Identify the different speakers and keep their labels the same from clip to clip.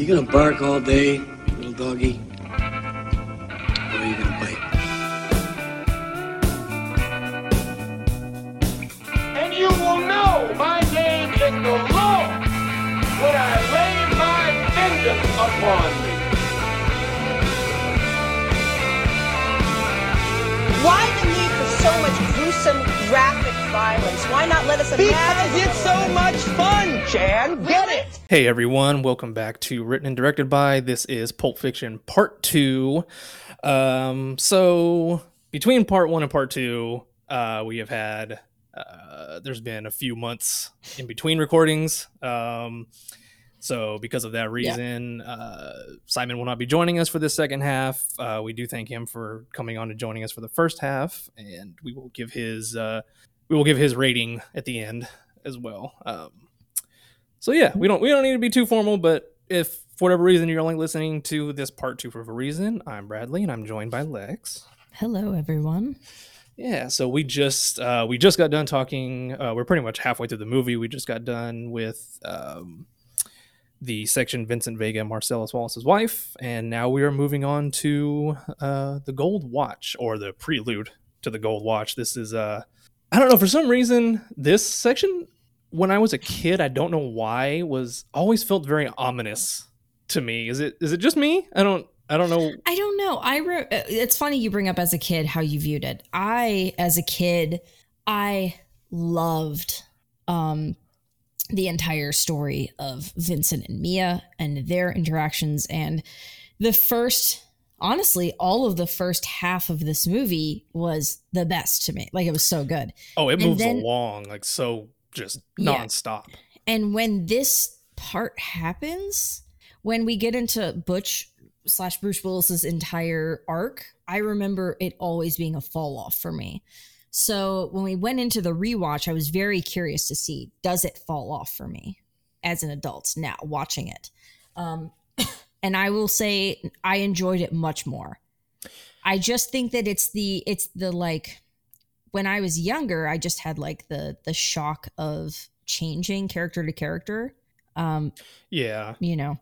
Speaker 1: you gonna bark all day, little doggy? Or are you gonna bite?
Speaker 2: And you will know my name is the Lord when I lay my vengeance upon me.
Speaker 3: Why the need for so much gruesome, graphic violence? Why not let us imagine?
Speaker 2: Because it's so much fun, Chan. Get it?
Speaker 4: Hey everyone, welcome back to Written and Directed by. This is Pulp Fiction Part 2. Um, so, between Part 1 and Part 2, uh, we have had, uh, there's been a few months in between recordings. Um, so, because of that reason, uh, Simon will not be joining us for this second half. Uh, we do thank him for coming on and joining us for the first half, and we will give his uh, we will give his rating at the end as well. Um, so yeah, we don't we don't need to be too formal, but if for whatever reason you're only listening to this part two for a reason, I'm Bradley and I'm joined by Lex.
Speaker 5: Hello, everyone.
Speaker 4: Yeah, so we just uh, we just got done talking. Uh, we're pretty much halfway through the movie. We just got done with um, the section Vincent Vega, Marcellus Wallace's wife, and now we are moving on to uh, the Gold Watch or the prelude to the Gold Watch. This is uh, I don't know for some reason this section when I was a kid, I don't know why was always felt very ominous to me. Is it is it just me? I don't I don't know.
Speaker 5: I don't know. I re- uh, it's funny you bring up as a kid how you viewed it. I as a kid, I loved um the entire story of Vincent and Mia and their interactions and the first honestly all of the first half of this movie was the best to me. Like it was so good.
Speaker 4: Oh, it
Speaker 5: And
Speaker 4: moves
Speaker 5: then-
Speaker 4: along like so just
Speaker 5: Yeah.
Speaker 4: nonstop.
Speaker 5: And when this part happens, when we get into Butch slash Bruce Willis's entire arc, I remember it always being a fall off for me. So when we went into the rewatch, I was very curious to see does it fall off for me as an adult now watching it. Um, and I will say I enjoyed it much more. I just think that it's the it's the like when I was younger, I just had like the the shock of changing character to character. Um,
Speaker 4: Yeah.
Speaker 5: you know.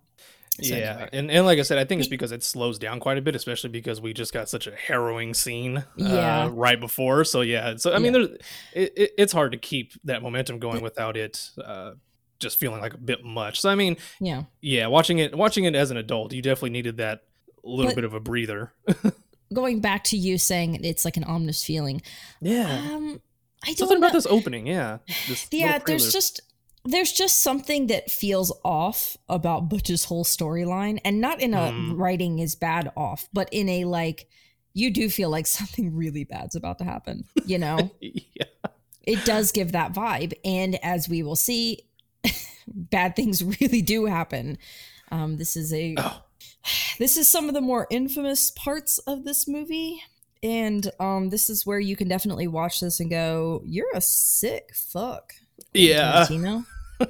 Speaker 5: So
Speaker 4: yeah.
Speaker 5: anyway.
Speaker 4: And and like I said, I think it's because it slows down quite a bit, especially because we just got such a harrowing scene uh,
Speaker 5: Yeah.
Speaker 4: right before. So yeah. So I mean there's it, it, it's hard to keep that momentum going without it uh just feeling like a bit much. So I mean,
Speaker 5: Yeah.
Speaker 4: yeah, watching it watching it as an adult, you definitely needed that little
Speaker 5: But-
Speaker 4: bit of a breather.
Speaker 5: Going back to you saying it's like an ominous feeling.
Speaker 4: Yeah.
Speaker 5: Um, I don't
Speaker 4: Something
Speaker 5: know.
Speaker 4: about this opening, yeah. This
Speaker 5: yeah there's just there's just something that feels off about butch's whole storyline and not in a
Speaker 4: Mm.
Speaker 5: writing is bad off but in a like you do feel like something really bad's about to happen you know
Speaker 4: yeah.
Speaker 5: it does give that vibe and as we will see bad things really do happen um this is a
Speaker 4: Oh.
Speaker 5: This is some of the more infamous parts of this movie and um this is where you can definitely watch this and go you're a sick fuck
Speaker 4: Yeah.
Speaker 5: Tarantino.
Speaker 4: uh,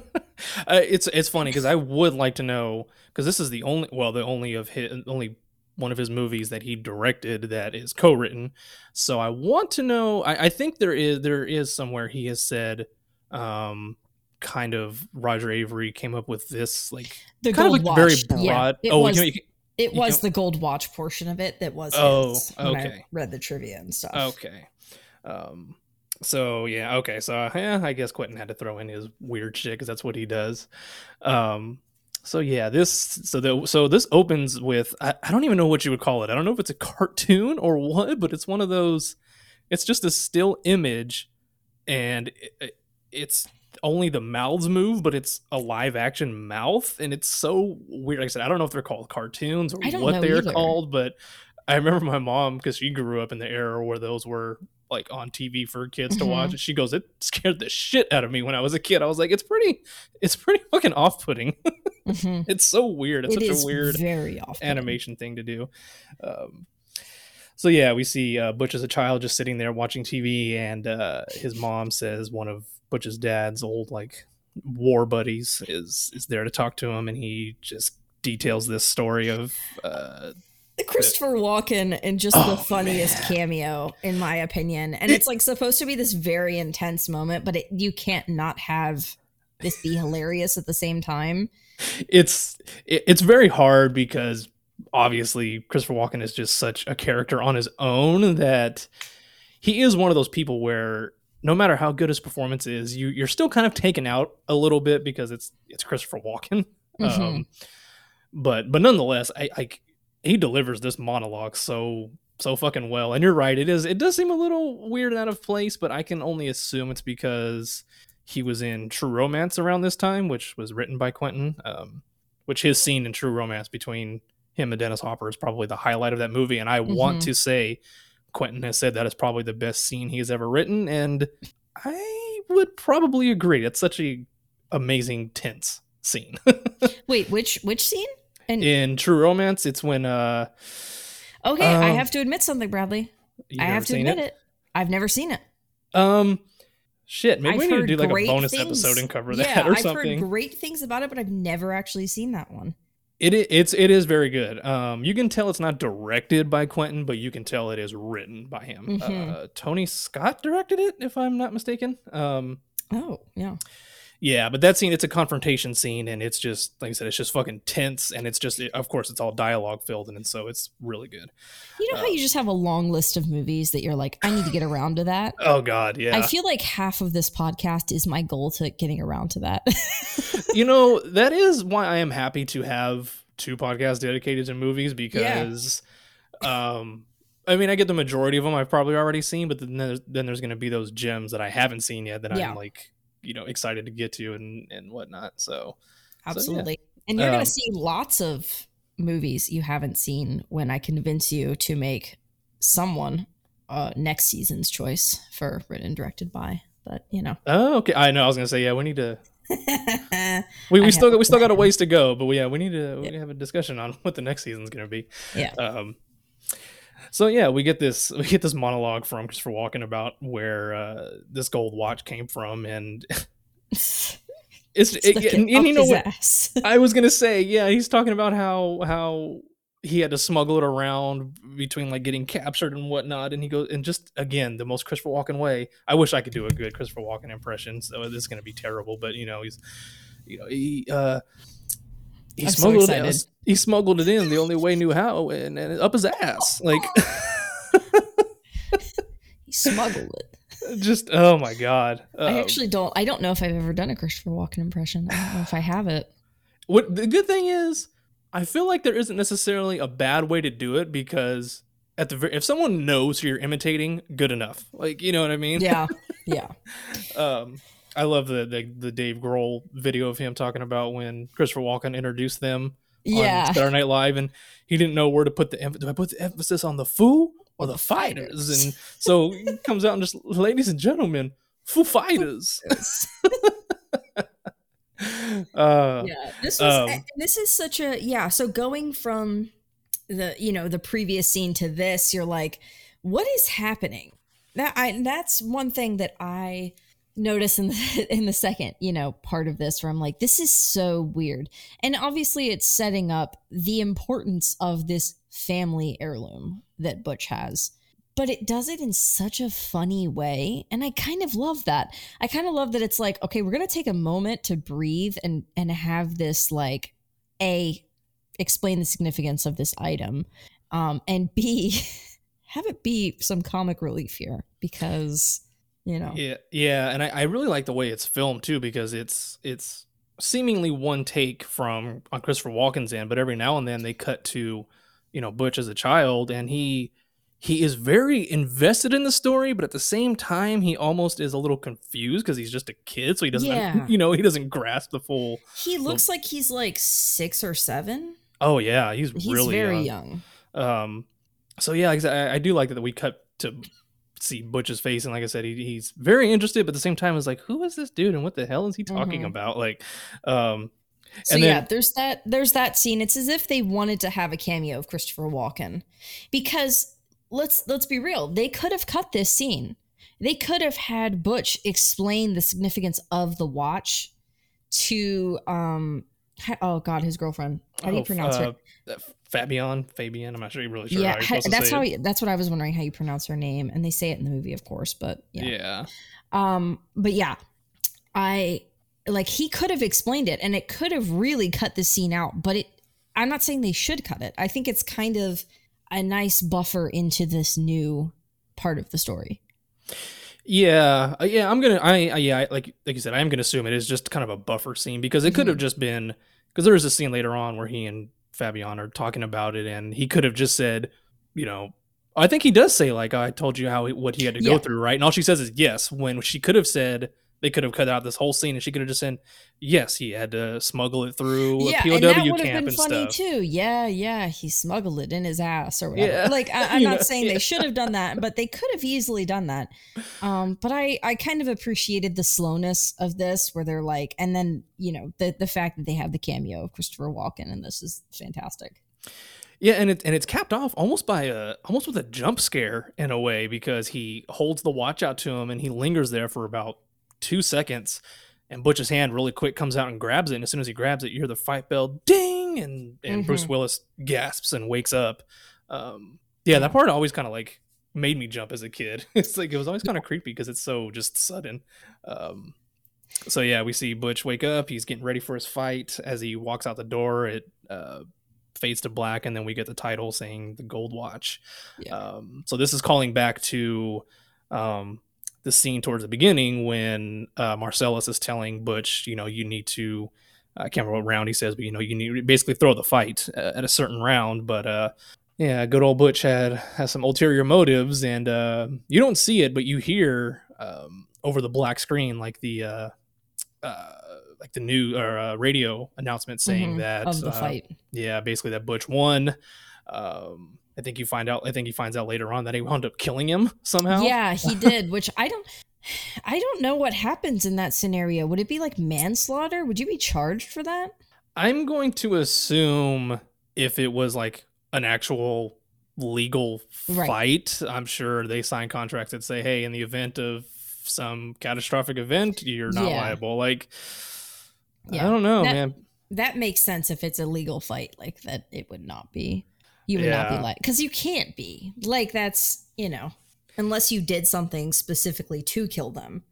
Speaker 4: it's it's funny because I would like to know because this is the only well the only of his only one of his movies that he directed that is co-written. So I want to know. I, I think there is there is somewhere he has said, um, kind of Roger Avary came up with this like
Speaker 5: the
Speaker 4: kind of like very broad.
Speaker 5: it
Speaker 4: oh,
Speaker 5: was,
Speaker 4: you know,
Speaker 5: it
Speaker 4: you
Speaker 5: was the gold watch portion of it that was.
Speaker 4: Oh,
Speaker 5: his when I
Speaker 4: okay.
Speaker 5: read the trivia and stuff.
Speaker 4: Okay. Um. So yeah. Okay. So yeah, I guess Quentin had to throw in his weird shit because that's what he does. Um. So yeah, this so the so this opens with I, I don't even know what you would call it. I don't know if it's a cartoon or what, but it's one of those. It's just a still image, and it, it- it's only the mouths move, but it's a live action mouth, and it's so weird. Like I said, I don't know if they're called cartoons or what they're
Speaker 5: either.
Speaker 4: called, but I remember my mom because she grew up in the era where those were like on TV for kids to
Speaker 5: Mhm.
Speaker 4: watch. And she goes, "It scared the shit out of me when I was a kid." I was like, "It's pretty, it's pretty fucking off putting.
Speaker 5: Mhm.
Speaker 4: it's so weird. It's
Speaker 5: It
Speaker 4: such a weird
Speaker 5: very off
Speaker 4: animation thing to do." Um, so yeah, we see uh, Butch as a child just sitting there watching TV, and uh, his mom says one of Butch's dad's old like war buddies is is there to talk to him, and he just details this story of uh,
Speaker 5: Christopher Walken and just
Speaker 4: Oh,
Speaker 5: the funniest
Speaker 4: man.
Speaker 5: cameo, in my opinion. And it's like supposed to be this very intense moment, but it, you can't not have this be hilarious at the same time.
Speaker 4: it's it, it's very hard because obviously Christopher Walken is just such a character on his own that he is one of those people where no matter how good his performance is, you you're still kind of taken out a little bit because it's it's Christopher Walken.
Speaker 5: Mhm.
Speaker 4: Um, but but nonetheless, I, I he delivers this monologue so so fucking well. And you're right, it is it does seem a little weird and out of place, but I can only assume it's because he was in True Romance around this time, which was written by Quentin. Um, which his scene in True Romance between him and Dennis Hopper is probably the highlight of that movie. And I want
Speaker 5: Mhm.
Speaker 4: to say Quentin has said that is probably the best scene he's ever written, and I would probably agree. It's such a amazing tense scene.
Speaker 5: Wait, which which scene? And
Speaker 4: in True Romance, it's when uh
Speaker 5: okay, I
Speaker 4: um,
Speaker 5: have to admit something, Bradley. I have to admit it? I've never seen it.
Speaker 4: Um shit, maybe
Speaker 5: I've
Speaker 4: we need to do like a bonus
Speaker 5: things.
Speaker 4: episode and cover
Speaker 5: yeah,
Speaker 4: that or something.
Speaker 5: I've heard great things about it, but I've never actually seen that one.
Speaker 4: It it's it is very good. Um, you can tell it's not directed by Quentin, but you can tell it is written by him.
Speaker 5: Mhm.
Speaker 4: Uh, Tony Scott directed it, if I'm not mistaken. Um,
Speaker 5: Oh, yeah.
Speaker 4: Yeah, but that scene it's a confrontation scene, and it's just like I said, it's just fucking tense, and it's just of course it's all dialogue filled, and so it's really good.
Speaker 5: You know how
Speaker 4: Uh,
Speaker 5: you just have a long list of movies that you're like, I need to get around to that?
Speaker 4: Oh God, yeah.
Speaker 5: I feel like half of this podcast is my goal to getting around to that.
Speaker 4: you know that is why I am happy to have two podcasts dedicated to movies because, um, I mean I get the majority of them I've probably already seen, but then there's, then there's going to be those gems that I haven't seen yet that
Speaker 5: Yeah.
Speaker 4: I'm like you know excited to get to and and whatnot. So yeah.
Speaker 5: Absolutely. And you're
Speaker 4: Um,
Speaker 5: going to see lots of movies you haven't seen when I convince you to make someone uh, next season's choice for written and directed by. But, you know.
Speaker 4: oh okay, I know I was going to say yeah we need to we, we still we still got a ways to go, but we, yeah we need to we have a discussion on what the next season's going to be.
Speaker 5: yeah.
Speaker 4: Um, so yeah, we get this we get this monologue from Christopher Walken about where uh, this gold watch came from, and it's,
Speaker 5: It's
Speaker 4: it, and, and you know what. I was gonna say. Yeah, he's talking about how how he had to smuggle it around between like getting captured and whatnot, and he goes and just again the most Christopher Walken way. I wish I could do a good Christopher Walken impression, so this is gonna be terrible. But you know he's you know he uh he
Speaker 5: I'm
Speaker 4: smuggled
Speaker 5: excited.
Speaker 4: it. He smuggled it in the only way he knew how, and, and up his ass. Like
Speaker 5: he smuggled it.
Speaker 4: just oh my god.
Speaker 5: I
Speaker 4: Um,
Speaker 5: actually don't. I don't know if I've ever done a Christopher Walken impression. I don't know if I have it.
Speaker 4: what the good thing is, I feel like there isn't necessarily a bad way to do it because at the if someone knows who you're imitating, good enough. Like you know what I mean?
Speaker 5: Yeah, yeah.
Speaker 4: Um, I love the, the the Dave Grohl video of him talking about when Christopher Walken introduced them
Speaker 5: Yeah.
Speaker 4: on Saturday Night Live, and he didn't know where to put the emphasis. Do I put the emphasis on the foo or the fighters?
Speaker 5: fighters.
Speaker 4: And so he comes out and just, ladies and gentlemen, foo fighters. uh,
Speaker 5: yeah this was
Speaker 4: um,
Speaker 5: this is such a yeah so going from the you know the previous scene to this you're like what is happening that i that's one thing that i notice in the in the second you know part of this where i'm like this is so weird. And obviously it's setting up the importance of this family heirloom that butch has but it does it in such a funny way. And i kind of love that. I kind of love that it's like okay we're gonna take a moment to breathe and and have this like a explain the significance of this item um and b have it be some comic relief here because you know
Speaker 4: Yeah, yeah, and I, I really like the way it's filmed too because it's it's seemingly one take from on Christopher Walken's end, but every now and then they cut to, you know, Butch as a child, and he he is very invested in the story, but at the same time he almost is a little confused because he's just a kid, so he doesn't,
Speaker 5: Yeah.
Speaker 4: you know, he doesn't grasp the full.
Speaker 5: he looks like he's like six or seven
Speaker 4: Oh yeah, he's,
Speaker 5: he's
Speaker 4: really
Speaker 5: very
Speaker 4: young.
Speaker 5: young
Speaker 4: Um, so yeah, like I, said, I I do like that we cut to see Butch's face, and like I said, he, he's very interested, but at the same time, is like, who is this dude, and what the hell is he talking
Speaker 5: Mhm.
Speaker 4: about? Like, um,
Speaker 5: So
Speaker 4: And then-
Speaker 5: yeah, there's that there's that scene. It's as if they wanted to have a cameo of Christopher Walken. Because let's let's be real, they could have cut this scene. They could have had Butch explain the significance of the watch to um oh god, his girlfriend. How do you
Speaker 4: oh,
Speaker 5: pronounce
Speaker 4: uh,
Speaker 5: her?
Speaker 4: Fabian, Fabian. I'm not sure, really sure.
Speaker 5: yeah,
Speaker 4: how you're
Speaker 5: ha-
Speaker 4: to
Speaker 5: that's how
Speaker 4: it.
Speaker 5: that's what I was wondering how you pronounce her name and they say it in the movie of course, but yeah.
Speaker 4: Yeah.
Speaker 5: Um, but yeah, I like he could have explained it and it could have really cut the scene out, but it I'm not saying they should cut it. I think it's kind of a nice buffer into this new part of the story.
Speaker 4: Yeah, uh, yeah, I'm gonna, I, I yeah, I- like like you said, I am gonna assume it is just kind of a buffer scene because it could have just been because there is a scene later on where he and Fabian are talking about it, and he could have just said, you know, I think he does say like I told you how he, what he had to
Speaker 5: Yeah.
Speaker 4: go through, right? And all she says is yes. When she could have said they could have cut out this whole scene, and she could have just said yes, he had to smuggle it through
Speaker 5: yeah,
Speaker 4: a POW
Speaker 5: and that would
Speaker 4: camp
Speaker 5: have been
Speaker 4: and
Speaker 5: funny
Speaker 4: stuff.
Speaker 5: too. Yeah, yeah, he smuggled it in his ass or whatever.
Speaker 4: Yeah.
Speaker 5: Like I, I'm not
Speaker 4: know,
Speaker 5: saying
Speaker 4: yeah.
Speaker 5: they should have done that, but they could have easily done that. Um, but I, I kind of appreciated the slowness of this, where they're like, and then you know the the fact that they have the cameo of Christopher Walken, and this is fantastic.
Speaker 4: Yeah, and it and it's capped off almost by a almost with a jump scare in a way because he holds the watch out to him and he lingers there for about two seconds, and Butch's hand really quick comes out and grabs it. And as soon as he grabs it, you hear the fight bell ding, and and Bruce
Speaker 5: Mhm.
Speaker 4: Willis gasps and wakes up. Um, yeah, that part always kind of like made me jump as a kid. It's like it was always kind of creepy because it's so just sudden. Um, so yeah, we see Butch wake up. He's getting ready for his fight. As he walks out the door, it uh, fades to black, and then we get the title saying the Gold Watch.
Speaker 5: Yeah.
Speaker 4: Um, so this is calling back to um, the scene towards the beginning when uh, Marcellus is telling Butch, you know, you need to. I can't remember what round he says, but you know, you need to basically throw the fight uh, at a certain round. But uh, yeah, good old Butch had has some ulterior motives, and uh, you don't see it, but you hear um, over the black screen like the uh, uh, like the new or uh, radio announcement saying
Speaker 5: Mhm,
Speaker 4: that
Speaker 5: of the
Speaker 4: uh,
Speaker 5: fight.
Speaker 4: yeah, basically that Butch won. Um, I think you find out. I think he finds out later on that he wound up killing him somehow.
Speaker 5: Yeah, he did, which I don't I don't know what happens in that scenario. Would it be like manslaughter? Would you be charged for that?
Speaker 4: I'm going to assume if it was like an actual legal
Speaker 5: Right.
Speaker 4: fight, I'm sure they sign contracts that say, "Hey, in the event of some catastrophic event, you're not
Speaker 5: Yeah.
Speaker 4: liable." Like,
Speaker 5: Yeah.
Speaker 4: I don't know,
Speaker 5: That-
Speaker 4: man.
Speaker 5: That makes sense if it's a legal fight like that it would not be you would not be like cuz you can't be. Like that's, you know, unless you did something specifically to kill them.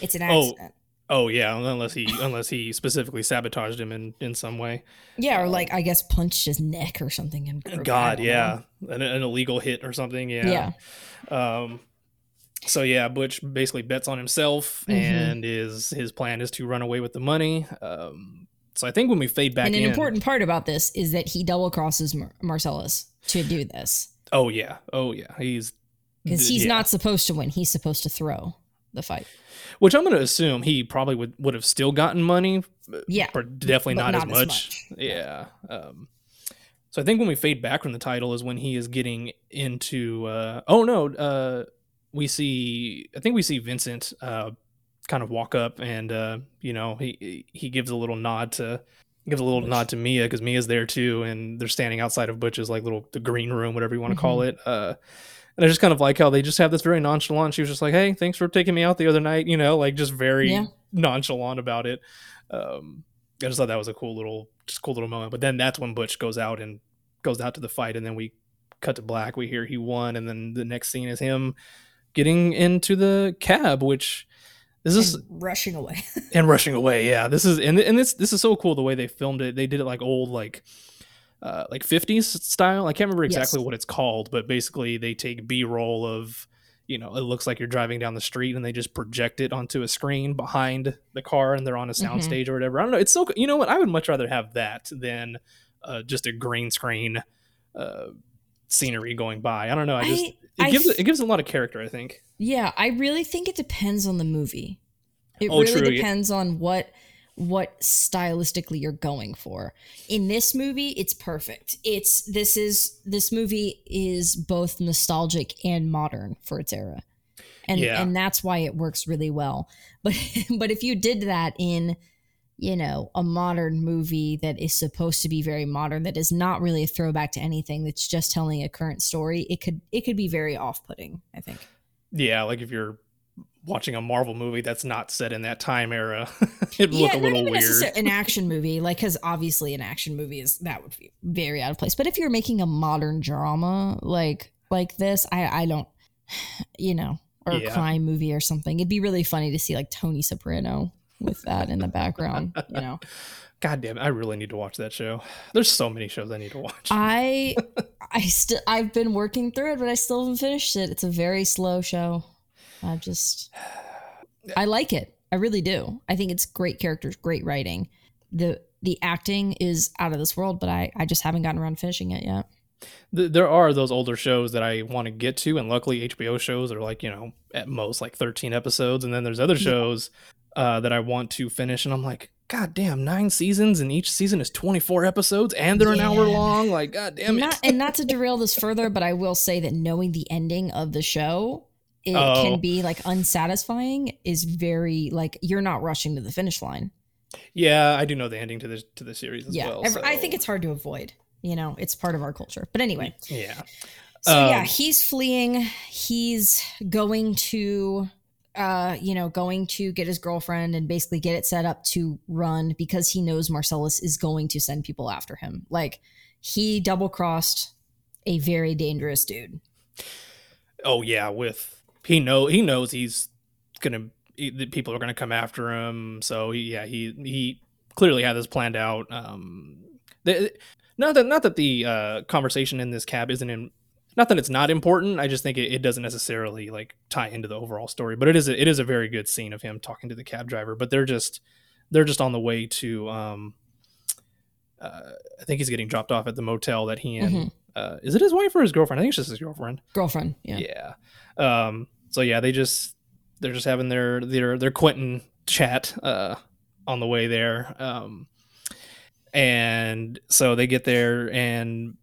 Speaker 5: It's an
Speaker 4: Oh,
Speaker 5: accident.
Speaker 4: Oh yeah, unless he unless he specifically sabotaged him in in some way.
Speaker 5: yeah, or like I guess punched his neck or something and
Speaker 4: God, yeah, an, an illegal hit or something. Yeah.
Speaker 5: Yeah.
Speaker 4: Um. So yeah, Butch basically bets on himself,
Speaker 5: Mhm.
Speaker 4: and is his plan is to run away with the money. Um. So I think when we fade back
Speaker 5: And an
Speaker 4: in,
Speaker 5: important part about this is that he double crosses Mar- Marcellus to do this.
Speaker 4: oh yeah, oh yeah, he's
Speaker 5: because he's
Speaker 4: yeah.
Speaker 5: not supposed to win. He's supposed to throw the fight.
Speaker 4: Which I'm going to assume he probably would would have still gotten money,
Speaker 5: Yeah,
Speaker 4: but definitely
Speaker 5: but
Speaker 4: not, as
Speaker 5: as
Speaker 4: much.
Speaker 5: much.
Speaker 4: Yeah. Um, so I think when we fade back from the title is when he is getting into. Uh, oh no, uh, we see. I think we see Vincent uh, kind of walk up, and uh, you know he he gives a little nod to gives a little
Speaker 5: Butch.
Speaker 4: nod to Mia because Mia's there too, and they're standing outside of Butch's like little the green room, whatever you want to call
Speaker 5: Mm-hmm.
Speaker 4: it. Uh, and I just kind of like how they just have this very nonchalant. She was just like, "Hey, thanks for taking me out the other night," you know, like just very
Speaker 5: Yeah.
Speaker 4: nonchalant about it. Um, I just thought that was a cool little, just cool little moment. But then that's when Butch goes out and goes out to the fight, and then we cut to black. We hear he won, and then the next scene is him getting into the cab, which this is
Speaker 5: and rushing away.
Speaker 4: and rushing away. Yeah, this is and and this this is so cool the way they filmed it. They did it like old like uh like 50s style. I can't remember exactly
Speaker 5: Yes.
Speaker 4: what it's called, but basically they take B-roll of you know, it looks like you're driving down the street and they just project it onto a screen behind the car and they're on a
Speaker 5: Mhm.
Speaker 4: soundstage or whatever. I don't know. It's so you know what? I would much rather have that than uh, just a green screen uh, scenery going by. I don't know. I just
Speaker 5: I-
Speaker 4: it gives
Speaker 5: f-
Speaker 4: it gives a lot of character. I think.
Speaker 5: yeah, I really think it depends on the movie. It
Speaker 4: Oh,
Speaker 5: really
Speaker 4: true,
Speaker 5: depends on what what stylistically you're going for. In this movie, it's perfect. It's this is this movie is both nostalgic and modern for its era. And
Speaker 4: Yeah.
Speaker 5: and that's why it works really well. But but if you did that in you know, a modern movie that is supposed to be very modern that is not really a throwback to anything that's just telling a current story, it could it could be very off-putting, I think.
Speaker 4: Yeah, like if you're watching a Marvel movie that's not set in that time era, it'd look a little weird.
Speaker 5: an action movie, like because obviously an action movie is that would be very out of place. But if you're making a modern drama like like this, I I don't, you know, or
Speaker 4: Yeah.
Speaker 5: a crime movie or something, it'd be really funny to see like Tony Soprano with that in the background. You know,
Speaker 4: God damn it, I really need to watch that show. There's so many shows I need to watch.
Speaker 5: I I still I've been working through it, but I still haven't finished it. It's a very slow show. I just I like it. I really do. I think it's great characters, great writing. The the acting is out of this world, but I I just haven't gotten around finishing it yet.
Speaker 4: There are those older shows that I want to get to, and luckily HBO shows are like you know at most like 13 episodes, and then there's other shows uh, that I want to finish, and I'm like, God damn, nine seasons, and each season is 24 episodes, and they're an hour long. Like, God damn it.
Speaker 5: Not and not to derail this further, but I will say that knowing the ending of the show, it
Speaker 4: Oh.
Speaker 5: can be like unsatisfying. Is very like you're not rushing to the finish line.
Speaker 4: yeah, I do know the ending to the to the series as
Speaker 5: yeah,
Speaker 4: well.
Speaker 5: ev- I think it's hard to avoid. You know, it's part of our culture. But anyway,
Speaker 4: yeah.
Speaker 5: so yeah,
Speaker 4: Um,
Speaker 5: he's fleeing. He's going to, uh, you know, going to get his girlfriend and basically get it set up to run because he knows Marcellus is going to send people after him. Like he double crossed a very dangerous dude.
Speaker 4: Oh yeah, with he know he knows he's gonna he, people are gonna come after him. So he, yeah, he he clearly had this planned out. Um, the, not that not that the uh, conversation in this cab isn't in. Not that it's not important. I just think it, it doesn't necessarily like tie into the overall story. But it is a, it is a very good scene of him talking to the cab driver. But they're just they're just on the way to. Um, uh, I think he's getting dropped off at the motel that he and
Speaker 5: Mhm.
Speaker 4: uh, is it his wife or his girlfriend? I think it's just his girlfriend
Speaker 5: Girlfriend. Yeah.
Speaker 4: yeah um so yeah they just they're just having their their their quentin chat uh on the way there um and so they get there and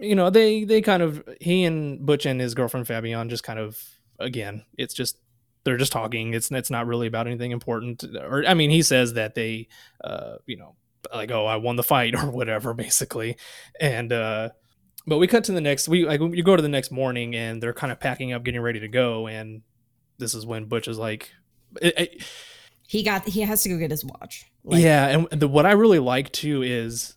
Speaker 4: you know they they kind of he and butch and his girlfriend fabian just kind of again it's just they're just talking it's it's not really about anything important or i mean he says that they uh you know like oh i won the fight or whatever basically and uh but we cut to the next we like you go to the next morning and they're kind of packing up getting ready to go and this is when butch is like it, it-
Speaker 5: He got. He has to go get his watch. Like,
Speaker 4: yeah and the, what i really like too is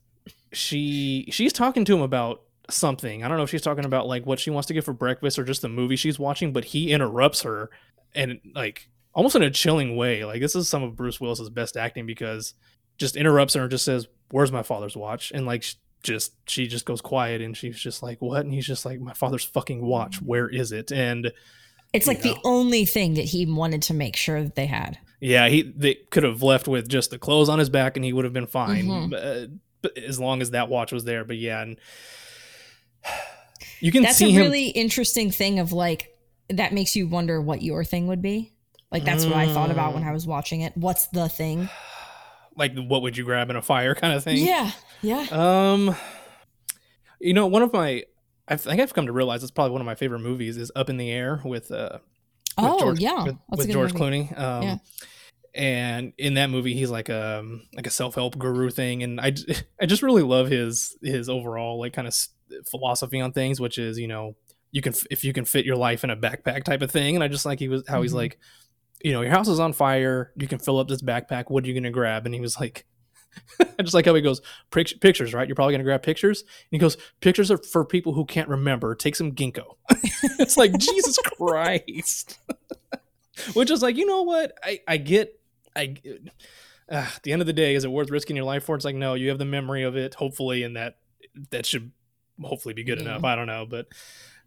Speaker 4: she she's talking to him about something i don't know if she's talking about like what she wants to get for breakfast or just the movie she's watching but he interrupts her and like almost in a chilling way like this is some of bruce willis's best acting because just interrupts her and just says where's my father's watch and like just she just goes quiet and she's just like what and he's just like my father's fucking watch where is it and
Speaker 5: It's like
Speaker 4: You
Speaker 5: the only thing that he wanted to make sure that they had.
Speaker 4: Yeah, he they could have left with just the clothes on his back and he would have been fine.
Speaker 5: Mhm.
Speaker 4: Uh, as long as that watch was there. But yeah, and you can
Speaker 5: That's a
Speaker 4: him.
Speaker 5: really interesting thing of like that makes you wonder what your thing would be. Like that's what I thought about when I was watching it. What's the thing?
Speaker 4: like, what would you grab in a fire kind of thing?
Speaker 5: Yeah, yeah.
Speaker 4: Um, you know, one of my, I think I've come to realize it's probably one of my favorite movies is Up in the Air with uh, with
Speaker 5: oh
Speaker 4: George,
Speaker 5: yeah,
Speaker 4: with, with George
Speaker 5: movie.
Speaker 4: Clooney. Um,
Speaker 5: Yeah.
Speaker 4: And in that movie, he's like a like a self help guru thing, and i i just really love his his overall like kind of philosophy on things, which is you know you can if you can fit your life in a backpack type of thing, and I just like he was how he's
Speaker 5: Mhm.
Speaker 4: like, you know, your house is on fire, you can fill up this backpack. What are you gonna grab? And he was like, I just like how he goes pictures, right? You're probably gonna grab pictures. And he goes, pictures are for people who can't remember. Take some ginkgo. it's like Jesus Christ. Which is like, you know what? I I get I. Uh, at the end of the day, is it worth risking your life for? It's like, no, you have the memory of it, hopefully, and that that should hopefully be good
Speaker 5: Yeah.
Speaker 4: enough. I don't know, but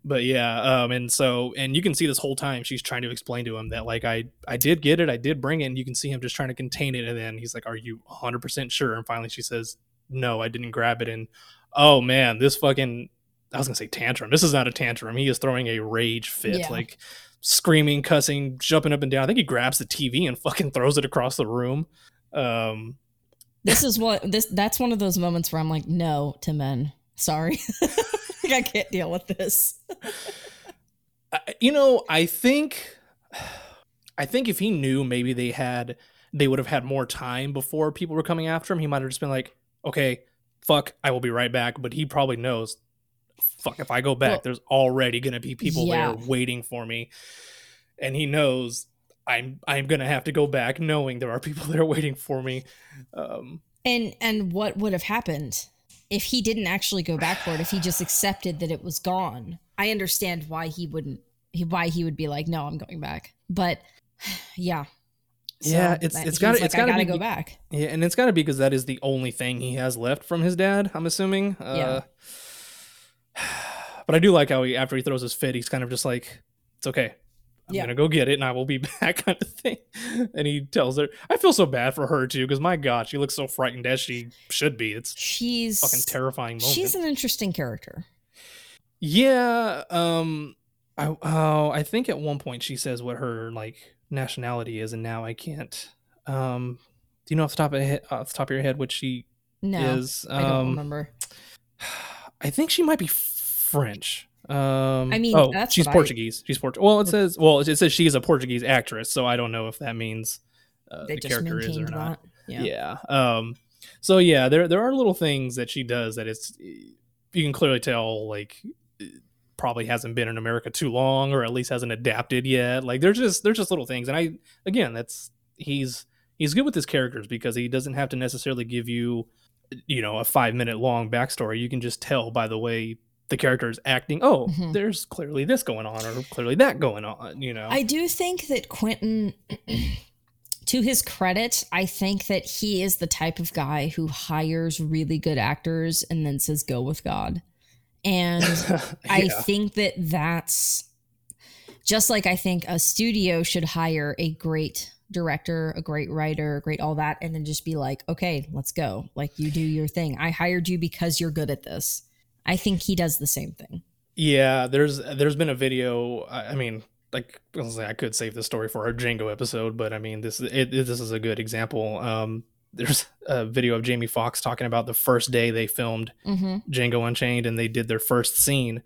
Speaker 4: but yeah, um, and so and you can see this whole time she's trying to explain to him that like I I did get it, I did bring it, and you can see him just trying to contain it, and then he's like, "Are you 100 percent sure?" And finally, she says, "No, I didn't grab it." And oh man, this fucking I was gonna say tantrum. This is not a tantrum. He is throwing a rage fit,
Speaker 5: Yeah.
Speaker 4: like screaming, cussing, jumping up and down. I think he grabs the TV and fucking throws it across the room. Um,
Speaker 5: This is what this. That's one of those moments where I'm like, no to men. Sorry, I can't deal with this.
Speaker 4: I- you know, I think, I think if he knew maybe they had, they would have had more time before people were coming after him. He might have just been like, okay, fuck, I will be right back. But he probably knows, fuck, if I go back,
Speaker 5: Well,
Speaker 4: there's already gonna be people
Speaker 5: yeah.
Speaker 4: there waiting for me, and he knows. I'm I'm gonna have to go back, knowing there are people there waiting for me. Um,
Speaker 5: And and what would have happened if he didn't actually go back for it? If he just accepted that it was gone? I understand why he wouldn't. Why he would be like, no, I'm going back. But yeah,
Speaker 4: Yeah, it's- it's gotta-
Speaker 5: like,
Speaker 4: it's gotta be-
Speaker 5: go back.
Speaker 4: Yeah, and it's got to be because that is the only thing he has left from his dad. I'm assuming. Uh, But I do like how he, after he throws his fit, he's kind of just like, "It's okay, I'm
Speaker 5: Yeah.
Speaker 4: gonna go get it, and I will be back," kind of thing. And he tells her, "I feel so bad for her too, because my God, she looks so frightened as she should be. It's
Speaker 5: She's
Speaker 4: fucking terrifying moment."
Speaker 5: She's an interesting character.
Speaker 4: Yeah. Um. I oh I think at one point she says what her like nationality is, and now I can't. Um. Do you know off the top of he- off the top of your head what she
Speaker 5: No,
Speaker 4: is?
Speaker 5: I don't
Speaker 4: Um,
Speaker 5: remember.
Speaker 4: I think she might be French. Um.
Speaker 5: I mean,
Speaker 4: oh,
Speaker 5: that's
Speaker 4: she's
Speaker 5: what I-
Speaker 4: Portuguese. She's Portuguese. Well, it says well, it says she is a Portuguese actress, so I don't know if that means uh, the character is or not.
Speaker 5: that. Yeah.
Speaker 4: Yeah. Um. So yeah, there there are little things that she does that it's you can clearly tell like probably hasn't been in America too long, or at least hasn't adapted yet. Like there's just there's just little things, and I again that's he's he's good with his characters because he doesn't have to necessarily give you you know a five minute long backstory. You can just tell by the way the character is acting. Oh,
Speaker 5: Mhm.
Speaker 4: there's clearly this going on, or clearly that going on. You know.
Speaker 5: I do think that Quentin, to his credit, I think that he is the type of guy who hires really good actors and then says, go with God. And I think that that's just like I think a studio should hire a great director, a great writer, great all that, and then just be like, okay, let's go. Like, you do your thing. I hired you because you're good at this. I think he does the same thing.
Speaker 4: Yeah, there's there's been a video. I, mean, like I was like, I could save this story for our Django episode, but I mean, this it, this is a good example. Um, there's a video of Jamie Foxx talking about the first day they filmed
Speaker 5: Mm-hmm.
Speaker 4: Django Unchained and they did their first scene.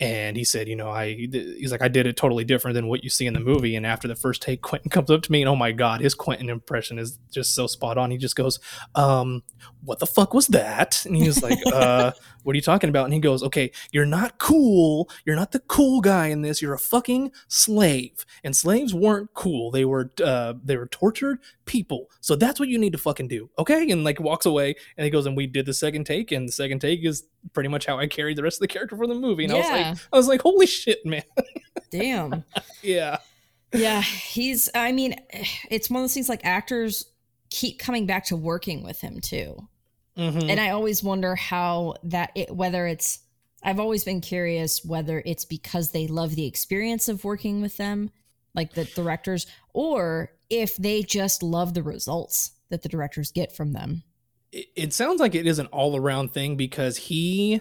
Speaker 4: And he said, you know, I he's like, I did it totally different than what you see in the movie. And after the first take, Quentin comes up to me and oh my god, his Quentin impression is just so spot on. He just goes, um, what the fuck was that? And he was like, uh, what are you talking about? And he goes, okay, you're not cool. You're not the cool guy in this. You're a fucking slave. And slaves weren't cool. They were uh, they were tortured people. So that's what you need to fucking do. Okay? And like walks away and he goes, and we did the second take, and the second take is pretty much how I carried the rest of the character for the movie. And I was like, I was like, holy shit, man.
Speaker 5: Damn.
Speaker 4: yeah.
Speaker 5: yeah, he's, I mean, it's one of those things like actors keep coming back to working with him too.
Speaker 4: Mhm.
Speaker 5: and i always wonder how that it, whether it's i've always been curious whether it's because they love the experience of working with them like the directors or if they just love the results that the directors get from them
Speaker 4: it, it sounds like it is an all around thing because he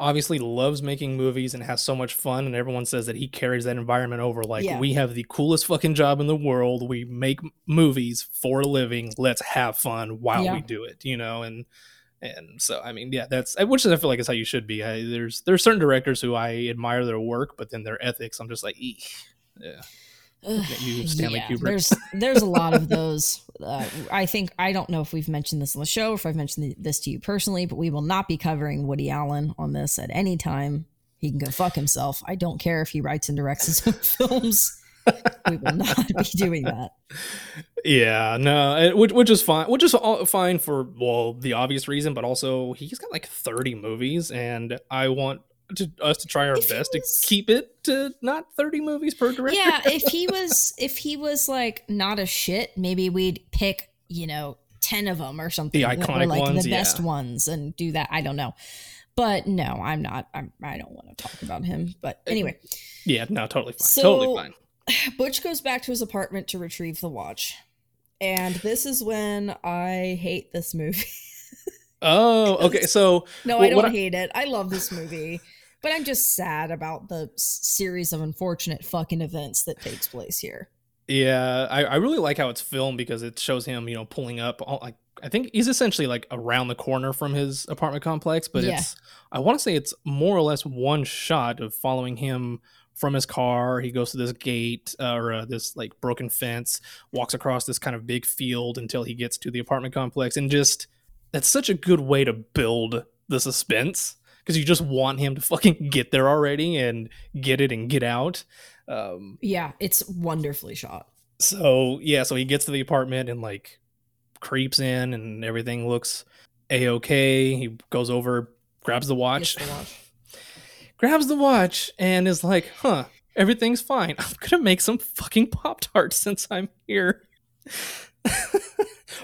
Speaker 4: obviously loves making movies and has so much fun and everyone says that he carries that environment over like
Speaker 5: Yeah.
Speaker 4: we have the coolest fucking job in the world we make movies for a living let's have fun while
Speaker 5: Yeah.
Speaker 4: we do it you know and and so i mean yeah that's which i feel like is how you should be. I, there's there's certain directors who i admire their work but then their ethics i'm just like Eek. yeah.
Speaker 5: Ugh,
Speaker 4: you, Stanley Kubrick.
Speaker 5: there's there's a lot of those uh, i think i don't know if we've mentioned this on the show or if i've mentioned this to you personally but we will not be covering woody allen on this at any time. He can go fuck himself. I don't care if he writes and directs his own films we will not be doing that
Speaker 4: Yeah, no, which which is fine, which is all fine for well the obvious reason, but also he's got like thirty movies, and I want to, us to try our
Speaker 5: If
Speaker 4: best
Speaker 5: was-
Speaker 4: to keep it to not thirty movies per director.
Speaker 5: yeah if he was if he was like not a shit maybe we'd pick you know 10 of them or something
Speaker 4: The iconic
Speaker 5: like
Speaker 4: ones,
Speaker 5: the best
Speaker 4: yeah.
Speaker 5: ones and do that i don't know but no i'm not I'm, i don't want to talk about him but uh, anyway
Speaker 4: yeah, no, totally fine,
Speaker 5: So-
Speaker 4: totally fine.
Speaker 5: Butch goes back to his apartment to retrieve the watch. And this is when i hate this movie.
Speaker 4: Oh, okay, so
Speaker 5: no i don't
Speaker 4: I-
Speaker 5: hate it. I love this movie. But i'm just sad about the series of unfortunate fucking events that takes place here.
Speaker 4: Yeah, I, I really like how it's filmed because it shows him, you know, pulling up. All, like I think he's essentially like around the corner from his apartment complex, but
Speaker 5: Yeah.
Speaker 4: it's I want to say it's more or less one shot of following him from his car. He goes to this gate uh, or uh, this like broken fence, walks across this kind of big field until he gets to the apartment complex, and just that's such a good way to build the suspense because you just want him to fucking get there already and get it and get out. Um,
Speaker 5: yeah it's wonderfully shot
Speaker 4: so yeah, so he gets to the apartment and like creeps in and everything looks a okay. He goes over, grabs the watch,
Speaker 5: the watch.
Speaker 4: Grabs the watch, and is like, "Huh, everything's fine. I'm gonna make some fucking pop tarts since I'm here."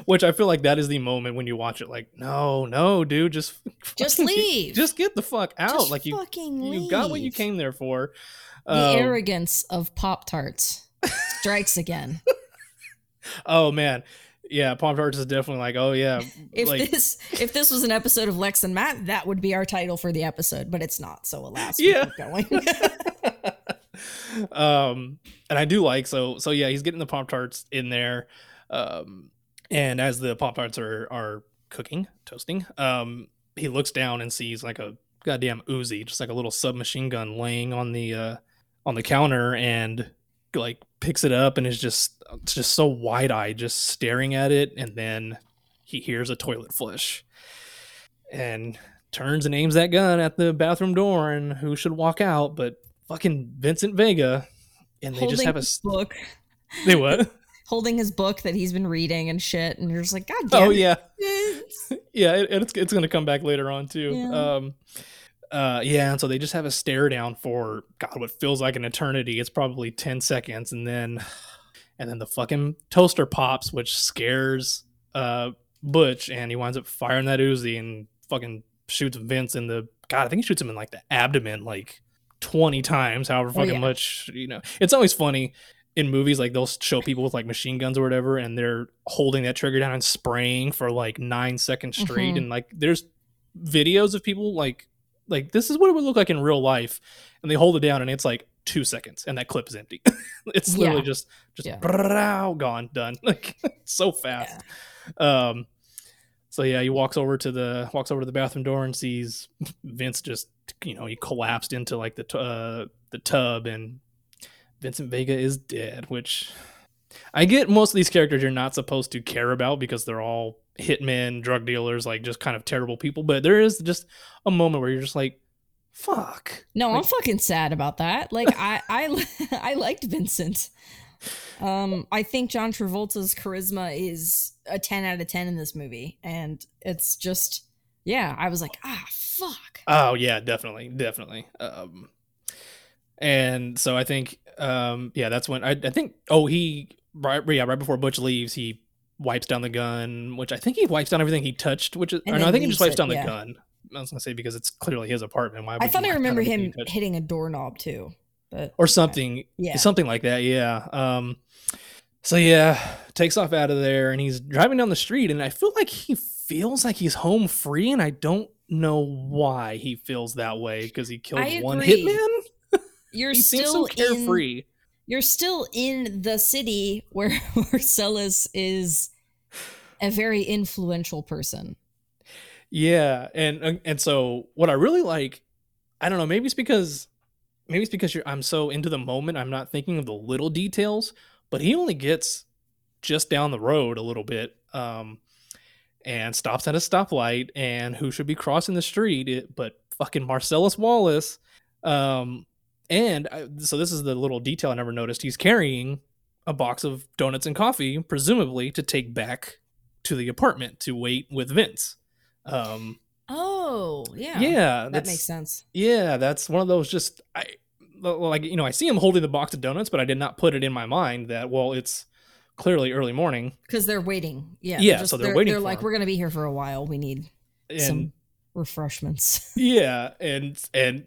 Speaker 4: Which I feel like that is the moment when you watch it, like, no, no, dude, just
Speaker 5: Just leave.
Speaker 4: just get the fuck out.
Speaker 5: Just
Speaker 4: like you,
Speaker 5: fucking
Speaker 4: you got what you came there for.
Speaker 5: The
Speaker 4: Um,
Speaker 5: arrogance of Pop Tarts strikes again.
Speaker 4: oh man, yeah, Pop Tarts is definitely like, oh yeah,
Speaker 5: If
Speaker 4: like
Speaker 5: this if this was an episode of Lex and Matt, that would be our title for the episode, but it's not. So alas,
Speaker 4: Yeah.
Speaker 5: going.
Speaker 4: um and i do like so so yeah he's getting the pop tarts in there um and as the pop tarts are are cooking toasting um he looks down and sees like a goddamn uzi just like a little submachine gun laying on the uh on the counter and like picks it up and is just it's just so wide-eyed just staring at it and then he hears a toilet flush and turns and aims that gun at the bathroom door and who should walk out but fucking Vincent Vega and they
Speaker 5: holding
Speaker 4: just have a
Speaker 5: book,
Speaker 4: they what
Speaker 5: holding his book that he's been reading and shit, and you're just like, God damn
Speaker 4: oh
Speaker 5: it.
Speaker 4: yeah
Speaker 5: Vince."
Speaker 4: yeah it, it's it's gonna come back later on too
Speaker 5: Yeah.
Speaker 4: um uh yeah and so they just have a stare down for god what feels like an eternity it's probably 10 seconds and then and then the fucking toaster pops which scares uh butch and he winds up firing that uzi and fucking shoots vince in the god i think he shoots him in like the abdomen like 20 times however
Speaker 5: Oh,
Speaker 4: fucking
Speaker 5: yeah.
Speaker 4: much you know it's always funny in movies like they'll show people with like machine guns or whatever and they're holding that trigger down and spraying for like nine seconds straight
Speaker 5: Mhm.
Speaker 4: and like there's videos of people like like this is what it would look like in real life and they hold it down and it's like two seconds and that clip is empty it's literally
Speaker 5: Yeah.
Speaker 4: just just
Speaker 5: Yeah.
Speaker 4: brrrr, gone done like so fast um so yeah he walks over to the walks over to the bathroom door and sees vince just you know he collapsed into like the t- uh the tub and vincent vega is dead which i get most of these characters you're not supposed to care about because they're all hitmen drug dealers like just kind of terrible people but there is just a moment where you're just like fuck
Speaker 5: No, I'm fucking sad about that. Like I I I liked Vincent. Um I think John Travolta's charisma is a 10 out of 10 in this movie and it's just yeah, I was like, "Ah, fuck."
Speaker 4: Oh yeah, definitely, definitely. Um, and so I think, um, yeah, that's when I, I think. Oh, he right, yeah, right before Butch leaves, he wipes down the gun, which I think he wipes down everything he touched. Which is, no, I think he just wipes
Speaker 5: it,
Speaker 4: down the
Speaker 5: yeah.
Speaker 4: gun. I was gonna say because it's clearly his apartment. Why?
Speaker 5: I thought I remember him hitting a doorknob too. But
Speaker 4: or something,
Speaker 5: Yeah.
Speaker 4: something like that. Yeah. Um. So yeah, takes off out of there, and he's driving down the street, and I feel like he feels like he's home free, and I don't know why he feels that way because he killed one hitman.
Speaker 5: you're still
Speaker 4: so carefree.
Speaker 5: in you're still in the city where Marcellus is a very influential person.
Speaker 4: Yeah, and uh, and so what I really like, I don't know, maybe it's because maybe it's because I'm so into the moment, I'm not thinking of the little details, but he only gets just down the road a little bit um and stops at a stoplight and who should be crossing the street it, but fucking Marcellus Wallace um and I, so this is the little detail I never noticed. He's carrying a box of donuts and coffee presumably to take back to the apartment to wait with Vince. Um,
Speaker 5: Oh, yeah.
Speaker 4: yeah,
Speaker 5: That makes sense.
Speaker 4: Yeah, that's one of those. Just I like you know I see him holding the box of donuts, but I did not put it in my mind that well it's clearly early morning
Speaker 5: Because they're waiting. Yeah.
Speaker 4: Yeah, so they're waiting
Speaker 5: They're like,
Speaker 4: him.
Speaker 5: we're gonna be here for a while. We need
Speaker 4: and
Speaker 5: some refreshments.
Speaker 4: yeah, and and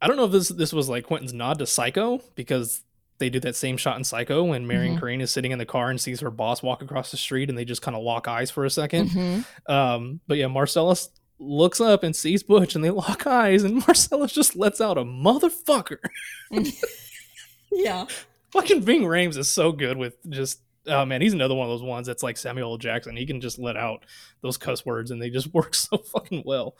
Speaker 4: I don't know if this this was like Quentin's nod to Psycho because they do that same shot in Psycho when Marion
Speaker 5: Mhm.
Speaker 4: Crane is sitting in the car and sees her boss walk across the street and they just kind of lock eyes for a 2nd
Speaker 5: Mhm.
Speaker 4: Um, but yeah, Marcellus looks up and sees Butch and they lock eyes and Marcellus just lets out a motherfucker.
Speaker 5: Yeah.
Speaker 4: Fucking Ving Rhames is so good with just oh man, he's another one of those ones that's like Samuel L. Jackson. He can just let out those cuss words and they just work so fucking well.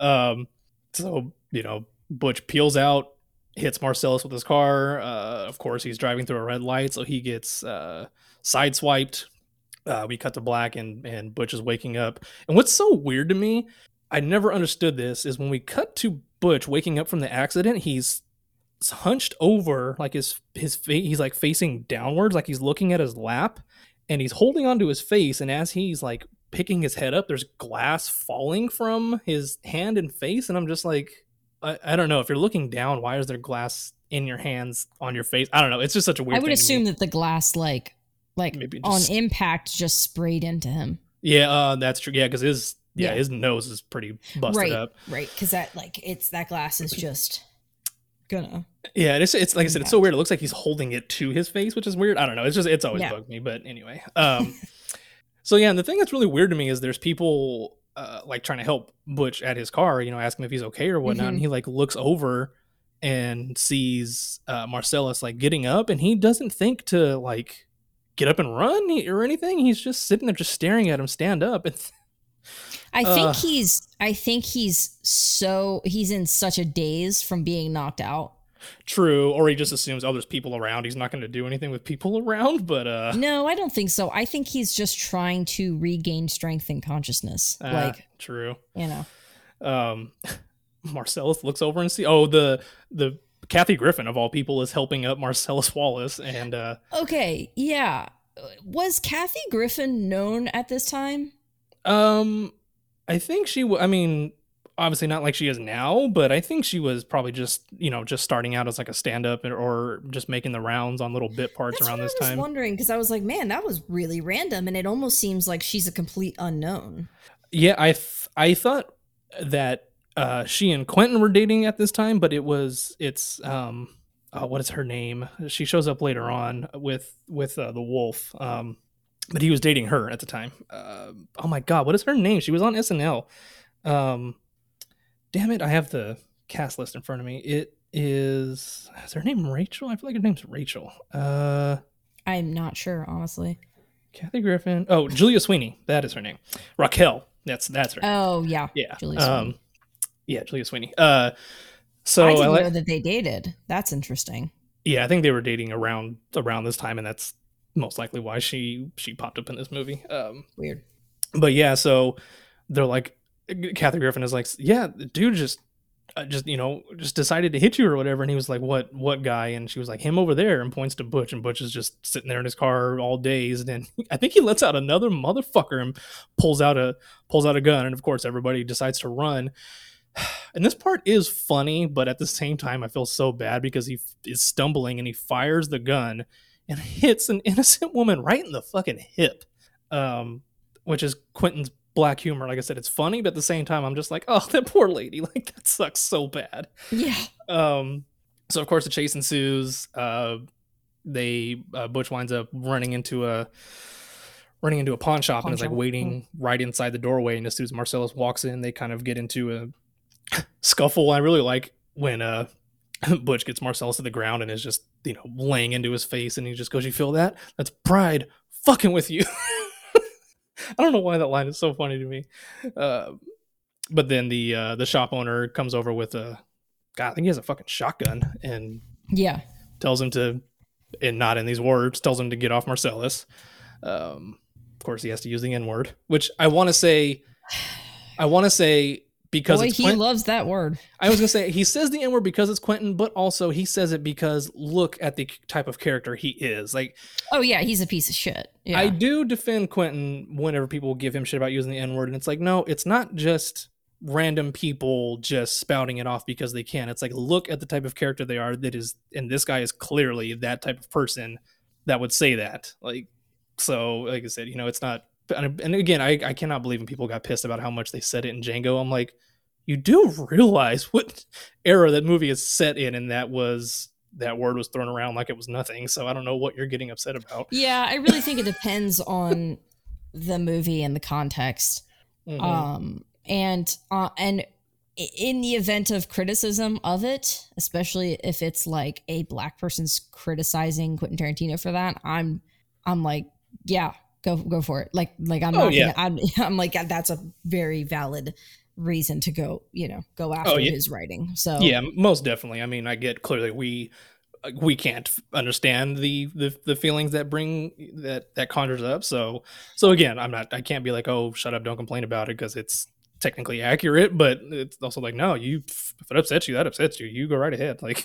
Speaker 4: Um, so you know, Butch peels out, hits Marcellus with his car. Uh, of course, he's driving through a red light, so he gets uh, sideswiped. Uh, we cut to black, and and Butch is waking up. And what's so weird to me, I never understood this, is when we cut to Butch waking up from the accident, he's hunched over, like his his face, he's like facing downwards, like he's looking at his lap, and he's holding onto his face. And as he's like picking his head up, there's glass falling from his hand and face, and I'm just like, I, I don't know. If you're looking down, why is there glass in your hands on your face? I don't know. It's just such a weird.
Speaker 5: I would assume that the glass like like
Speaker 4: Maybe
Speaker 5: on impact just sprayed into him.
Speaker 4: Yeah, uh, that's true. Yeah, because his yeah,
Speaker 5: Yeah.
Speaker 4: his nose is pretty busted
Speaker 5: right,
Speaker 4: up.
Speaker 5: right, because that like it's that glass is just gonna.
Speaker 4: Yeah, it's it's like I said, it's so weird. It looks like he's holding it to his face, which is weird. I don't know. It's just it's always
Speaker 5: Yeah.
Speaker 4: bugged me. But anyway, um, so yeah, and the thing that's really weird to me is there's people uh, like trying to help Butch at his car, you know, ask him if he's okay or whatnot, and
Speaker 5: Mhm.
Speaker 4: he like looks over and sees uh, Marcellus like getting up, and he doesn't think to like get up and run or anything. He's just sitting there, just staring at him stand up. And
Speaker 5: I think
Speaker 4: Ugh.
Speaker 5: he's. I think he's so he's in such a daze from being knocked out.
Speaker 4: True, or he just assumes oh, there's people around. He's not going to do anything with people around. But uh,
Speaker 5: No, I don't think so. I think he's just trying to regain strength and consciousness.
Speaker 4: uh,
Speaker 5: like
Speaker 4: true.
Speaker 5: you know.
Speaker 4: um Marcellus looks over and see oh the the Kathy Griffin of all people is helping up Marcellus Wallace and uh
Speaker 5: Okay, yeah. Was Kathy Griffin known at this time?
Speaker 4: um I think she w- I mean obviously not like she is now but I think she was probably just you know just starting out as like a stand up or just making the rounds on little bit parts
Speaker 5: That's
Speaker 4: around this
Speaker 5: I was
Speaker 4: time.
Speaker 5: wondering because I was like, man, that was really random, and it almost seems like she's a complete unknown.
Speaker 4: yeah I th- I thought that uh she and Quentin were dating at this time but it was it's um uh, what is her name? She shows up later on with with uh, the wolf um but he was dating her at the time. Uh, oh my god what is her name? She was on snl um damn it i have the cast list in front of me it is is her name rachel i feel like her name's rachel uh
Speaker 5: I'm not sure, honestly.
Speaker 4: kathy griffin oh julia sweeney that is her name raquel that's that's her name.
Speaker 5: Oh yeah,
Speaker 4: yeah
Speaker 5: Julia Sweeney.
Speaker 4: um yeah julia sweeney uh so
Speaker 5: I
Speaker 4: I
Speaker 5: didn't
Speaker 4: like-
Speaker 5: know that they dated. That's interesting.
Speaker 4: yeah i think they were dating around around this time and that's most likely why she she popped up in this movie um
Speaker 5: Weird.
Speaker 4: but yeah so they're like kathy griffin is like yeah the dude just uh, just you know just decided to hit you or whatever. And he was like what what guy? And she was like him over there and points to butch and butch is just sitting there in his car all dazed. And i think he lets out another motherfucker and pulls out a pulls out a gun. And of course everybody decides to run. And this part is funny but at the same time i feel so bad because he f- is stumbling and he fires the gun and hits an innocent woman right in the fucking hip um which is quentin's black humor. Like i said it's funny but at the same time i'm just like oh that poor lady. Like that sucks so bad.
Speaker 5: Yeah.
Speaker 4: um so of course the chase ensues. Uh they uh, butch winds up running into a running into a pawn shop
Speaker 5: Pawn
Speaker 4: and is like
Speaker 5: shop,
Speaker 4: waiting right inside the doorway. And as soon as marcellus walks in they kind of get into a scuffle. I really like when uh butch gets marcellus to the ground and is just you know laying into his face. And he just goes you feel that? That's pride fucking with you i don't know why that line is so funny to me uh but then the uh the shop owner comes over with a god i think he has a fucking shotgun and
Speaker 5: Yeah.
Speaker 4: tells him to and not in these words tells him to get off marcellus um of course he has to use the n word which i want to say i want to say because
Speaker 5: Boy, he loves that word.
Speaker 4: I was gonna say he says the N word because it's Quentin, but also he says it because look at the type of character he is. Like
Speaker 5: Oh yeah, he's a piece of shit. Yeah.
Speaker 4: I do defend Quentin whenever people give him shit about using the N word, and it's like, no, it's not just random people just spouting it off because they can. It's like, look at the type of character they are. That is, and this guy is clearly that type of person that would say that. Like, so, like I said, you know, it's not. And and again, I, I cannot believe when people got pissed about how much they said it in Django. I'm like, you do realize what era that movie is set in, and that was that word was thrown around like it was nothing. So I don't know what you're getting upset about.
Speaker 5: Yeah, I really think it depends on the movie and the context.
Speaker 4: Mhm.
Speaker 5: Um and uh, and in the event of criticism of it, especially if it's like a black person's criticizing Quentin Tarantino for that, I'm I'm like, yeah, go go for it. Like like I'm
Speaker 4: Oh,
Speaker 5: not
Speaker 4: yeah.
Speaker 5: gonna, I'm I'm like that's a very valid reason to go, you know, go after
Speaker 4: Oh, yeah.
Speaker 5: his writing. So
Speaker 4: Yeah, most definitely. I mean, I get clearly we we can't understand the, the the feelings that bring that that conjures up. So so again, I'm not. I can't be like, oh, shut up, don't complain about it because it's technically accurate. But it's also like, no, you if it upsets you, that upsets you. You go right ahead. Like,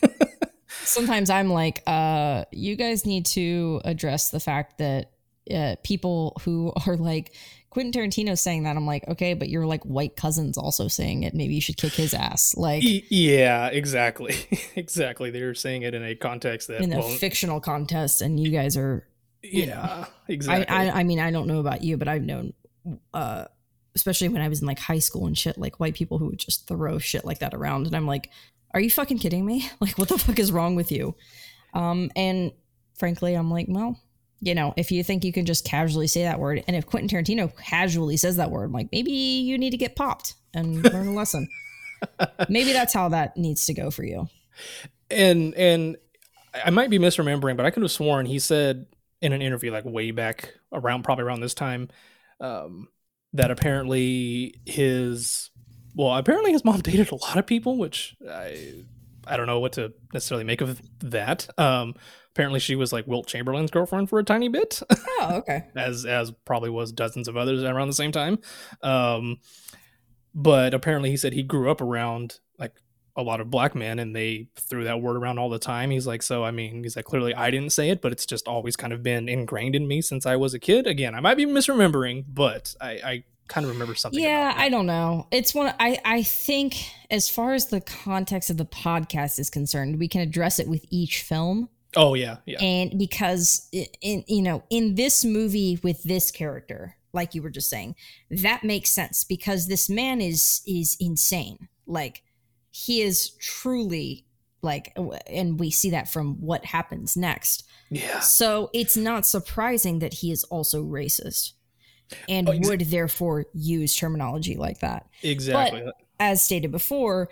Speaker 5: sometimes I'm like, uh, you guys need to address the fact that uh, people who are like Quentin Tarantino saying that. I'm like, okay, but your like white cousins also saying it. Maybe you should kick his ass. Like
Speaker 4: yeah, exactly, exactly. They're saying it in a context that
Speaker 5: in a fictional contest, and you guys are you know.
Speaker 4: Yeah,
Speaker 5: I,
Speaker 4: exactly.
Speaker 5: I I mean I don't know about you, but I've known uh especially when I was in like high school and shit, like white people who would just throw shit like that around and I'm like, Are you fucking kidding me? Like what the fuck is wrong with you? Um and frankly I'm like, well, you know, if you think you can just casually say that word, and if Quentin Tarantino casually says that word, like maybe you need to get popped and learn a lesson. maybe that's how that needs to go for you.
Speaker 4: and and I might be misremembering, but I could have sworn he said in an interview like way back around probably around this time um, that apparently his well apparently his mom dated a lot of people, which I I don't know what to necessarily make of that. Um, apparently she was like Wilt Chamberlain's girlfriend for a tiny bit.
Speaker 5: Oh, okay.
Speaker 4: as as probably was dozens of others around the same time. Um, but apparently, he said he grew up around like a lot of black men, and they threw that word around all the time. He's like, so I mean, he's like, clearly I didn't say it, but it's just always kind of been ingrained in me since I was a kid. Again, I might be misremembering, but I, I kind of remember something.
Speaker 5: yeah i don't know it's one i i think as far as the context of the podcast is concerned we can address it with each film.
Speaker 4: Oh yeah, yeah,
Speaker 5: and because in you know in this movie with this character like you were just saying that makes sense because this man is is insane like he is truly like and we see that from what happens next
Speaker 4: yeah.
Speaker 5: so it's not surprising that he is also racist and
Speaker 4: Oh,
Speaker 5: would therefore use terminology like that
Speaker 4: Exactly.
Speaker 5: But as stated before,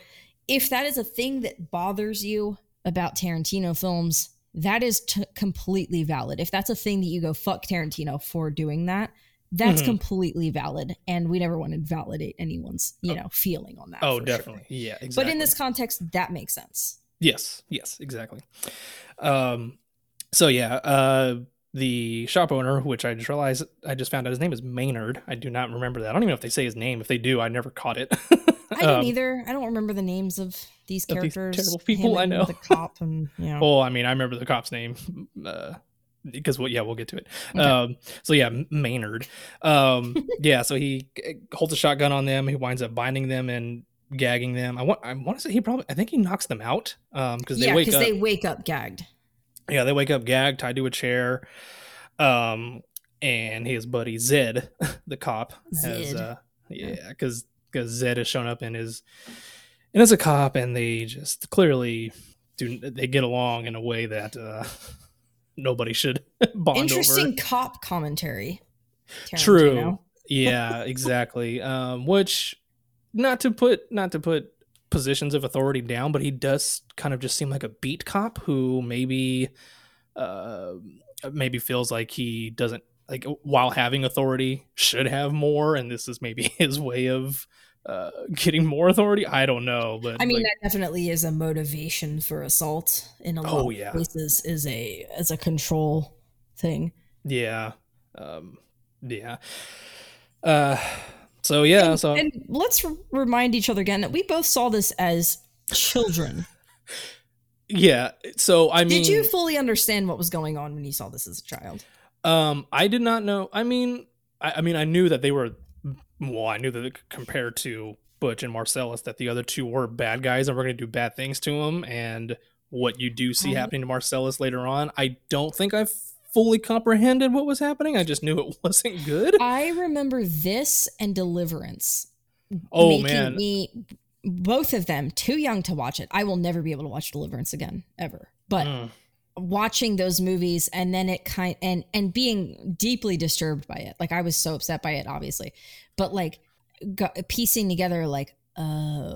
Speaker 5: if that is a thing that bothers you about Tarantino films, that is t- completely valid. If that's a thing that you go fuck Tarantino for doing that, that's
Speaker 4: Mhm.
Speaker 5: completely valid, and we never want to validate anyone's you know feeling on that.
Speaker 4: oh,
Speaker 5: for sure.
Speaker 4: definitely. Yeah. Exactly.
Speaker 5: But in this context, that makes sense.
Speaker 4: Yes, yes, exactly. Um, so yeah, uh, the shop owner, which I just realized, I just found out his name is Maynard. I do not remember that. I don't even know if they say his name. If they do, I never caught it.
Speaker 5: I don't
Speaker 4: Um,
Speaker 5: either. I don't remember the names of these
Speaker 4: Of these
Speaker 5: characters.
Speaker 4: terrible people, I know.
Speaker 5: the cop, and you know.
Speaker 4: Well, I mean, I remember the cop's name. Uh, because well, yeah, we'll get to it.
Speaker 5: Okay.
Speaker 4: Um, so yeah, Maynard. Um, yeah, so he uh, holds a shotgun on them. He winds up binding them and gagging them. I want, I want to say he probably, I think he knocks them out. Um, because they
Speaker 5: yeah,
Speaker 4: wake
Speaker 5: because
Speaker 4: up.
Speaker 5: they wake up gagged.
Speaker 4: Yeah, they wake up gagged, tied to a chair. Um, and his buddy Zed, the cop, has
Speaker 5: Zed.
Speaker 4: uh, yeah, because because Zed has shown up in his and as a cop, and they just clearly do they get along in a way that uh nobody should bond
Speaker 5: Interesting
Speaker 4: over.
Speaker 5: cop commentary.
Speaker 4: True. Yeah, exactly. um, which not to put not to put positions of authority down, but he does kind of just seem like a beat cop who maybe uh maybe feels like he doesn't like while having authority should have more and this is maybe his way of uh getting more authority i don't know but
Speaker 5: I mean,
Speaker 4: like,
Speaker 5: that definitely is a motivation for assault in a lot
Speaker 4: Oh,
Speaker 5: of
Speaker 4: yeah.
Speaker 5: places. Is a as a control thing.
Speaker 4: yeah um yeah uh so yeah so
Speaker 5: And let's r- remind each other again that we both saw this as children.
Speaker 4: yeah so i mean
Speaker 5: Did you fully understand what was going on when you saw this as a child?
Speaker 4: Um, I did not know. I mean, I, I mean, I knew that they were. Well, I knew that compared to Butch and Marcellus, that the other two were bad guys and were going to do bad things to them. And what you do see
Speaker 5: Right.
Speaker 4: happening to Marcellus later on, I don't think I fully comprehended what was happening. I just knew it wasn't good.
Speaker 5: I remember this and Deliverance.
Speaker 4: Oh
Speaker 5: making
Speaker 4: man,
Speaker 5: me both of them too young to watch it. I will never be able to watch Deliverance again ever. But
Speaker 4: Mm.
Speaker 5: watching those movies and then it kind and and being deeply disturbed by it like i was so upset by it obviously but like piecing together like uh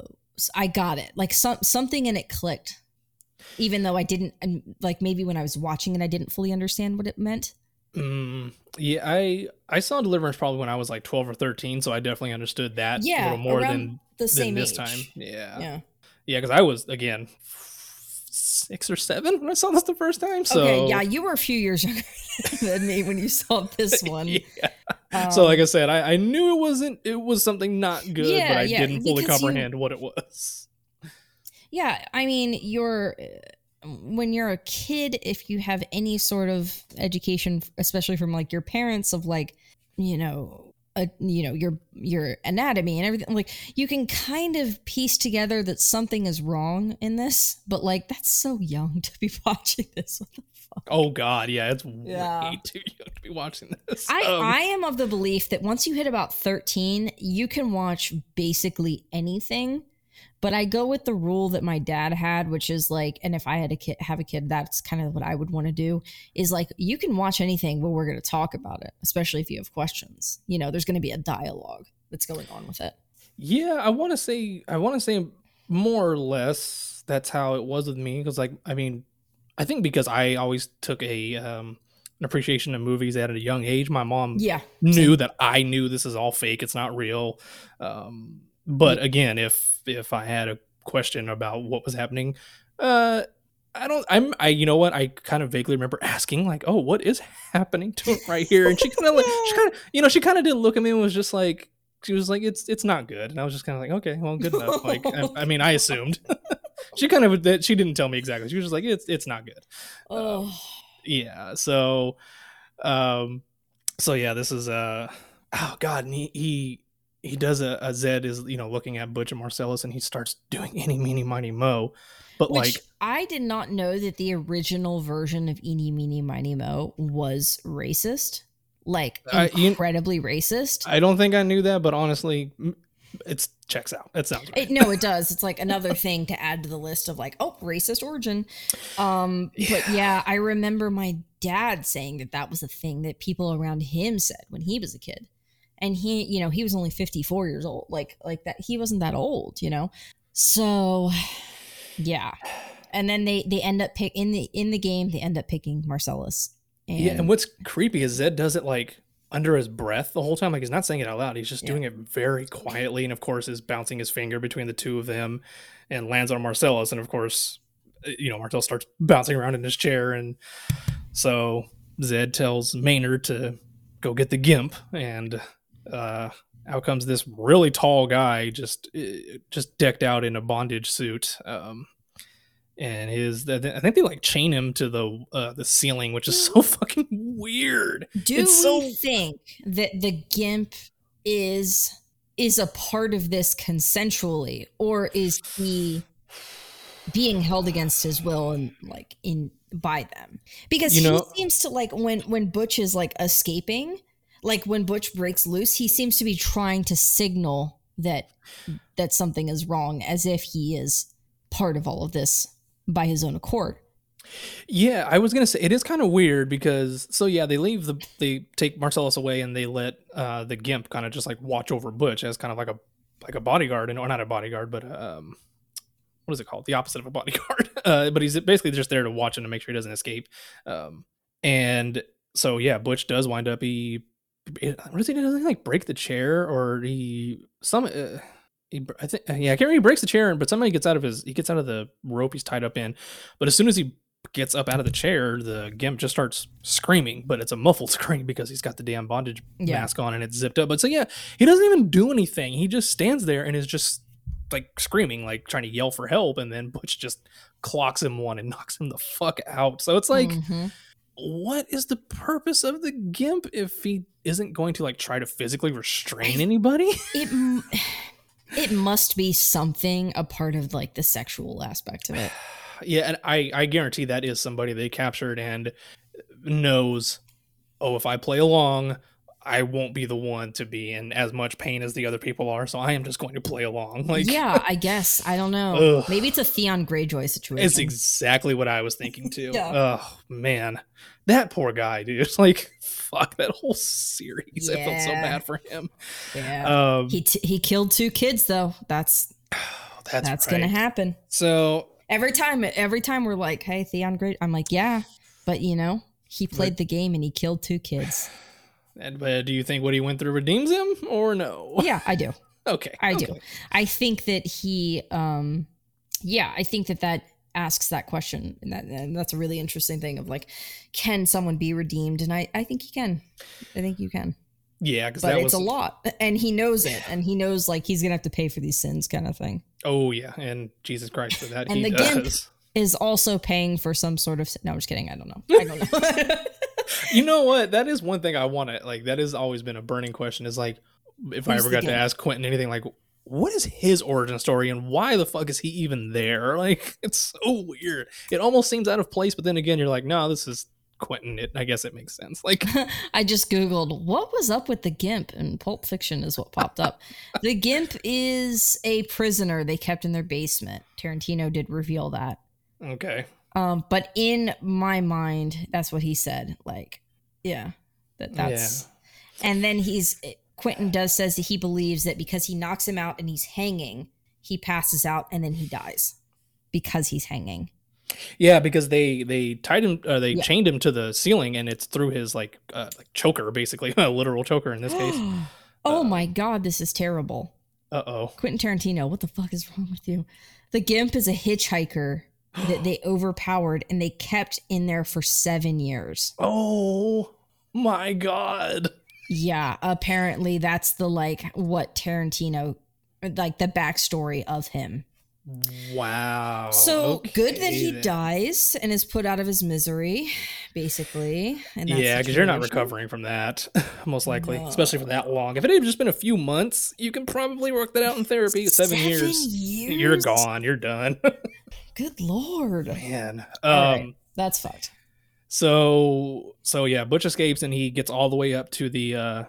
Speaker 5: i got it like some something in it clicked even though i didn't like maybe when i was watching it i didn't fully understand what it meant
Speaker 4: Mm, yeah, I I saw Deliverance probably when I was like twelve or thirteen, so I definitely understood that a
Speaker 5: yeah
Speaker 4: little more than
Speaker 5: the
Speaker 4: than
Speaker 5: same
Speaker 4: this
Speaker 5: age.
Speaker 4: time. Yeah,
Speaker 5: yeah
Speaker 4: yeah, because I was again six or seven when I saw this the first time. So
Speaker 5: okay yeah you were a few years younger than me when you saw this one
Speaker 4: yeah. so like
Speaker 5: Um,
Speaker 4: I said, I, I knew it wasn't it was something not good,
Speaker 5: Yeah,
Speaker 4: but I
Speaker 5: yeah,
Speaker 4: didn't fully
Speaker 5: because you-
Speaker 4: comprehend what it was.
Speaker 5: Yeah, I mean, you're when you're a kid, if you have any sort of education, especially from like your parents, of like, you know, a, you know your your anatomy and everything, like you can kind of piece together that something is wrong in this. But like, that's so young to be watching this. What the
Speaker 4: Oh God, yeah, it's
Speaker 5: Yeah.
Speaker 4: way too young to be watching this.
Speaker 5: I,
Speaker 4: Um,
Speaker 5: I am of the belief that once you hit about 13, you can watch basically anything. But I go with the rule that my dad had, which is like, and if I had a kid, have a kid, that's kind of what I would want to do. Is like you can watch anything, but we're going to talk about it, especially if you have questions. You know, there's going to be a dialogue that's going on with it.
Speaker 4: Yeah, I want to say I want to say more or less that's how it was with me because like I mean, I think because I always took a um an appreciation of movies at a young age. My mom
Speaker 5: Yeah,
Speaker 4: knew that I knew this is all fake. It's not real. Um, but again, if if I had a question about what was happening, uh, I don't. I'm. I. You know what? I kind of vaguely remember asking, like, "Oh, what is happening to him right here?" And she kind of like, she kind of, you know, she kind of didn't look at me and was just like, she was like, "It's it's not good." And I was just kind of like, "Okay, well, good enough." Like, I, I mean, I assumed. she kind of that she didn't tell me exactly. She was just like, "It's it's not good."
Speaker 5: Oh,
Speaker 4: yeah so um so yeah this is uh oh god and he he, he does a, a zed is you know looking at butch and marcellus and he starts doing any meeny miny mo but
Speaker 5: which
Speaker 4: like
Speaker 5: I did not know that the original version of Eeny Meeny Miny Mo was racist, like
Speaker 4: I- you-
Speaker 5: incredibly racist.
Speaker 4: i don't think i knew that but honestly it's checks out it sounds right
Speaker 5: It, no, it does. It's like another thing to add to the list of like, oh, racist origin. Um, but yeah, I remember my dad saying that that was a thing that people around him said when he was a kid, and he, you know, he was only fifty four years old. Like, like that, he wasn't that old, you know. So, yeah, and then they they end up pick in the in the game they end up picking Marcellus. And,
Speaker 4: yeah and what's creepy is zed does it like under his breath the whole time like he's not saying it out loud he's just
Speaker 5: Yeah.
Speaker 4: doing it very quietly and of course is bouncing his finger between the two of them and lands on marcellus and of course uh, you know marcellus starts bouncing around in his chair and so zed tells maynard to go get the gimp and uh out comes this really tall guy just uh, just decked out in a bondage suit um and his i think they like chain him to the uh the ceiling which is so fucking weird
Speaker 5: Do
Speaker 4: It's
Speaker 5: we
Speaker 4: so-
Speaker 5: think that the gimp is is a part of this consensually, or is he being held against his will and like in by them? Because
Speaker 4: You
Speaker 5: he
Speaker 4: know-
Speaker 5: seems to like when when Butch is like escaping, like when Butch breaks loose, he seems to be trying to signal that that something is wrong, as if he is part of all of this by his own accord.
Speaker 4: Yeah, I was gonna say it is kind of weird because so yeah, they leave the they take Marcellus away and they let uh the Gimp kind of just like watch over Butch as kind of like a like a bodyguard and or not a bodyguard but um what is it called? The opposite of a bodyguard. Uh but he's basically just there to watch him to make sure he doesn't escape. Um and so yeah Butch does wind up he what does he do? Doesn't he like break the chair or he some uh, he, I think yeah I can't remember he breaks the chair but somebody gets out of his he gets out of the rope he's tied up in but as soon as he gets up out of the chair, the gimp just starts screaming, but it's a muffled scream because he's got the damn bondage
Speaker 5: Yeah.
Speaker 4: mask on and it's zipped up. But so yeah, he doesn't even do anything. He just stands there and is just like screaming, like trying to yell for help, and then Butch just clocks him one and knocks him the fuck out. So it's like,
Speaker 5: Mhm.
Speaker 4: What is the purpose of the gimp if he isn't going to like try to physically restrain anybody?
Speaker 5: it it must be something a part of like the sexual aspect of it
Speaker 4: yeah, and I I guarantee that is somebody they captured and knows, oh, if I play along, I won't be the one to be in as much pain as the other people are, so I am just going to play along. Like,
Speaker 5: yeah i guess i don't know
Speaker 4: Ugh.
Speaker 5: maybe it's a theon greyjoy situation
Speaker 4: it's exactly what I was thinking too.
Speaker 5: Yeah.
Speaker 4: Oh man, that poor guy, dude. It's like fuck that whole series. I felt so bad for him.
Speaker 5: yeah
Speaker 4: Um,
Speaker 5: he t- he killed two kids though that's
Speaker 4: that's
Speaker 5: that's,
Speaker 4: right.
Speaker 5: gonna happen
Speaker 4: So
Speaker 5: every time every time we're like hey theon great i'm like yeah but you know he played the game and he killed two kids
Speaker 4: and, uh, do you think what he went through redeems him or no?
Speaker 5: yeah i do
Speaker 4: Okay,
Speaker 5: I do. I think that he, um, yeah, I think that that asks that question, and that and that's a really interesting thing of like, can someone be redeemed? And I, I think he can. I think you can,
Speaker 4: Yeah, because
Speaker 5: it's
Speaker 4: was
Speaker 5: a lot, and he knows it, and he knows like he's gonna have to pay for these sins, kind of thing.
Speaker 4: Oh yeah, and Jesus Christ for that
Speaker 5: And
Speaker 4: he
Speaker 5: the gimp-
Speaker 4: does.
Speaker 5: Is also paying for some sort of. No, I'm just kidding. I don't know. I don't know.
Speaker 4: You know what? That is one thing I want to like. That has always been a burning question. Is like, if I ever got to ask Quentin anything, like, what is his origin story and why the fuck is he even there? Like, it's so weird. It almost seems out of place, but then again, you're like, no, this is Quentin. It, I guess it makes sense. Like,
Speaker 5: I just Googled what was up with the Gimp, and Pulp Fiction is what popped up. the Gimp is a prisoner they kept in their basement. Tarantino did reveal that.
Speaker 4: okay.
Speaker 5: Um, but in my mind, that's what he said. Like, yeah, that that's. And then he's Quentin does says that he believes that because he knocks him out and he's hanging, he passes out and then he dies because he's hanging.
Speaker 4: Yeah, because they they tied him, uh, they
Speaker 5: Yeah.
Speaker 4: chained him to the ceiling, and it's through his like uh, like choker, basically a literal choker in this case.
Speaker 5: oh my god, this is terrible.
Speaker 4: Uh oh.
Speaker 5: Quentin Tarantino, what the fuck is wrong with you? The Gimp is a hitchhiker that they overpowered and they kept in there for seven years.
Speaker 4: Oh my god.
Speaker 5: Yeah, apparently that's the like what Tarantino, like the backstory of him.
Speaker 4: Wow.
Speaker 5: So good that he
Speaker 4: then.
Speaker 5: dies and is put out of his misery, basically. And
Speaker 4: Yeah, because you're not recovering from that, most likely, especially for that long. If it had just been a few months, you can probably work that out in therapy. Seven,
Speaker 5: Seven
Speaker 4: years,
Speaker 5: years?
Speaker 4: you're gone. You're done.
Speaker 5: Good lord,
Speaker 4: Man. Um,
Speaker 5: right, that's fucked.
Speaker 4: So so yeah, Butch escapes and he gets all the way up to the uh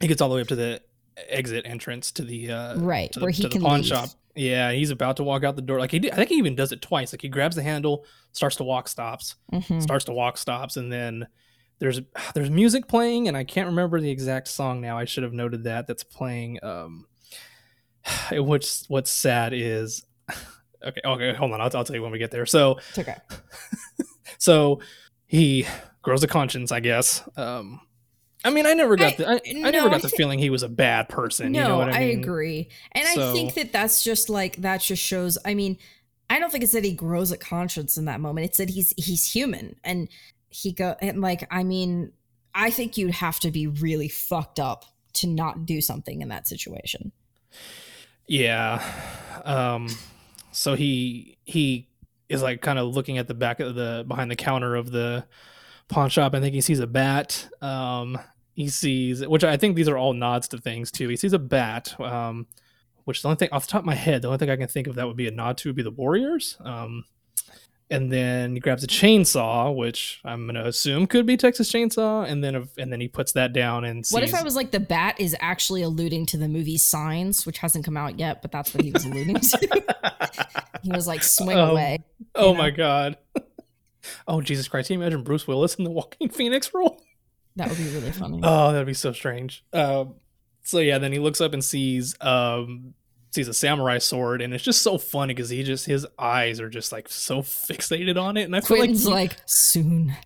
Speaker 4: he gets all the way up to the exit entrance to the uh
Speaker 5: Right,
Speaker 4: to the,
Speaker 5: where he
Speaker 4: to the
Speaker 5: can
Speaker 4: pawn
Speaker 5: leave.
Speaker 4: shop. Yeah, he's about to walk out the door. Like he did, I think he even does it twice. Like he grabs the handle, starts to walk, stops,
Speaker 5: Mhm.
Speaker 4: starts to walk, stops, and then there's there's music playing, and I can't remember the exact song now. I should have noted that that's playing. Um, which what's sad is okay. Okay, hold on. I'll, I'll tell you when we get there. So
Speaker 5: It's okay.
Speaker 4: so he grows a conscience, I guess. Um, I mean, I never got
Speaker 5: I-
Speaker 4: the I, I
Speaker 5: no,
Speaker 4: never
Speaker 5: I
Speaker 4: got the feeling he was a bad person.
Speaker 5: no,
Speaker 4: you know what I
Speaker 5: I,
Speaker 4: mean?
Speaker 5: agree, and I think that that's just like that just shows. I mean, I don't think it's that he grows a conscience in that moment. It's that he's he's human, and he go and like I mean, I think you'd have to be really fucked up to not do something in that situation.
Speaker 4: Yeah. Um so he he is like kind of looking at the back of the behind the counter of the pawn shop. I think he sees a bat. Um he sees which I think these are all nods to things too. He sees a bat. Um which the only thing off the top of my head, the only thing I can think of that would be a nod to would be the Warriors. Um and then he grabs a chainsaw, which I'm gonna assume could be Texas Chainsaw, and then and then he puts that down and sees,
Speaker 5: What if I was like the bat is actually alluding to the movie Signs, which hasn't come out yet, but that's what he was alluding to. he was like swing
Speaker 4: Um,
Speaker 5: away.
Speaker 4: Oh
Speaker 5: you
Speaker 4: my god. Oh Jesus Christ! Can you imagine Bruce Willis in the Joaquin Phoenix role?
Speaker 5: That would be really funny.
Speaker 4: Oh, that'd be so strange. Um, so yeah, then he looks up and sees um sees a samurai sword, and it's just so funny because he just his eyes are just like so fixated on it, and I feel like,
Speaker 5: like soon.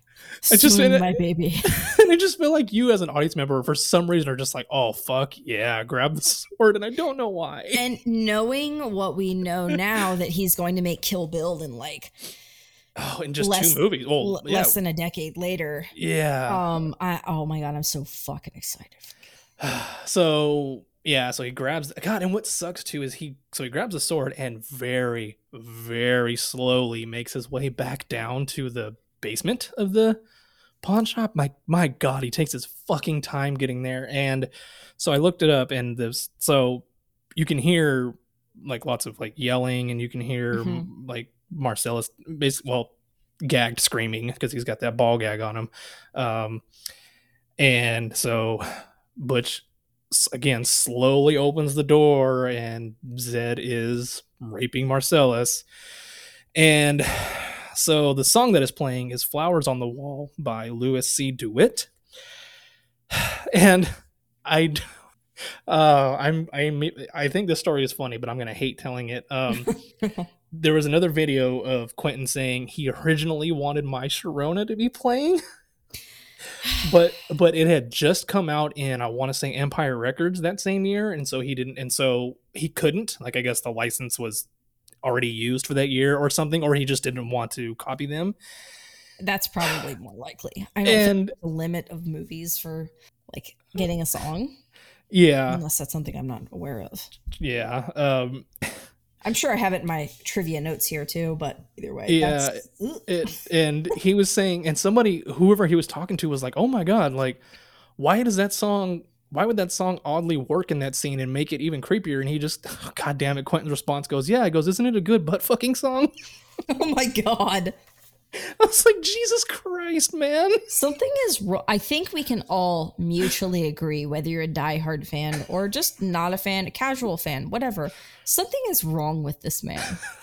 Speaker 4: I just
Speaker 5: soon, my baby.
Speaker 4: and I just feel like you as an audience member for some reason are just like, oh fuck yeah, grab the sword, and I don't know why.
Speaker 5: and knowing what we know now that he's going to make Kill Bill in like
Speaker 4: Oh, in just
Speaker 5: less-
Speaker 4: two movies. Well,
Speaker 5: l-
Speaker 4: yeah,
Speaker 5: less than a decade later.
Speaker 4: yeah.
Speaker 5: Um, I oh my god, I'm so fucking excited.
Speaker 4: so yeah, so he grabs God, and what sucks too is he so he grabs a sword and very, very slowly makes his way back down to the basement of the pawn shop. My my God, he takes his fucking time getting there. And so I looked it up, and this so you can hear like lots of like yelling, and you can hear
Speaker 5: Mhm.
Speaker 4: like Marcellus basically well gagged screaming because he's got that ball gag on him. Um, and so Butch again slowly opens the door, and Zed is raping Marcellus. And so the song that is playing is Flowers on the Wall by Louis C. DeWitt. And I uh I'm I I think this story is funny, but I'm going to hate telling it. Um there was another video of Quentin saying he originally wanted My Sharona to be playing, but but it had just come out in I want to say Empire Records that same year, and so he didn't, and so he couldn't. Like I guess the license was already used for that year or something, or he just didn't want to copy them.
Speaker 5: That's probably more likely. I don't
Speaker 4: And
Speaker 5: the limit of movies for like getting a song,
Speaker 4: yeah,
Speaker 5: unless that's something I'm not aware of.
Speaker 4: yeah, um,
Speaker 5: I'm sure I have it in my trivia notes here too, but either way,
Speaker 4: Yeah, it, and he was saying, and somebody, whoever he was talking to, was like, "Oh my god, like, why does that song why would that song oddly work in that scene and make it even creepier? And he just, God damn it, Quentin's response goes, Yeah, he goes, Isn't it a good butt fucking song?
Speaker 5: Oh my god.
Speaker 4: I was like, Jesus Christ, man.
Speaker 5: Something is wrong. I think we can all mutually agree, whether you're a diehard fan or just not a fan, a casual fan, whatever. Something is wrong with this man.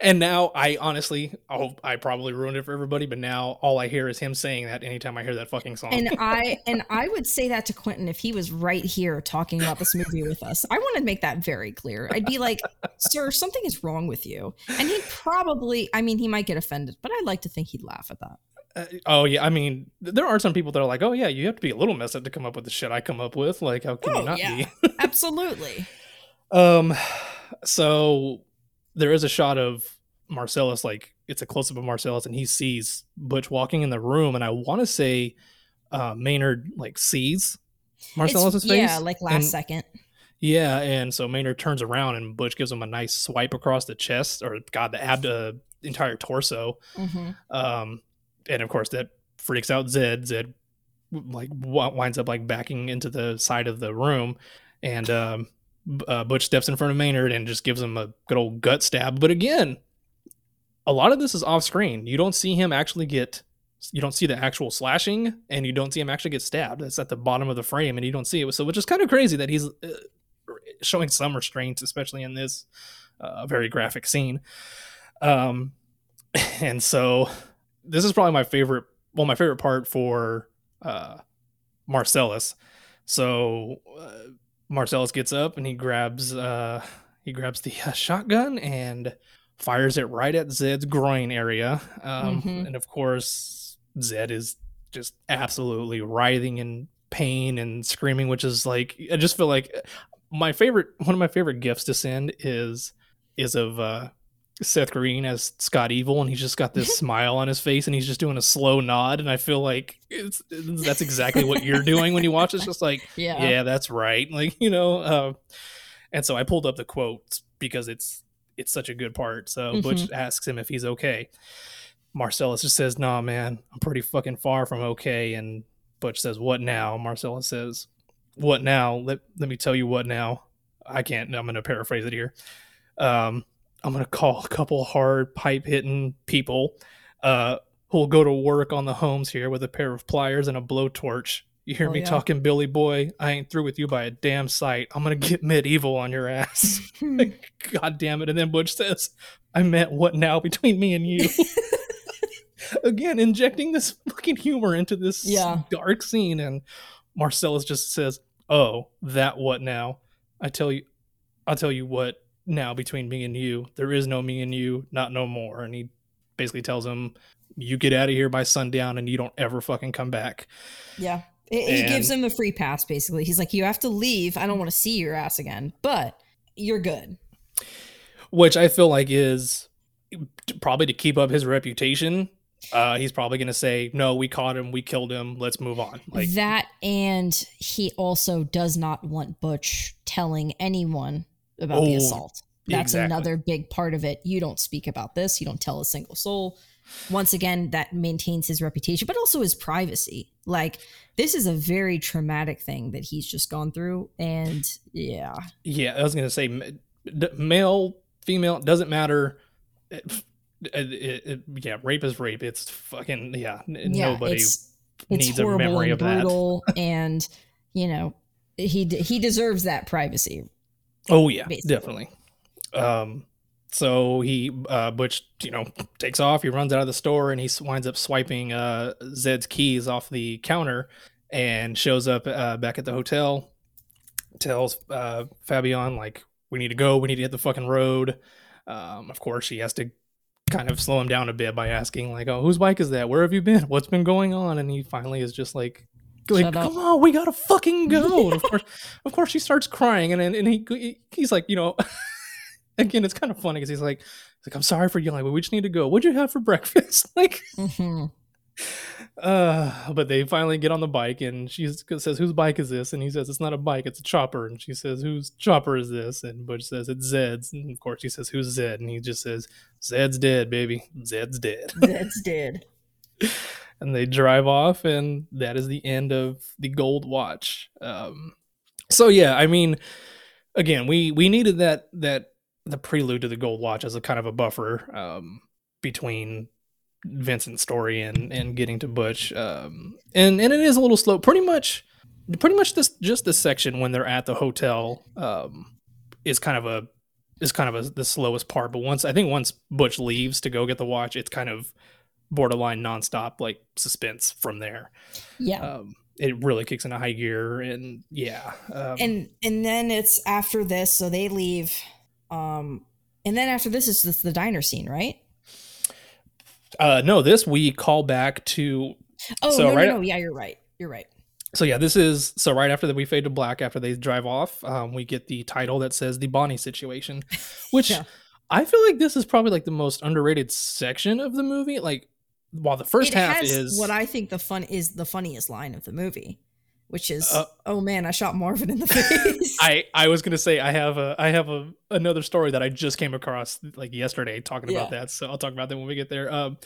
Speaker 4: And now I honestly, oh, I probably ruined it for everybody, but now all I hear is him saying that anytime I hear that fucking song.
Speaker 5: And I and I would say that to Quentin if he was right here talking about this movie with us. I want to make that very clear. I'd be like, "Sir, something is wrong with you." And he'd probably, I mean, he might get offended, but I'd like to think he'd laugh at that.
Speaker 4: Uh, oh yeah, I mean, there are some people that are like, "Oh yeah, you have to be a little messed up to come up with the shit I come up with." Like, how can you
Speaker 5: Oh,
Speaker 4: not
Speaker 5: yeah.
Speaker 4: be?
Speaker 5: Absolutely.
Speaker 4: Um, so there is a shot of Marcellus, like it's a close up of Marcellus, and he sees Butch walking in the room, and I want to say uh, Maynard like sees Marcellus's
Speaker 5: It's-
Speaker 4: face.
Speaker 5: Yeah, like last
Speaker 4: and-
Speaker 5: second.
Speaker 4: Yeah, and so Maynard turns around, and Butch gives him a nice swipe across the chest, or God, the ab, uh, entire torso.
Speaker 5: hmm
Speaker 4: Um, and of course that freaks out Zed. Zed like w- winds up like backing into the side of the room, and um, uh, Butch steps in front of Maynard and just gives him a good old gut stab. But again, a lot of this is off screen. You don't see him actually get. You don't see the actual slashing, and you don't see him actually get stabbed. It's at the bottom of the frame, and you don't see it. So, which is kind of crazy that he's uh, showing some restraint, especially in this uh, very graphic scene. Um, and so this is probably my favorite well my favorite part for uh marcellus so uh, marcellus gets up and he grabs uh he grabs the uh, shotgun and fires it right at zed's groin area um
Speaker 5: Mhm.
Speaker 4: and of course zed is just absolutely writhing in pain and screaming which is like i just feel like my favorite one of my favorite gifts to send is is of uh Seth Green as Scott Evil, and he's just got this smile on his face, and he's just doing a slow nod, and I feel like it's, that's exactly what you're doing when you watch. It's just like,
Speaker 5: Yeah.
Speaker 4: yeah, that's right, like you know. Uh, and so I pulled up the quotes because it's it's such a good part. So Butch asks him if he's okay. Marcellus just says, "Nah, man, I'm pretty fucking far from okay." And Butch says, "What now?" Marcellus says, "What now? Let let me tell you what now." I can't. I'm going to paraphrase it here. Um, I'm gonna call a couple hard pipe hitting people uh, who'll go to work on the homes here with a pair of pliers and a blowtorch. You hear
Speaker 5: Oh,
Speaker 4: me
Speaker 5: yeah.
Speaker 4: talking, Billy boy? I ain't through with you by a damn sight. I'm gonna get medieval on your ass. God damn it! And then Butch says, "I meant what now between me and you." Again, injecting this fucking humor into this
Speaker 5: Yeah.
Speaker 4: dark scene, and Marcellus just says, "Oh, that what now? I tell you, I'll tell you what now between me and you. There is no me and you, not no more." And he basically tells him, "You get out of here by sundown, and you don't ever fucking come back."
Speaker 5: Yeah. He he gives him a free pass, basically. He's like, You have to leave. I don't want to see your ass again, but you're good.
Speaker 4: Which I feel like is probably to keep up his reputation. Uh, he's probably going to say, "No, we caught him. We killed him. Let's move on." Like,
Speaker 5: that and he also does not want Butch telling anyone about the
Speaker 4: Oh,
Speaker 5: assault. That's
Speaker 4: exactly.
Speaker 5: another big part of it. You don't speak about this. You don't tell a single soul. Once again, that maintains his reputation, but also his privacy. Like this is a very traumatic thing that he's just gone through, and yeah,
Speaker 4: Yeah, I was gonna say, male, female, doesn't matter. It- it- it- yeah, rape is rape. It's fucking yeah.
Speaker 5: yeah,
Speaker 4: Nobody
Speaker 5: it's it's
Speaker 4: needs a
Speaker 5: horrible
Speaker 4: memory
Speaker 5: and
Speaker 4: of that.
Speaker 5: brutal, and you know he he deserves that privacy.
Speaker 4: Oh yeah,
Speaker 5: basically.
Speaker 4: definitely. Um, so he uh, Butch, you know, takes off. He runs out of the store and he winds up swiping uh, Zed's keys off the counter and shows up uh, back at the hotel. Tells uh, Fabienne like, "We need to go. We need to hit the fucking road." Um, of course, she has to kind of slow him down a bit by asking like, "Oh, whose bike is that? Where have you been? What's been going on?" And he finally is just like. Like,
Speaker 5: Shut up.
Speaker 4: come on, we gotta fucking go. And of course, of course, she starts crying, and and he he's like, you know, again, it's kind of funny because he's like, he's like, I'm sorry for yelling, but we just need to go. What'd you have for breakfast? like,
Speaker 5: hmm
Speaker 4: uh, but they finally get on the bike, and she says, "Whose bike is this?" And he says, "It's not a bike, it's a chopper." And she says, "Whose chopper is this?" And Butch says, "It's Zed's." And of course, he says, "Who's Zed?" And he just says, "Zed's dead, baby. Zed's dead."
Speaker 5: Zed's dead.
Speaker 4: And they drive off, and that is the end of the gold watch. Um, so yeah, I mean, again, we we needed that that the prelude to the gold watch as a kind of a buffer um, between Vincent's story and and getting to Butch. Um, and and it is a little slow. Pretty much, pretty much this just this section when they're at the hotel um, is kind of a is kind of a, the slowest part. But once I think once Butch leaves to go get the watch, it's kind of borderline nonstop like suspense from there.
Speaker 5: Yeah.
Speaker 4: Um, it really kicks into high gear, and yeah. Um,
Speaker 5: and and then it's after this, so they leave. Um, and then after this is this the diner scene, right?
Speaker 4: uh, no, this we call back to
Speaker 5: Oh
Speaker 4: So
Speaker 5: no,
Speaker 4: right-
Speaker 5: no, no, yeah, you're right. You're right.
Speaker 4: So yeah, this is so right after that we fade to black after they drive off, um, we get the title that says the Bonnie situation, which
Speaker 5: Yeah.
Speaker 4: I feel like this is probably like the most underrated section of the movie. Like, while the first
Speaker 5: it
Speaker 4: half
Speaker 5: has
Speaker 4: is
Speaker 5: what I think the fun is the funniest line of the movie, which is,
Speaker 4: Uh,
Speaker 5: "Oh man, I shot Marvin in the face."
Speaker 4: I I was gonna say I have a I have a another story that I just came across like yesterday talking about that. So I'll talk about that when we get there. Um,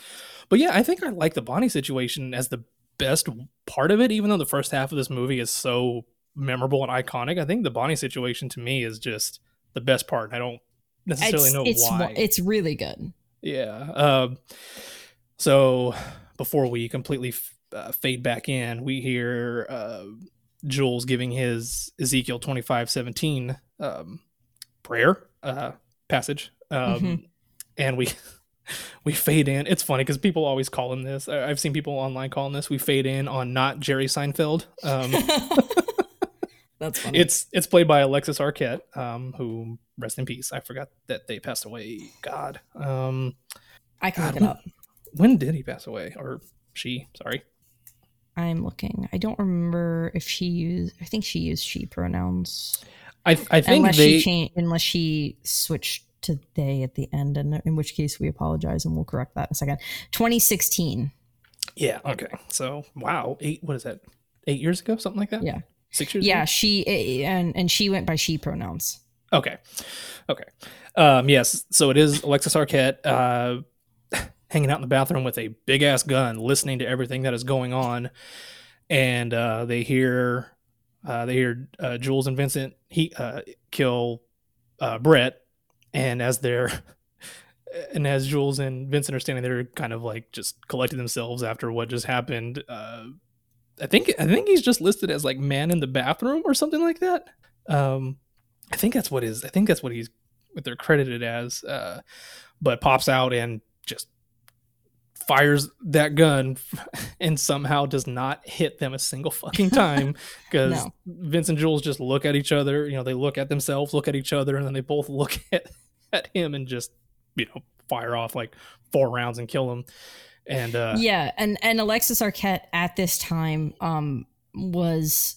Speaker 4: but yeah, I think I like the Bonnie situation as the best part of it, even though the first half of this movie is so memorable and iconic. I think the Bonnie situation to me is just the best part. I don't necessarily
Speaker 5: it's
Speaker 4: know
Speaker 5: it's
Speaker 4: why.
Speaker 5: it's really good.
Speaker 4: Yeah. Um, so before we completely f- uh, fade back in, we hear uh, Jules giving his Ezekiel twenty five seventeen um, prayer uh, passage, um,
Speaker 5: Mhm.
Speaker 4: and we we fade in. It's funny because people always call him this. I've seen people online calling this. We fade in on not Jerry Seinfeld. Um,
Speaker 5: That's funny.
Speaker 4: it's it's played by Alexis Arquette, um, who rest in peace. I forgot that they passed away. God. Um,
Speaker 5: I can look it up.
Speaker 4: When did he pass away or she sorry
Speaker 5: I'm looking. I don't remember if she used. I think she used she pronouns.
Speaker 4: i i think
Speaker 5: unless
Speaker 4: they
Speaker 5: she changed, unless she switched to they at the end, and in which case we apologize and we'll correct that in a second. 2016.
Speaker 4: yeah okay so wow eight what is that eight years ago something like that
Speaker 5: Yeah.
Speaker 4: six years
Speaker 5: Yeah,
Speaker 4: ago?
Speaker 5: she and and she went by she pronouns.
Speaker 4: okay okay um yes so it is alexis arquette uh hanging out in the bathroom with a big ass gun listening to everything that is going on and uh they hear uh they hear uh jules and vincent he uh kill uh brett and as they're and as Jules and Vincent are standing there, kind of like just collecting themselves after what just happened. Uh, I think I think he's just listed as like man in the bathroom or something like that. Um, I think that's what is. I think that's what he's what they're credited as. But pops out and fires that gun and somehow does not hit them a single fucking time because
Speaker 5: No.
Speaker 4: Vince and Jules just look at each other. You know, they look at themselves, look at each other, and then they both look at at him and just you know fire off like four rounds and kill him. And uh,
Speaker 5: yeah, and and Alexis Arquette at this time um was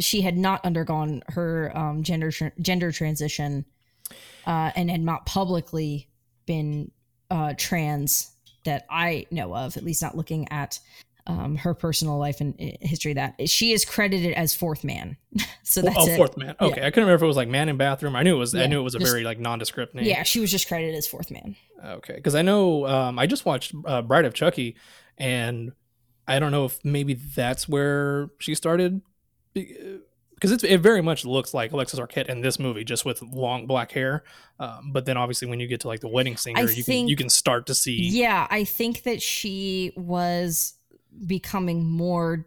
Speaker 5: she had not undergone her um gender tr- gender transition uh and had not publicly been uh trans that I know of, at least not looking at um her personal life and uh, history that she is credited as fourth man. so that's
Speaker 4: oh,
Speaker 5: it.
Speaker 4: fourth man. Okay, I couldn't remember if it was like man in bathroom. I knew it was. I knew it was a
Speaker 5: just-
Speaker 4: very like nondescript name.
Speaker 5: Yeah, she was just credited as fourth man.
Speaker 4: Okay, because I know um, I just watched uh, Bride of Chucky, and I don't know if maybe that's where she started, because it very much looks like Alexis Arquette in this movie, just with long black hair. Um, but then obviously when you get to like the wedding singer,
Speaker 5: I
Speaker 4: you can you can start to see.
Speaker 5: Yeah, I think that she was becoming more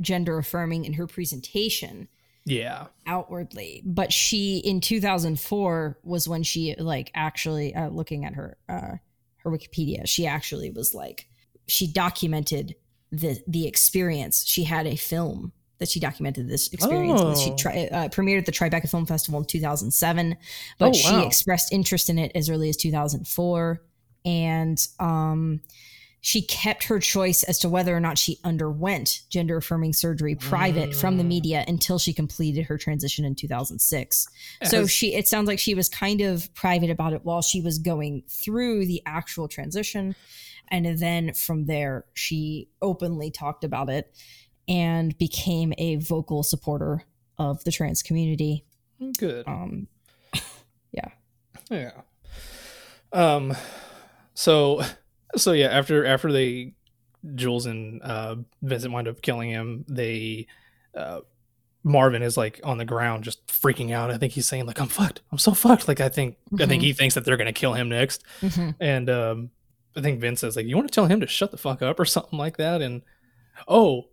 Speaker 5: gender affirming in her presentation
Speaker 4: Yeah.
Speaker 5: outwardly but she in 2004 was when she like actually uh, looking at her uh her wikipedia she actually was like she documented the the experience she had a film that she documented this experience with. she
Speaker 4: Oh.
Speaker 5: tri- uh, premiered at the tribeca film festival in 2007 but
Speaker 4: Oh,
Speaker 5: she
Speaker 4: wow.
Speaker 5: expressed interest in it as early as 2004 and um she kept her choice as to whether or not she underwent gender affirming surgery private from the
Speaker 4: Mm.
Speaker 5: media until she completed her transition in 2006. So she it sounds like she was kind of private about it while she was going through the actual transition and then from there she openly talked about it and became a vocal supporter of the trans community.
Speaker 4: good.
Speaker 5: Um
Speaker 4: Yeah. Yeah. Um so so yeah, after after they Jules and uh, Vincent wind up killing him, they uh, Marvin is like on the ground just freaking out. I think he's saying like I'm fucked. I'm so fucked. Like I think I think
Speaker 5: Mhm.
Speaker 4: he thinks that they're gonna kill him next.
Speaker 5: Mhm.
Speaker 4: And um, I think Vince says like, "You want to tell him to shut the fuck up or something like that." And oh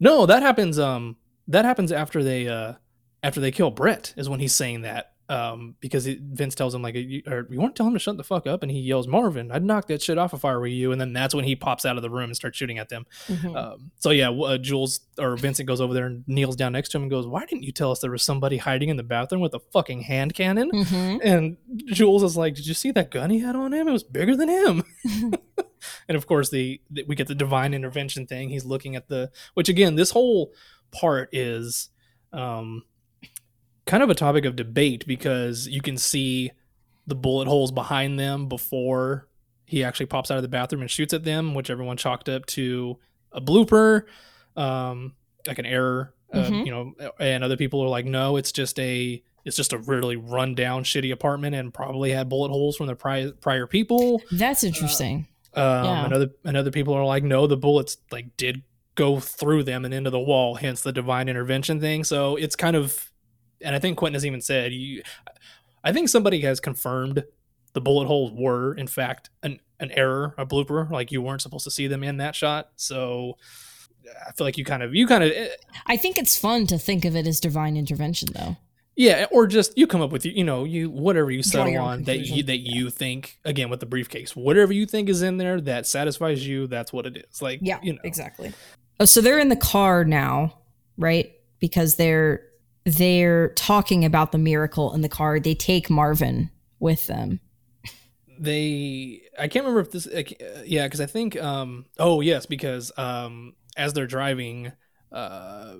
Speaker 4: no, that happens. Um, that happens after they uh after they kill Brett is when he's saying that. Um, because it, Vince tells him like, you, or, "You want to tell him to shut the fuck up?" And he yells, "Marvin, I'd knock that shit off if I were you." And then that's when he pops out of the room and starts shooting at them.
Speaker 5: Mhm.
Speaker 4: Um, so yeah, uh, Jules or Vincent goes over there and kneels down next to him and goes, "Why didn't you tell us there was somebody hiding in the bathroom with a fucking hand cannon?"
Speaker 5: Mhm.
Speaker 4: And Jules is like, "Did you see that gun he had on him? It was bigger than him." and of course, the, the we get the divine intervention thing. He's looking at the which again, this whole part is um, kind of a topic of debate because you can see the bullet holes behind them before he actually pops out of the bathroom and shoots at them, which everyone chalked up to a blooper, um, like an error. Uh,
Speaker 5: Mhm.
Speaker 4: you know, and other people are like, no, it's just a it's just a really run down, shitty apartment, and probably had bullet holes from the prior prior people.
Speaker 5: That's interesting.
Speaker 4: Um,
Speaker 5: Yeah.
Speaker 4: and other and other people are like, no, the bullets like did go through them and into the wall, hence the divine intervention thing. So it's kind of, and I think Quentin has even said, you, I think somebody has confirmed the bullet holes were in fact an an error, a blooper, like you weren't supposed to see them in that shot. So I feel like you kind of you kind of
Speaker 5: I think it's fun to think of it as divine intervention, though.
Speaker 4: Yeah, or just you come up with you know you whatever you settle on that you that you think again with the briefcase, whatever you think is in there that satisfies you, that's what it is. Like
Speaker 5: Yeah,
Speaker 4: you know
Speaker 5: exactly. Oh, so they're in the car now, right? Because they're they're talking about the miracle in the car. They take Marvin with them.
Speaker 4: they i can't remember if this uh, yeah because i think um oh yes because um as they're driving uh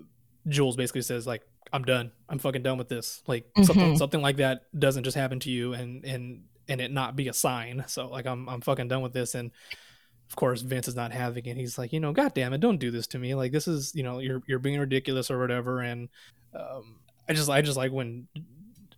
Speaker 4: jules basically says like i'm done. I'm fucking done with this. Like something
Speaker 5: Mhm.
Speaker 4: something like that doesn't just happen to you and and and it not be a sign. So like i'm i'm fucking done with this. And of course vince is not having it. He's like you know god damn it don't do this to me. Like this is you know you're you're being ridiculous or whatever. And um i just i just like when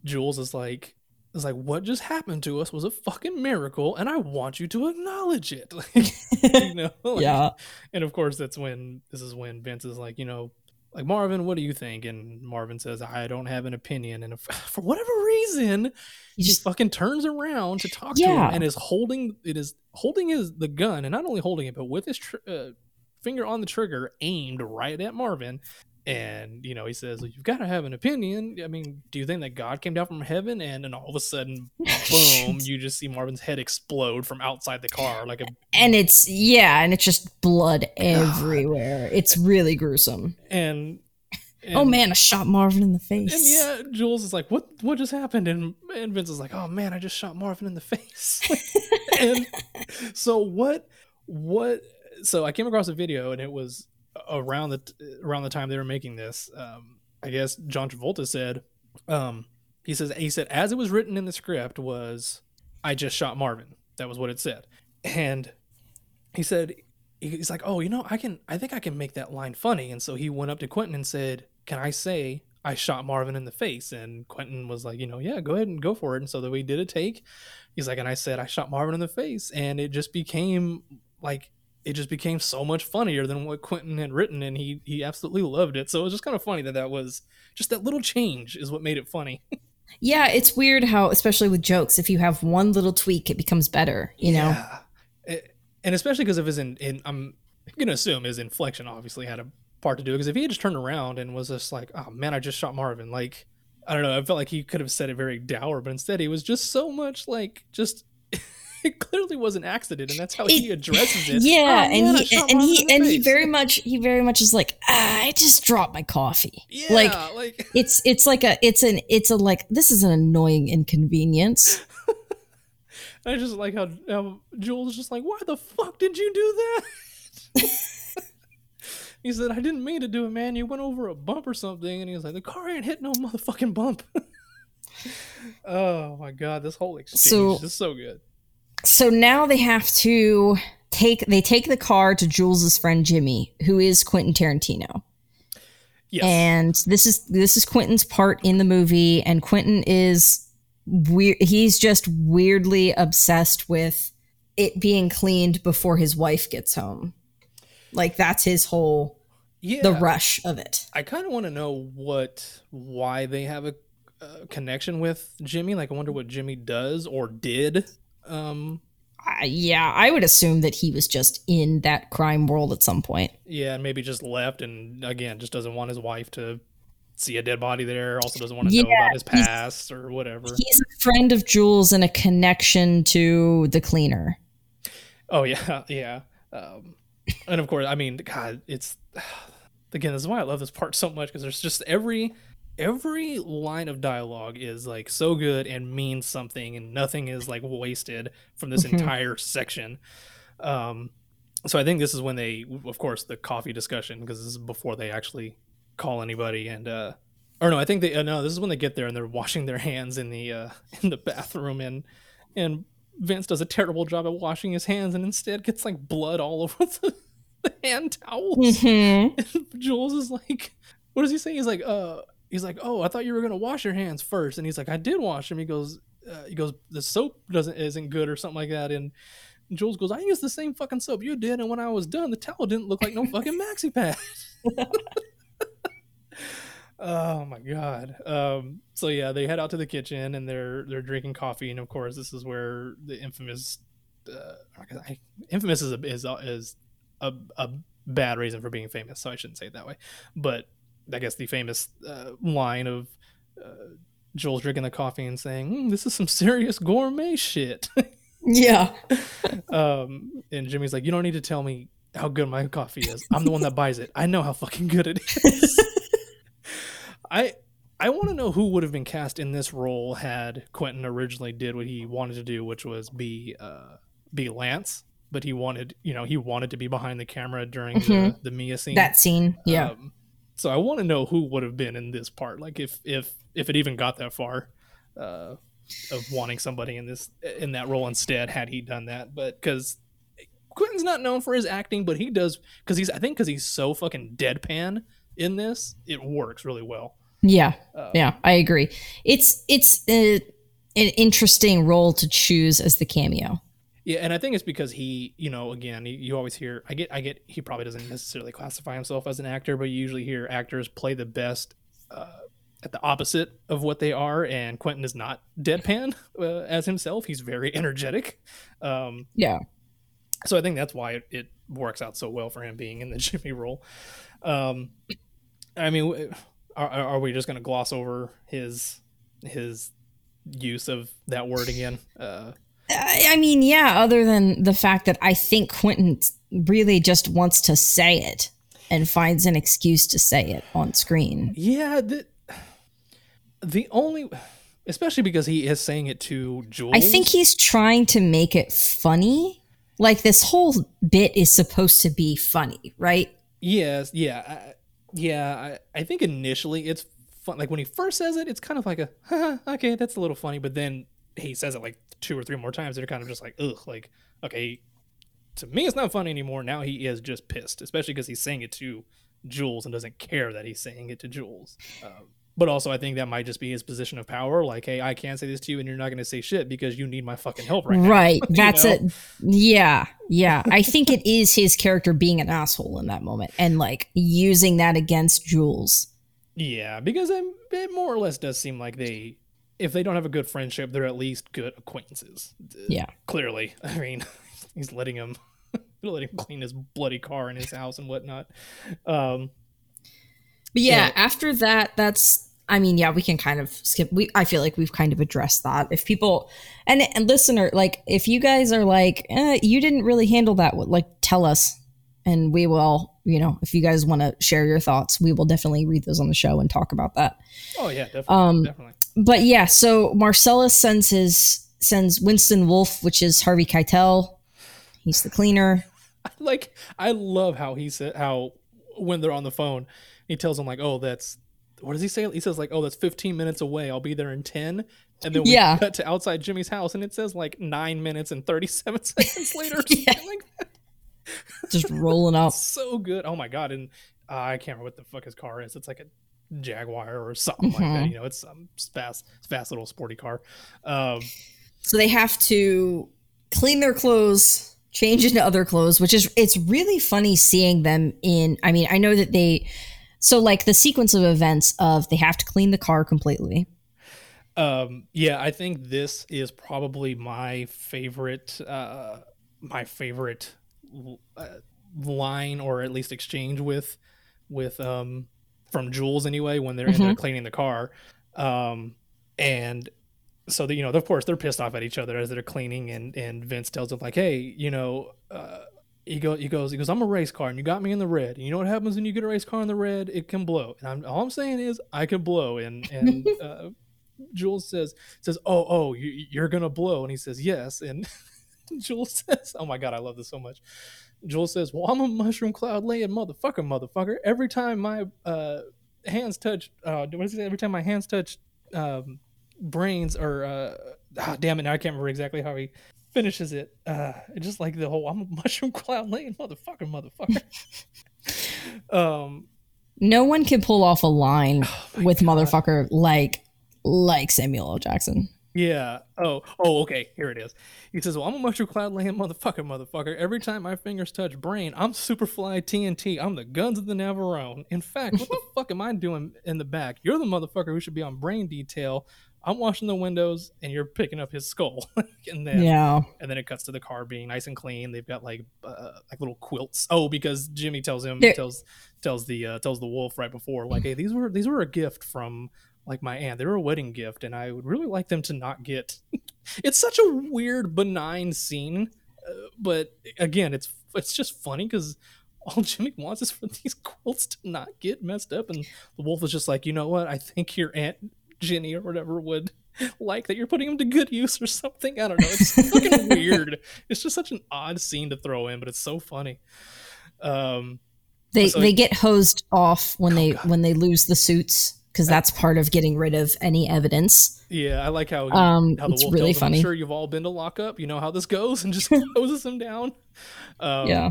Speaker 4: jules is like is like what just happened to us was a fucking miracle and i want you to acknowledge it. Like, you know like-
Speaker 5: yeah.
Speaker 4: and of course that's when this is when vince is like you know like marvin what do you think? And marvin says i don't have an opinion. And if, for whatever reason he
Speaker 5: just
Speaker 4: fucking turns around to talk to him and is holding it is holding his the gun and not only holding it but with his tr- uh, finger on the trigger aimed right at marvin and you know he says you've got to have an opinion i mean do you think that god came down from heaven and then all of a sudden boom you just see marvin's head explode from outside the car like a
Speaker 5: and it's yeah, and it's just blood everywhere. It's really gruesome.
Speaker 4: and,
Speaker 5: oh man, I shot Marvin in the face.
Speaker 4: And yeah, Jules is like, "What? What just happened?" And and Vince is like, "Oh man, I just shot Marvin in the face." and so what? What? So I came across a video, and it was around the around the time they were making this. Um, I guess John Travolta said, um, he says he said as it was written in the script was, "I just shot Marvin." That was what it said, and he said he's like, "Oh, you know, I can. I think I can make that line funny." And so he went up to Quentin and said, "Can I say I shot Marvin in the face?" And Quentin was like, "You know, yeah, go ahead and go for it." And so that we did a take. He's like, and I said I shot Marvin in the face, and it just became like it just became so much funnier than what Quentin had written, and he he absolutely loved it. So it was just kind of funny that that was just that little change is what made it funny.
Speaker 5: Yeah, it's weird how, especially with jokes, if you have one little tweak, it becomes better. You know.
Speaker 4: Yeah. It- and especially because of his in, in I'm gonna assume his inflection obviously had a part to do because if he had just turned around and was just like, oh man, I just shot Marvin, like I don't know, I felt like he could have said it very dour, but instead he was just so much like just it clearly was an accident, and that's how he addresses it.
Speaker 5: Yeah,
Speaker 4: "Oh,
Speaker 5: and
Speaker 4: man,
Speaker 5: he and he and he very much he very much is like ah, I just dropped my coffee.
Speaker 4: yeah,
Speaker 5: like
Speaker 4: like
Speaker 5: it's it's like a it's an it's a like this is an annoying inconvenience.
Speaker 4: I just like how, how Jules is just like, why the fuck did you do that? he said, I didn't mean to do it, man. You went over a bump or something. And he was like, the car ain't hit no motherfucking bump. oh my god, this whole exchange
Speaker 5: So-
Speaker 4: is so good.
Speaker 5: So now they have to take they take the car to Jules's friend Jimmy, who is Quentin Tarantino.
Speaker 4: Yes.
Speaker 5: and this is this is Quentin's part in the movie, and Quentin is weird. He's just weirdly obsessed with it being cleaned before his wife gets home. Like that's his whole
Speaker 4: Yeah,
Speaker 5: the rush of it.
Speaker 4: I kind of want to know what why they have a, uh connection with Jimmy. Like, I wonder what Jimmy does or did. Um,
Speaker 5: I yeah, I would assume that he was just in that crime world at some point.
Speaker 4: yeah, and maybe just left, and again, just doesn't want his wife to see a dead body there. Also, doesn't want to know about his past or whatever.
Speaker 5: He's a friend of Jules and a connection to the cleaner.
Speaker 4: Oh yeah, yeah. Um, and of course, I mean, God, it's again. This is why I love this part so much because there's just every every line of dialogue is like so good and means something, and nothing is like wasted from this
Speaker 5: Mhm.
Speaker 4: entire section. Um, so I think this is when they, of course, the coffee discussion because this is before they actually call anybody and. uh or no, I think they uh, no. This is when they get there and they're washing their hands in the uh, in the bathroom and and Vince does a terrible job at washing his hands and instead gets like blood all over the, the hand towels.
Speaker 5: Mhm.
Speaker 4: And Jules is like, what does he say? He's like, uh, he's like, oh, I thought you were gonna wash your hands first, and he's like, I did wash them. He goes, uh, he goes, the soap doesn't isn't good or something like that, and Jules goes, I used the same fucking soap you did, and when I was done, the towel didn't look like no fucking maxi pad. oh my god. Um. So yeah, they head out to the kitchen and they're they're drinking coffee, and of course, this is where the infamous, uh, I, infamous is a, is is a, a bad reason for being famous, so I shouldn't say it that way. But I guess the famous uh, line of uh, Jules drinking the coffee and saying, "Mm, "This is some serious gourmet shit."
Speaker 5: Yeah.
Speaker 4: um, and Jimmy's like, "You don't need to tell me how good my coffee is. I'm the one that buys it. I know how fucking good it is." I I want to know who would have been cast in this role had Quentin originally did what he wanted to do, which was be uh, be Lance, but he wanted you know he wanted to be behind the camera during the,
Speaker 5: Mhm.
Speaker 4: the Mia scene.
Speaker 5: That scene. Yeah.
Speaker 4: Um, so I want to know who would have been in this part, like if if if it even got that far, uh, of wanting somebody in this in that role instead had he done that. But because Quentin's not known for his acting, but he does because he's I think because he's so fucking deadpan in this, it works really well.
Speaker 5: yeah.
Speaker 4: Uh,
Speaker 5: Yeah. I agree. It's it's a, an interesting role to choose as the cameo.
Speaker 4: Yeah, and I think it's because he, you know, again, you, always hear. I get, I get. He probably doesn't necessarily classify himself as an actor, but you usually hear actors play the best uh, at the opposite of what they are. And Quentin is not deadpan uh, as himself. He's very energetic. Um,
Speaker 5: Yeah.
Speaker 4: so I think that's why it, it works out so well for him being in the Jimmy role. Um, I mean, are, are we just going to gloss over his his use of that word again? Uh,
Speaker 5: I I mean, yeah, other than the fact that I think Quentin really just wants to say it and finds an excuse to say it on screen.
Speaker 4: Yeah, the the only, especially because he is saying it to Jules.
Speaker 5: I think he's trying to make it funny. Like this whole bit is supposed to be funny, right?
Speaker 4: Yes, yeah, I, yeah. I, I think initially it's fun. Like when he first says it, it's kind of like a okay, that's a little funny. But then he says it like two or three more times. They're kind of just like ugh, like okay. To me, it's not funny anymore. Now he is just pissed, especially because he's saying it to Jules and doesn't care that he's saying it to Jules. Um, but also, I think that might just be his position of power. Like, hey, I can't say this to you, and you're not going to say shit because you need my fucking help right now.
Speaker 5: Right. That's
Speaker 4: know?
Speaker 5: it. Yeah. Yeah. I think it is his character being an asshole in that moment and like using that against Jules.
Speaker 4: Yeah, because it, it more or less does seem like they, if they don't have a good friendship, they're at least good acquaintances.
Speaker 5: Yeah.
Speaker 4: Clearly, I mean, he's letting him, letting him clean his bloody car in his house and whatnot. Um,
Speaker 5: But yeah,
Speaker 4: Yeah.
Speaker 5: after that, that's I mean, yeah, we can kind of skip we I feel like we've kind of addressed that. If people and and listener, like if you guys are like, eh, you didn't really handle that, like tell us and we will, you know, if you guys want to share your thoughts, we will definitely read those on the show and talk about that.
Speaker 4: oh yeah, definitely,
Speaker 5: Um,
Speaker 4: definitely.
Speaker 5: But yeah, so Marcellus sends his sends Winston Wolf, which is Harvey Keitel. He's the cleaner.
Speaker 4: Like, I love how he said how when they're on the phone, he tells him like, oh, that's what does he say? He says like, oh, that's 15 minutes away. I'll be there in 10. And then we
Speaker 5: Yeah.
Speaker 4: cut to outside Jimmy's house, and it says like nine minutes and 37 seconds later.
Speaker 5: Yeah.
Speaker 4: like that.
Speaker 5: Just rolling up.
Speaker 4: so good. Oh my god! And uh, I can't remember what the fuck his car is. It's like a Jaguar or something like that.
Speaker 5: Mhm.
Speaker 4: You know, it's some fast, fast little sporty car. Um,
Speaker 5: So they have to clean their clothes change into other clothes, which is it's really funny seeing them in. I mean, I know that they so like the sequence of events of they have to clean the car completely.
Speaker 4: Um, yeah, I think this is probably my favorite, uh, my favorite uh, line or at least exchange with, with, um, from Jules anyway, when they're,
Speaker 5: Mm-hmm.
Speaker 4: they're cleaning the car. Um, and so that, you know, of course they're pissed off at each other as they're cleaning and, and Vince tells them like, Hey, you know, uh, he goes, he goes, he goes, I'm a race car and you got me in the red. And you know what happens when you get a race car in the red? It can blow. And I'm, all I'm saying is I can blow. And, and, uh, Jules says says, "Oh, oh, you, you're gonna blow," and he says, "Yes." And Jules says, "Oh my god, I love this so much." Jules says, "Well, I'm a mushroom cloud laying motherfucker, motherfucker. Every time my uh, hands touch, uh, what he say? Every time my hands touch um, brains, or uh, ah, damn it, now I can't remember exactly how he finishes it. Uh, just like the whole I'm a mushroom cloud laying motherfucker, motherfucker." um,
Speaker 5: No one can pull off a line
Speaker 4: Oh
Speaker 5: with motherfucker like like Samuel L. Jackson.
Speaker 4: Yeah. Oh. Oh. Okay. Here it is. He says, "Well, I'm a mushroom cloud laying motherfucker, motherfucker. Every time my fingers touch brain, I'm Superfly TNT. I'm the guns of the Navarone. In fact, what the fuck am I doing in the back? You're the motherfucker who should be on brain detail. I'm washing the windows, and you're picking up his skull. and then,
Speaker 5: Yeah.
Speaker 4: and then it cuts to the car being nice and clean. They've got like uh, like little quilts. Oh, because Jimmy tells him tells tells the uh, tells the wolf right before like, hey, these were these were a gift from like my aunt. They were a wedding gift, and I would really like them to not get. it's such a weird, benign scene, uh, but again, it's it's just funny because all Jimmy wants is for these quilts to not get messed up, and the wolf is just like, you know what? I think your aunt Jenny or whatever would like that you're putting them to good use or something. I don't know. It's fucking weird. It's just such an odd scene to throw in, but it's so funny. Um,
Speaker 5: They
Speaker 4: So-
Speaker 5: they get hosed off when they
Speaker 4: God.
Speaker 5: when they lose the suits because that's part of getting rid of any evidence.
Speaker 4: yeah, I like how
Speaker 5: Um,
Speaker 4: how the
Speaker 5: it's
Speaker 4: wolf
Speaker 5: really funny.
Speaker 4: I'm sure you've all been to lockup. You know how this goes, and just closes them down. Um,
Speaker 5: yeah.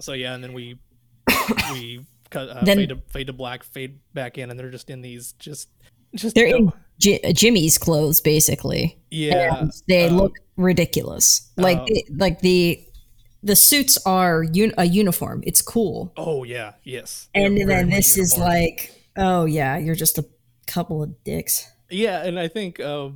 Speaker 4: So yeah, and then we we cut uh,
Speaker 5: Then-
Speaker 4: fade to fade to black, fade back in, and they're just in these just just
Speaker 5: They're in J- Jimmy's clothes basically.
Speaker 4: yeah.
Speaker 5: and they
Speaker 4: um,
Speaker 5: look ridiculous. Like
Speaker 4: um,
Speaker 5: the, like the the suits are un- a uniform. It's cool.
Speaker 4: Oh yeah, yes.
Speaker 5: And then this is like, oh yeah, you're just a couple of dicks.
Speaker 4: Yeah, and I think uh,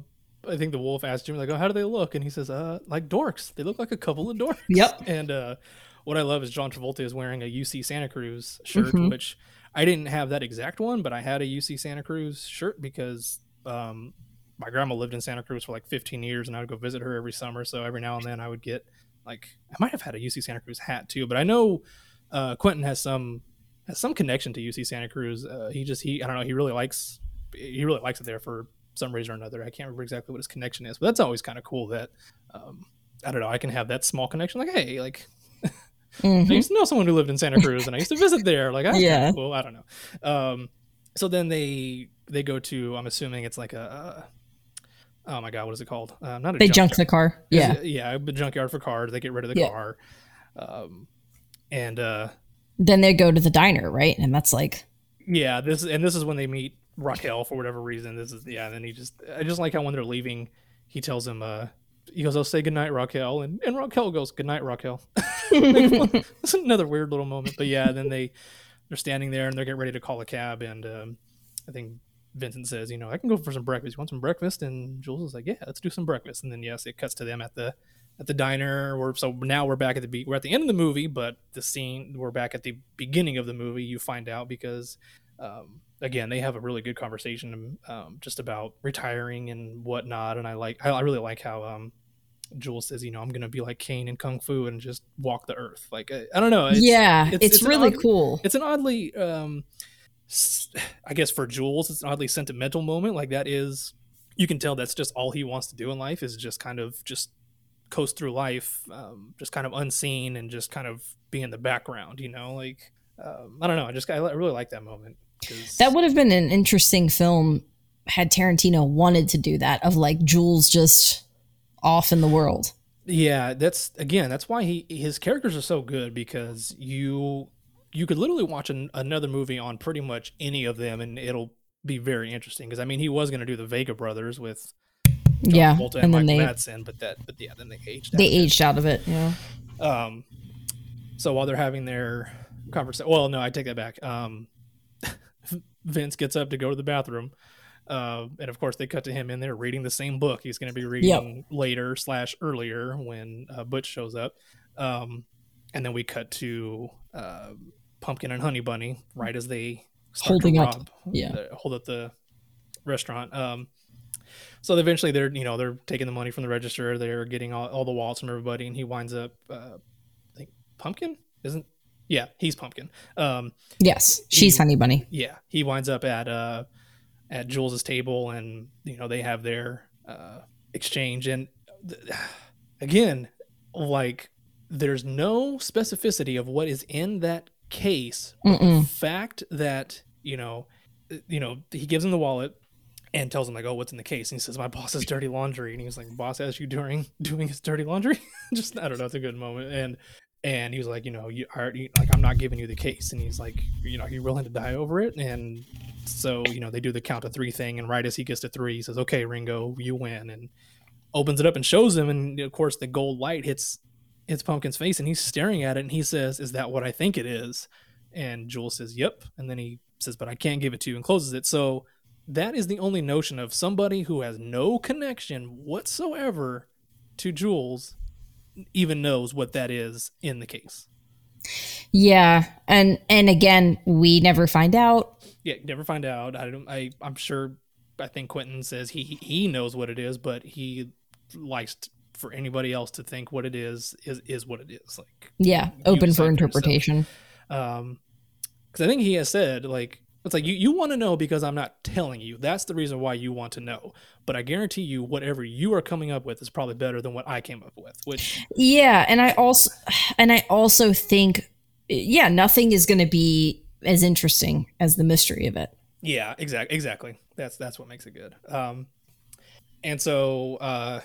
Speaker 4: I think the wolf asked Jimmy like, "Oh, how do they look?" And he says, "Uh, like dorks. They look like a couple of dorks."
Speaker 5: Yep.
Speaker 4: And uh, what I love is John Travolta is wearing a UC Santa Cruz shirt,
Speaker 5: Mhm.
Speaker 4: which I didn't have that exact one, but I had a UC Santa Cruz shirt because um, my grandma lived in Santa Cruz for like 15 years, and I would go visit her every summer. So every now and then I would get like I might have had a UC Santa Cruz hat too, but I know uh, Quentin has some has some connection to UC Santa Cruz. Uh, he just he I don't know he really likes he really likes it there for some reason or another. I can't remember exactly what his connection is, but that's always kind of cool that um, I don't know I can have that small connection. Like hey, like I
Speaker 5: Mhm.
Speaker 4: used to know someone who lived in Santa Cruz and I used to visit there. Like that's
Speaker 5: Yeah.
Speaker 4: cool. I don't know. Um, so then they they go to I'm assuming it's like a. Oh my god, what is it called? Uh, not a
Speaker 5: They junk
Speaker 4: junkyard.
Speaker 5: the car. Yeah.
Speaker 4: yeah, a junkyard for cars. They get rid of the
Speaker 5: Yeah.
Speaker 4: car, um, and uh,
Speaker 5: Then they go to the diner, right? And that's like,
Speaker 4: yeah, this and this is when they meet Raquel for whatever reason. This is yeah. And then he just I just like how when they're leaving, he tells him uh he goes, "I'll say goodnight, Raquel," and and Raquel goes, "Goodnight, Raquel." It's another weird little moment, but yeah. Then they they're standing there and they're getting ready to call a cab, and um, I think Vincent says, "You know, I can go for some breakfast. You want some breakfast?" And Jules is like, "Yeah, let's do some breakfast." And then yes, it cuts to them at the at the diner. We're so now we're back at the be- we're at the end of the movie, but the scene we're back at the beginning of the movie. You find out because um, again they have a really good conversation um, just about retiring and whatnot. And I like I, I really like how um, Jules says, you know, I'm gonna be like Caine in Kung Fu and just walk the earth. Like I, I don't know. It's,
Speaker 5: yeah,
Speaker 4: it's-
Speaker 5: it's,
Speaker 4: it's
Speaker 5: really cool.
Speaker 4: it's an oddly um i guess for jules it's an oddly sentimental moment like that is you can tell that's just all he wants to do in life is just kind of just coast through life um, just kind of unseen and just kind of be in the background you know like um, i don't know i just i really like that moment.
Speaker 5: That would have been an interesting film had Tarantino wanted to do that of like Jules just off in the world.
Speaker 4: Yeah, that's again, that's why he his characters are so good because you you could literally watch an, another movie on pretty much any of them and it'll be very interesting because I mean he was going to do the Vega brothers with
Speaker 5: yeah,
Speaker 4: Travolta
Speaker 5: and then
Speaker 4: Michael
Speaker 5: they
Speaker 4: Madsen, but that but yeah, then they aged.
Speaker 5: they
Speaker 4: out of it.
Speaker 5: aged out of it. Yeah.
Speaker 4: Um, so while they're having their conversation, well, no, I take that back. Um, Vince gets up to go to the bathroom. Uh, and of course, they cut to him in there reading the same book he's going to be reading later slash earlier when uh, Butch shows up. Um, and then we cut to uh, Pumpkin and Honey Bunny right as they
Speaker 5: Holding
Speaker 4: to
Speaker 5: up- yeah.
Speaker 4: the- hold up the restaurant. Um, so eventually they're you know they're taking the money from the register. They're getting all, all the wallets from everybody, and he winds up. Uh, I think Pumpkin isn't. Yeah, he's Pumpkin. Um,
Speaker 5: Yes, she's
Speaker 4: You-
Speaker 5: Honey Bunny.
Speaker 4: yeah, he winds up at uh at Jules's table, and you know they have their uh, exchange, and th- again, like there's no specificity of what is in that case. the fact that you know, you know, he gives him the wallet and tells him like, "Oh, what's in the case?" And he says, "My boss has dirty laundry," and he's like, "Boss asked you during doing his dirty laundry?" Just I don't know, it's a good moment, and and he was like, you know, you are like, I'm not giving you the case, and he's like, you know, are you willing to die over it? And so you know, they do the count of three thing, and right as he gets to three, he says, "Okay, Ringo, you win," and opens it up and shows him, and of course the gold light hits hits Pumpkin's face, and he's staring at it, and he says, "Is that what I think it is?" And Jules says, "Yep," and then he says, "But I can't give it to you," and closes it. So that is the only notion of somebody who has no connection whatsoever to Jules even knows what that is in the case.
Speaker 5: Yeah, and and again, we never find out.
Speaker 4: Yeah, never find out. I don't. I I'm sure. I think Quentin says he he knows what it is, but he likes t- for anybody else to think what it is is is what it is. Like
Speaker 5: Yeah, open for
Speaker 4: yourself.
Speaker 5: interpretation.
Speaker 4: um because i think he has said like it's like you, you want to know because i'm not telling you. That's the reason why you want to know. But i guarantee you whatever you are coming up with is probably better than what i came up with which
Speaker 5: Yeah, and I also and I also think yeah, nothing is going to be as interesting as the mystery of it.
Speaker 4: yeah exactly exactly. That's that's what makes it good. Um and so uh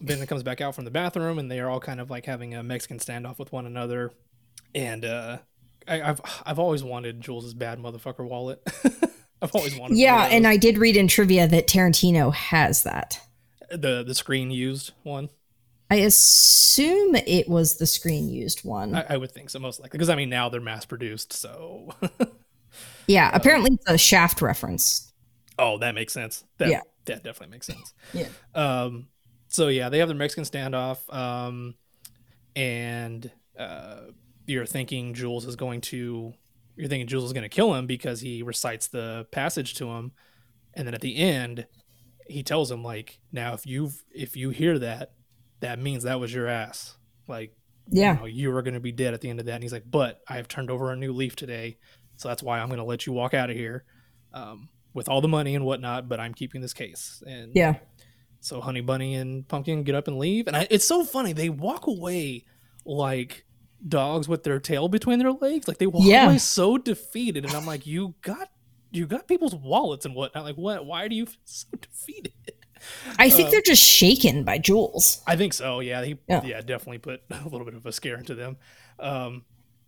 Speaker 4: Vincent comes back out from the bathroom and they are all kind of like having a mexican standoff with one another. And uh I, I've I've always wanted Jules's bad motherfucker wallet. I've always wanted.
Speaker 5: Yeah, and. I did read in trivia that Tarantino has that.
Speaker 4: the the screen used one.
Speaker 5: I assume it was the screen used one.
Speaker 4: I, I would think so, most likely, because I mean now they're mass produced. So,
Speaker 5: yeah, apparently it's a Shaft reference.
Speaker 4: oh, that makes sense. That,
Speaker 5: Yeah.
Speaker 4: that definitely makes sense.
Speaker 5: Yeah.
Speaker 4: Um, so yeah, they have their Mexican standoff. Um, and uh, you're thinking Jules is going to, you're thinking Jules is going to kill him because he recites the passage to him, and then at the end, he tells him like, now if you if you hear that, that means that was your ass. Like
Speaker 5: Yeah.
Speaker 4: you, know, you are going to be dead at the end of that. And he's like, but I have turned over a new leaf today. So that's why I'm going to let you walk out of here um, with all the money and whatnot, but I'm keeping this case. And
Speaker 5: Yeah.
Speaker 4: so Honey Bunny and Pumpkin get up and leave. And I, it's so funny. They walk away like dogs with their tail between their legs. Like they walk
Speaker 5: Yeah.
Speaker 4: away so defeated. And I'm like, you got, you got people's wallets and whatnot. Like what, why do you feel so defeated?
Speaker 5: I think
Speaker 4: Uh,
Speaker 5: they're just shaken by Jules.
Speaker 4: I think so. Yeah, he yeah.
Speaker 5: Yeah.
Speaker 4: definitely put a little bit of a scare into them. Um,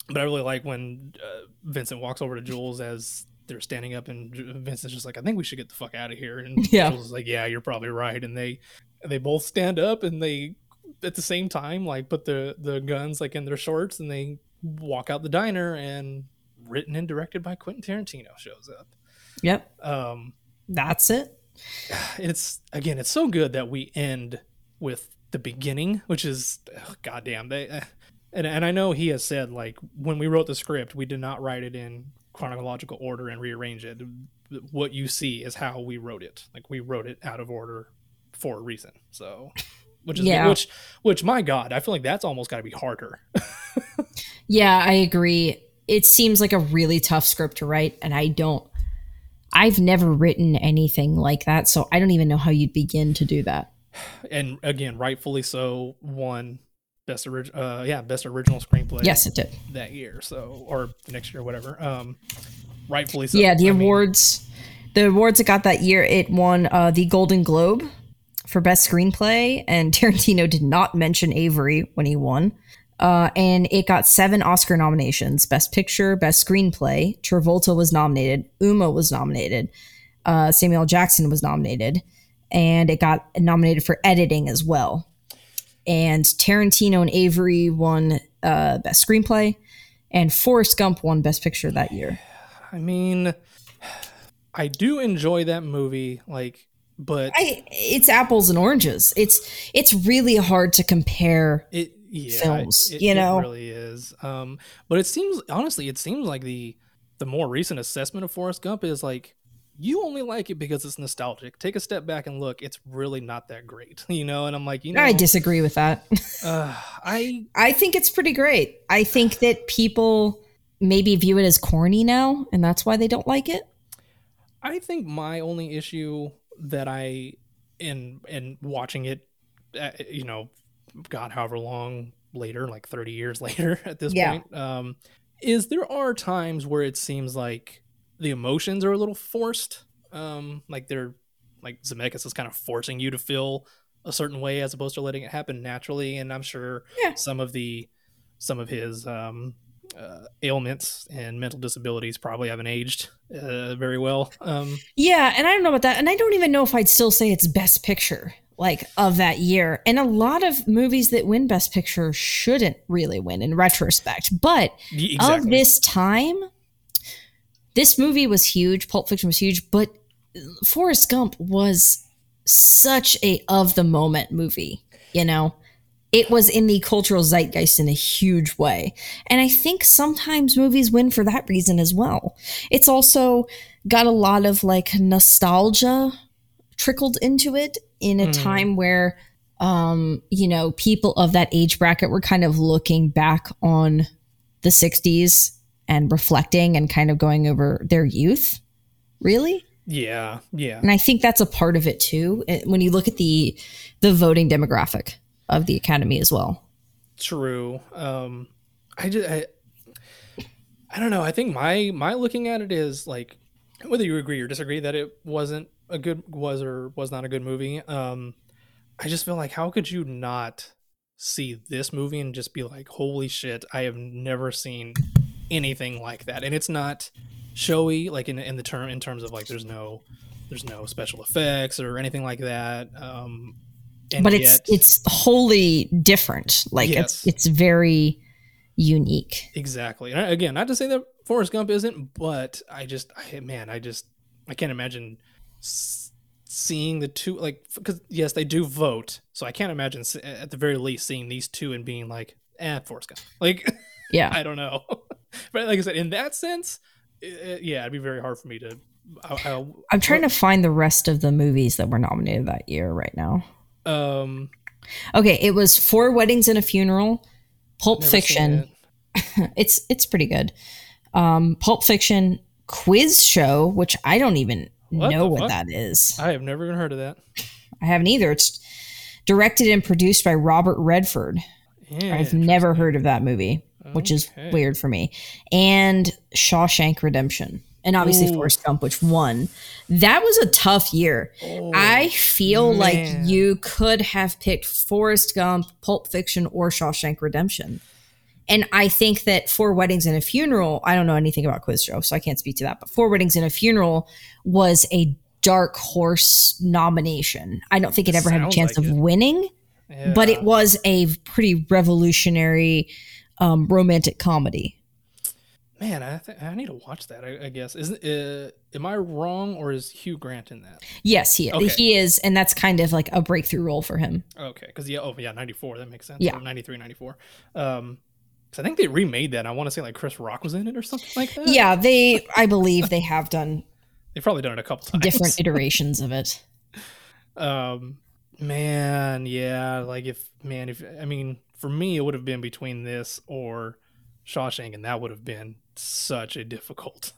Speaker 4: but I really like when uh, Vincent walks over to Jules as they're standing up, and Vincent's just like, "I think we should get the fuck out of here." And
Speaker 5: Yeah.
Speaker 4: Jules is like, "Yeah, you're probably right." And they they both stand up and they at the same time like put the the guns like in their shorts and they walk out the diner and written and directed by Quentin Tarantino shows up.
Speaker 5: Yep.
Speaker 4: Um,
Speaker 5: That's it.
Speaker 4: it's again it's so good that we end with the beginning which is ugh, goddamn they uh, and, and i know he has said like when we wrote the script we did not write it in chronological order and rearrange it what you see is how we wrote it like we wrote it out of order for a reason so which is
Speaker 5: Yeah.
Speaker 4: which which my god i feel like that's almost got to be harder
Speaker 5: Yeah, I agree. It seems like a really tough script to write, and I don't. I've never written anything like that, so I don't even know how you'd begin to do that.
Speaker 4: and again rightfully so won best original uh yeah best original screenplay
Speaker 5: Yes, it did.
Speaker 4: that year so or the next year whatever um rightfully so
Speaker 5: yeah, the
Speaker 4: I mean,
Speaker 5: awards, the awards it got that year, it won uh, the Golden Globe for best screenplay, and Tarantino did not mention Avary when he won. Uh, and it got seven Oscar nominations: Best Picture, Best Screenplay. Travolta was nominated. Uma was nominated. Uh, Samuel Jackson was nominated, and it got nominated for editing as well. and Tarantino and Avary won uh, best screenplay, and Forrest Gump won best picture that year.
Speaker 4: I mean, I do enjoy that movie, like, but
Speaker 5: I, it's apples and oranges. It's it's really hard to compare.
Speaker 4: it yeah,
Speaker 5: films,
Speaker 4: it,
Speaker 5: you know, it
Speaker 4: really is. Um, but it seems honestly, it seems like the the more recent assessment of Forrest Gump is like you only like it because it's nostalgic. Take a step back and look; it's really not that great, you know. And I'm like, you know,
Speaker 5: I disagree with that.
Speaker 4: uh, I
Speaker 5: I think it's pretty great. I think that people maybe view it as corny now, and that's why they don't like it.
Speaker 4: I think my only issue that I in in watching it, uh, you know, God, however long later, like thirty years later at this
Speaker 5: Yeah.
Speaker 4: point, um, is there are times where it seems like the emotions are a little forced. Um, like they're like Zemeckis is kind of forcing you to feel a certain way as opposed to letting it happen naturally. And I'm sure
Speaker 5: Yeah.
Speaker 4: some of the some of his um, uh, ailments and mental disabilities probably haven't aged uh, very well. Um,
Speaker 5: Yeah, and I don't know about that. And I don't even know if I'd still say it's best picture like of that year. And a lot of movies that win best picture shouldn't really win in retrospect. But
Speaker 4: y-
Speaker 5: of this time, this movie was huge. Pulp Fiction was huge, but Forrest Gump was such a of the moment movie, you know? It was in the cultural zeitgeist in a huge way. And I think sometimes movies win for that reason as well. It's also got a lot of like nostalgia trickled into it in a
Speaker 4: Hmm.
Speaker 5: time where um you know people of that age bracket were kind of looking back on the 60s and reflecting and kind of going over their youth really
Speaker 4: Yeah, yeah.
Speaker 5: and i think that's a part of it too eh, when you look at the the voting demographic of the academy as well
Speaker 4: True. Um, I just, I, I don't know. I think my my looking at it is like whether you agree or disagree that it wasn't a good was or was not a good movie. Um, I just feel like how could you not see this movie and just be like, holy shit, I have never seen anything like that, and it's not showy like in in the term in terms of like there's no there's no special effects or anything like that. Um, and
Speaker 5: but it's
Speaker 4: yet-
Speaker 5: it's wholly different like
Speaker 4: Yes.
Speaker 5: it's it's very unique
Speaker 4: Exactly. And I- again, not to say that Forrest Gump isn't, but I just, I, man, I just, I can't imagine s- seeing the two, like, because yes, they do vote, so I can't imagine s- at the very least seeing these two and being like, eh, Forrest Gump. Like,
Speaker 5: yeah
Speaker 4: I don't know, but like I said, in that sense, uh, yeah, it'd be very hard for me to. I, I,
Speaker 5: i'm trying to find the rest of the movies that were nominated that year right now
Speaker 4: Um,
Speaker 5: Okay, it was Four Weddings and a Funeral, Pulp Fiction.
Speaker 4: it.
Speaker 5: It's it's pretty good. Um, Pulp Fiction, Quiz Show, which I don't even
Speaker 4: What
Speaker 5: know what
Speaker 4: fuck?
Speaker 5: that is.
Speaker 4: I have never even heard of that.
Speaker 5: I haven't either. It's directed and produced by Robert Redford. I've never heard of that movie, which is weird for me. And Shawshank Redemption. And obviously
Speaker 4: Ooh.
Speaker 5: Forrest Gump, which won. That was a tough year. I feel like you could have picked Forrest Gump, Pulp Fiction, or Shawshank Redemption. And I think that Four Weddings and a Funeral, I don't know anything about Quiz Show, so I can't speak to that, but Four Weddings and a Funeral was a dark horse nomination. I don't think it ever had a chance
Speaker 4: like
Speaker 5: of
Speaker 4: it.
Speaker 5: winning but it was a pretty revolutionary um, romantic comedy.
Speaker 4: Man, I, th- I need to watch that. I, I guess isn't uh, am I wrong or is Hugh Grant in that?
Speaker 5: Yes, he
Speaker 4: Okay.
Speaker 5: he is, and that's kind of like a breakthrough role for him.
Speaker 4: Okay, because yeah, oh yeah, ninety four. That makes sense.
Speaker 5: Yeah.
Speaker 4: Or 93, 94. Um, I think they remade that. I want to say like Chris Rock was in it or something like that.
Speaker 5: Yeah, they I believe they have done
Speaker 4: they've probably done it a couple times.
Speaker 5: different iterations of it.
Speaker 4: Um, man, yeah, like if man, if I mean, for me, it would have been between this or Shawshank, and that would have been such a difficult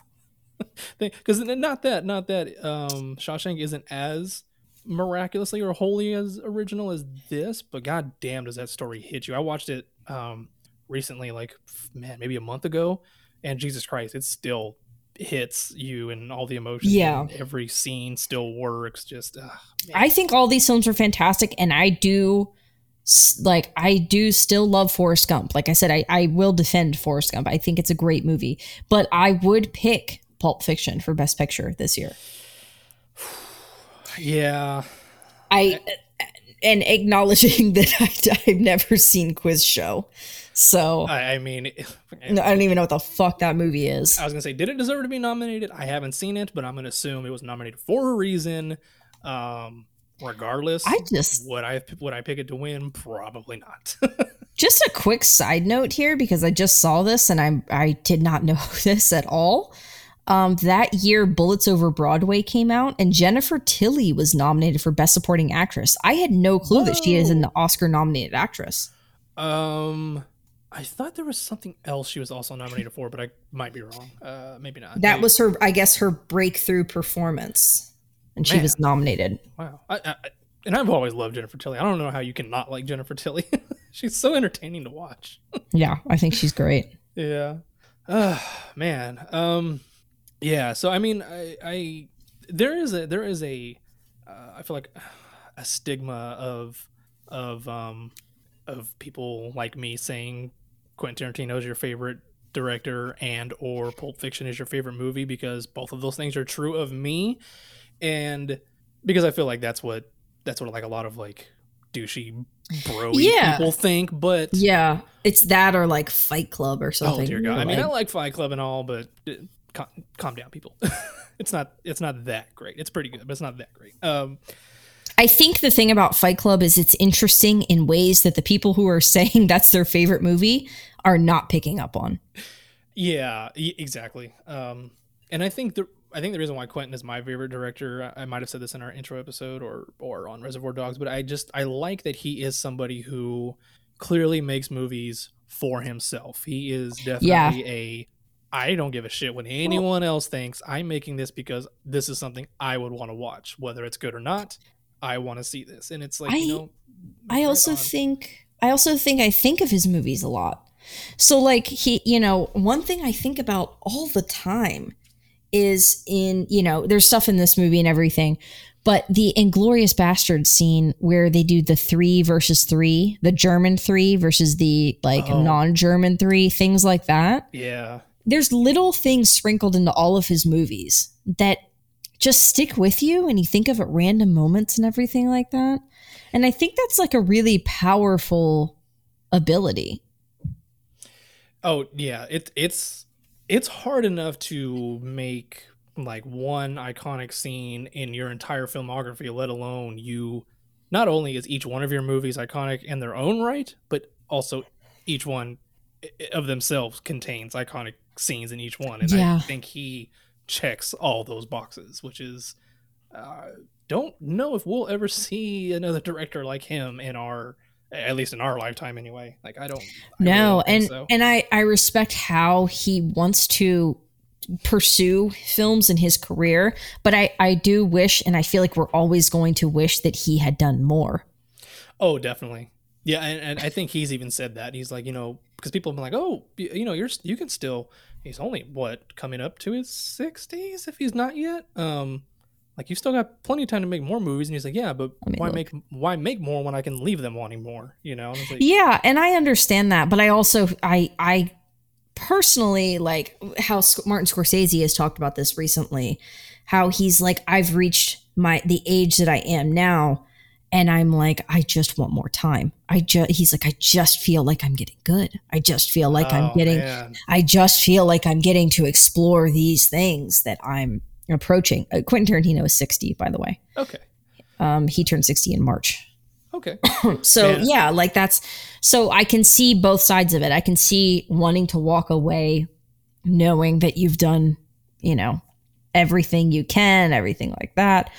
Speaker 4: thing. Because not that, not that, um, Shawshank isn't as miraculously or wholly as original as this, but god damn, does that story hit you? I watched it um recently, like man, maybe a month ago, and Jesus Christ, it still hits you and all the emotions.
Speaker 5: Yeah.
Speaker 4: every scene still works. Just uh,
Speaker 5: I think all these films are fantastic, and I do like I do still love Forrest Gump. Like I said, I, I will defend Forrest Gump. I think it's a great movie, but I would pick Pulp Fiction for Best Picture this year.
Speaker 4: Yeah.
Speaker 5: I and acknowledging that I, I've never seen Quiz Show. So
Speaker 4: I, I mean,
Speaker 5: I don't even know what the fuck that movie is.
Speaker 4: I was gonna say, did it deserve to be nominated? I haven't seen it, but I'm gonna assume it was nominated for a reason. Um, regardless,
Speaker 5: I just
Speaker 4: would I would I pick it to win? Probably not.
Speaker 5: just a quick side note here because I just saw this and I I did not know this at all. Um, that year, Bullets Over Broadway came out, and Jennifer Tilly was nominated for Best Supporting Actress. I had no clue that she is an Oscar-nominated actress.
Speaker 4: um, I thought there was something else she was also nominated for, but I might be wrong. Uh, maybe not.
Speaker 5: That
Speaker 4: Maybe-
Speaker 5: was her, I guess, her breakthrough performance, and she
Speaker 4: Man.
Speaker 5: was nominated.
Speaker 4: wow. I, I, and I've always loved Jennifer Tilly. I don't know how you can not like Jennifer Tilly. She's so entertaining to watch.
Speaker 5: Yeah, I think she's great.
Speaker 4: Yeah. Uh, man. Um yeah, so I mean I I there is a there is a uh, I feel like a stigma of of um of people like me saying Quentin Tarantino is your favorite director and or Pulp Fiction is your favorite movie because both of those things are true of me and because I feel like that's what that's what like a lot of like douchey bro
Speaker 5: Yeah.
Speaker 4: people think but
Speaker 5: Yeah, it's that or like Fight Club or something.
Speaker 4: Oh dear God! I mean,
Speaker 5: Like-
Speaker 4: I like Fight Club and all, but uh, calm, calm down, people. it's not. It's not that great. It's pretty good, but it's not that great. Um,
Speaker 5: I think the thing about Fight Club is it's interesting in ways that the people who are saying that's their favorite movie are not picking up on.
Speaker 4: yeah, exactly. Um, and I think the I think the reason why Quentin is my favorite director, I, might have said this in our intro episode or or on Reservoir Dogs, but I just I like that he is somebody who clearly makes movies for himself. He is definitely
Speaker 5: Yeah.
Speaker 4: a I don't give a shit what anyone else thinks. I'm making this because this is something I would want to watch, whether it's good or not. I want to see this, and it's like
Speaker 5: I-
Speaker 4: you know.
Speaker 5: I
Speaker 4: right
Speaker 5: also
Speaker 4: on.
Speaker 5: think I also think I think of his movies a lot. So like he, you know, one thing I think about all the time is in, you know, there's stuff in this movie and everything, but the Inglorious Bastard scene where they do the 3 versus 3, the German 3 versus the like
Speaker 4: Oh.
Speaker 5: non-German 3, things like that.
Speaker 4: yeah,
Speaker 5: There's little things sprinkled into all of his movies that just stick with you and you think of at random moments and everything like that. And I think that's like a really powerful ability.
Speaker 4: Oh yeah, it it's it's hard enough to make like one iconic scene in your entire filmography, let alone you not only is each one of your movies iconic in their own right, but also each one of themselves contains iconic scenes in each one. And I think he checks all those boxes, which is uh, don't know if we'll ever see another director like him in our at least in our lifetime anyway. Like I don't I really
Speaker 5: No,
Speaker 4: don't
Speaker 5: and
Speaker 4: so.
Speaker 5: and I I respect how he wants to pursue films in his career, but I I do wish and I feel like we're always going to wish that he had done more.
Speaker 4: Oh, definitely. Yeah, and, and I think he's even said that. He's like, you know, because people have been like, oh, you, you know, you're you can still. He's only what coming up to his sixties if he's not yet. Um, like you still got plenty of time to make more movies. And he's like, yeah, but
Speaker 5: Let me
Speaker 4: why
Speaker 5: look.
Speaker 4: make why make more when I can leave them wanting more? You know? And like,
Speaker 5: Yeah, and I understand that, but I also I I personally like how Martin Scorsese has talked about this recently, how he's like I've reached my the age that I am now and I'm like I just want more time. I just he's like I just feel like I'm getting good. I just feel like I'm
Speaker 4: oh,
Speaker 5: getting
Speaker 4: man.
Speaker 5: I just feel like I'm getting to explore these things that I'm approaching. Uh, Quentin Tarantino is 60 by the way.
Speaker 4: Okay,
Speaker 5: Um he turned 60 in March.
Speaker 4: okay.
Speaker 5: So
Speaker 4: Man.
Speaker 5: yeah, like that's so I can see both sides of it. I can see wanting to walk away knowing that you've done, you know, everything you can, everything like that.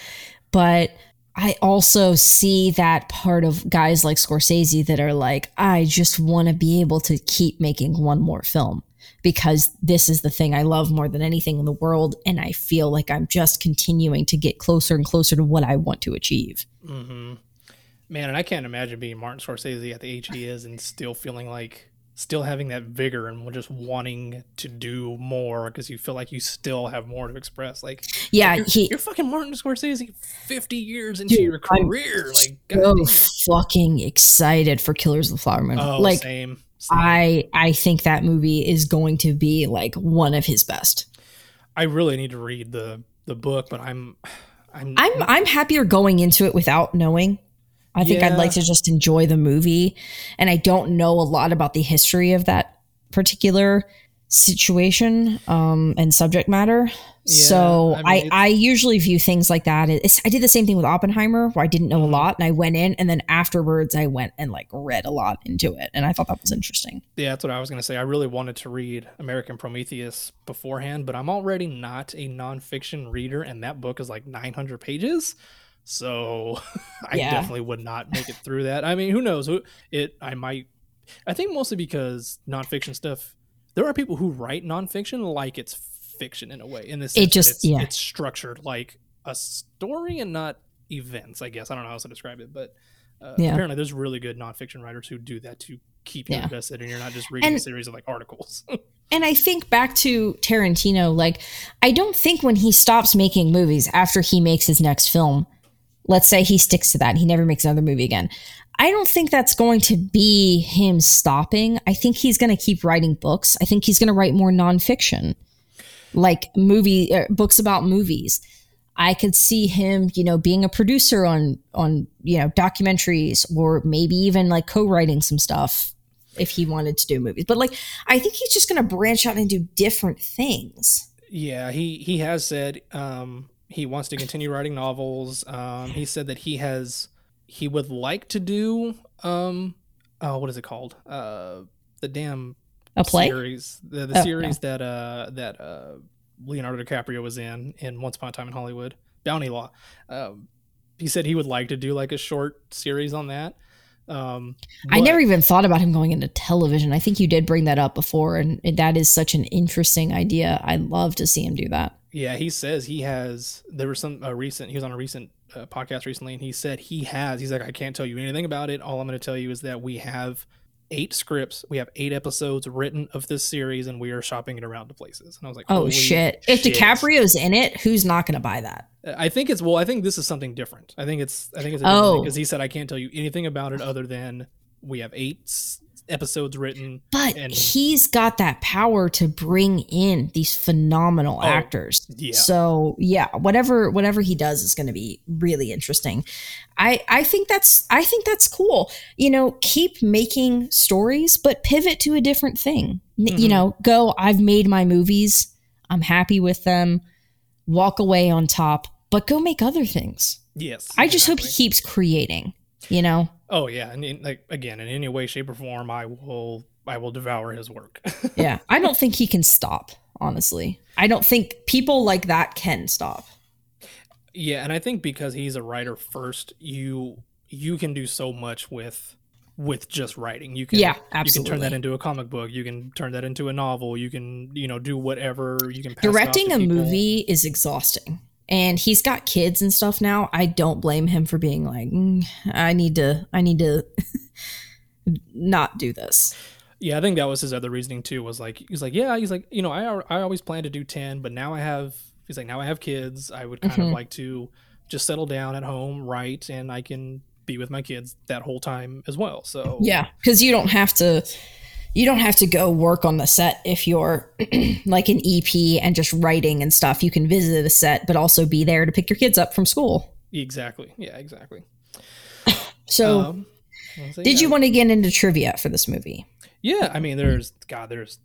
Speaker 5: But I also see that part of guys like Scorsese that are like, I just want to be able to keep making one more film because this is the thing I love more than anything in the world. And I feel like I'm just continuing to get closer and closer to what I want to achieve.
Speaker 4: hmm Man, and I can't imagine being Martin Scorsese at the age he is and still feeling like still having that vigor and just wanting to do more because you feel like you still have more to express. Like
Speaker 5: Yeah,
Speaker 4: you're,
Speaker 5: he,
Speaker 4: you're fucking Martin Scorsese 50 years into
Speaker 5: Dude,
Speaker 4: your
Speaker 5: I'm
Speaker 4: career. Like
Speaker 5: so fucking excited for Killers of the Flower Moon.
Speaker 4: Oh,
Speaker 5: like
Speaker 4: same.
Speaker 5: I I think that movie is going to be like one of his best.
Speaker 4: I really need to read the the book, but I'm I'm
Speaker 5: I'm I'm happier going into it without knowing I think I'd like to just enjoy the movie. And I don't know a lot about the history of that particular situation um, and subject matter.
Speaker 4: Yeah,
Speaker 5: so
Speaker 4: I mean,
Speaker 5: I, I, usually view things like that. It's, I did the same thing with Oppenheimer where I didn't know a
Speaker 4: Mhm.
Speaker 5: lot and I went in and then afterwards I went and like read a lot into it. And I thought that was interesting.
Speaker 4: Yeah, that's what I was going to say. I really wanted to read American Prometheus beforehand, but I'm already not a nonfiction reader, and that book is like 900 pages. So I
Speaker 5: Yeah.
Speaker 4: definitely would not make it through that. I mean, who knows? It I might. I think mostly because nonfiction stuff. There are people who write nonfiction like it's fiction in a way. In this,
Speaker 5: It just-
Speaker 4: it's,
Speaker 5: yeah.
Speaker 4: it's structured like a story and not events. I guess I don't know how else to describe it, but uh,
Speaker 5: Yeah.
Speaker 4: apparently there's really good nonfiction writers who do that to keep you
Speaker 5: Yeah.
Speaker 4: invested, and you're not just reading a series of like articles.
Speaker 5: And I think back to Tarantino, like, I don't think when he stops making movies after he makes his next film, let's say he sticks to that, he never makes another movie again. I don't think that's going to be him stopping. I think he's going to keep writing books. I think he's going to write more nonfiction, like movie uh, books about movies. I could see him, you know, being a producer on on you know documentaries, or maybe even like co-writing some stuff if he wanted to do movies. But like, I think he's just going to branch out and do different things.
Speaker 4: Yeah, he he has said um, he wants to continue writing novels. Um, he said that he has he would like to do um, oh, what is it called? Uh, the damn
Speaker 5: A play?
Speaker 4: series, the, the
Speaker 5: Oh,
Speaker 4: series that uh that uh Leonardo DiCaprio was in in Once Upon a Time in Hollywood, Bounty Law. Um, he said he would like to do like a short series on that. Um,
Speaker 5: I never even thought about him going into television. I think you did bring that up before, and that is such an interesting idea. I'd love to see him do that.
Speaker 4: Yeah, he says he has. There was some uh, recent. He was on a recent uh, podcast recently, and he said he has. He's like, I can't tell you anything about it. All I'm going to tell you is that we have eight scripts. We have eight episodes written of this series, and we are shopping it around to places. And I was like,
Speaker 5: Oh
Speaker 4: Holy
Speaker 5: shit! If
Speaker 4: shit.
Speaker 5: DiCaprio's in it, who's not going to buy that?
Speaker 4: I think it's well. I think this is something different. I think it's. I think it's.
Speaker 5: Oh.
Speaker 4: because he said I can't tell you anything about it other than we have eight episodes written.
Speaker 5: But
Speaker 4: And-
Speaker 5: he's got that power to bring in these phenomenal
Speaker 4: Oh,
Speaker 5: actors.
Speaker 4: yeah.
Speaker 5: So yeah, whatever whatever he does is going to be really interesting. I I think that's I think that's cool. You know, keep making stories, but pivot to a different thing. N- You
Speaker 4: mm-hmm.
Speaker 5: know, go. I've made my movies. I'm happy with them. Walk away on top, but go make other things.
Speaker 4: Yes.
Speaker 5: I just hope he keeps creating. You know.
Speaker 4: Oh yeah, and in, like again, in any way, shape, or form, I will. I will devour his work.
Speaker 5: yeah i don't think he can stop honestly i don't think people like that can stop
Speaker 4: Yeah, and I think because he's a writer first, you you can do so much with with just writing. You can
Speaker 5: Yeah,
Speaker 4: You can turn that into a comic book. You can turn that into a novel. You can you know do whatever. You can pass
Speaker 5: directing a
Speaker 4: people.
Speaker 5: movie is exhausting and he's got kids and stuff now i don't blame him for being like "Mm, i need to i need to not do this
Speaker 4: Yeah, I think that was his other reasoning too. Was like he's like yeah, he's like you know I I always planned to do ten, but now I have he's like now I have kids. I would kind of
Speaker 5: Mhm.
Speaker 4: like to just settle down at home, write, and I can be with my kids that whole time as well. So
Speaker 5: yeah because you don't have to you don't have to go work on the set if you're like an ep and just writing and stuff. You can visit a set but also be there to pick your kids up from school.
Speaker 4: Exactly. Yeah, exactly.
Speaker 5: so
Speaker 4: Um,
Speaker 5: did you want to get into trivia for this movie?
Speaker 4: Yeah, I mean, there's God, there's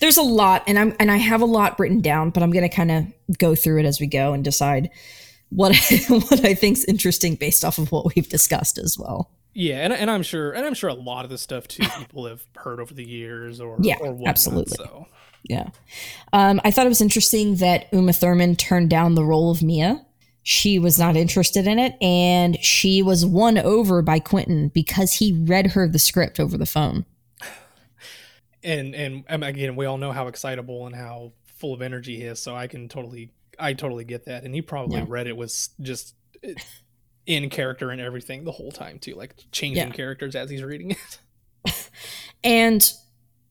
Speaker 5: there's a lot and i'm and i have a lot written down but i'm going to kind of go through it as we go and decide what what i think's interesting based off of what we've discussed as well
Speaker 4: yeah, and, and I'm sure, and I'm sure a lot of this stuff too people have heard over the years or
Speaker 5: Yeah,
Speaker 4: or whatnot,
Speaker 5: absolutely.
Speaker 4: So
Speaker 5: yeah um, i thought it was interesting that uma thurman turned down the role of mia she was not interested in it and she was won over by quentin because he read her the script over the phone
Speaker 4: and and um, again, we all know how excitable and how full of energy he is, so I can totally, I totally get that, and he probably
Speaker 5: Yeah.
Speaker 4: read it was just uh, in character and everything the whole time too, like changing
Speaker 5: Yeah.
Speaker 4: characters as he's reading it.
Speaker 5: And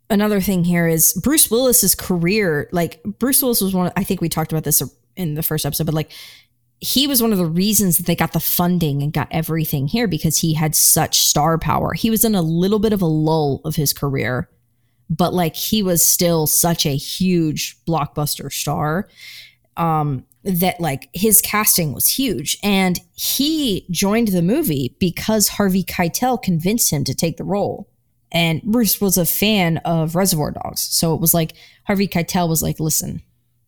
Speaker 5: another thing here is Bruce Willis's career. Like Bruce Willis was one. I think we talked about this in the first episode, but like he was one of the reasons that they got the funding and got everything here because he had such star power. He was in a little bit of a lull of his career, but like he was still such a huge blockbuster star. Um, that like his casting was huge, and he joined the movie because Harvey Keitel convinced him to take the role. And Bruce was a fan of Reservoir Dogs, so it was like Harvey Keitel was like, "Listen,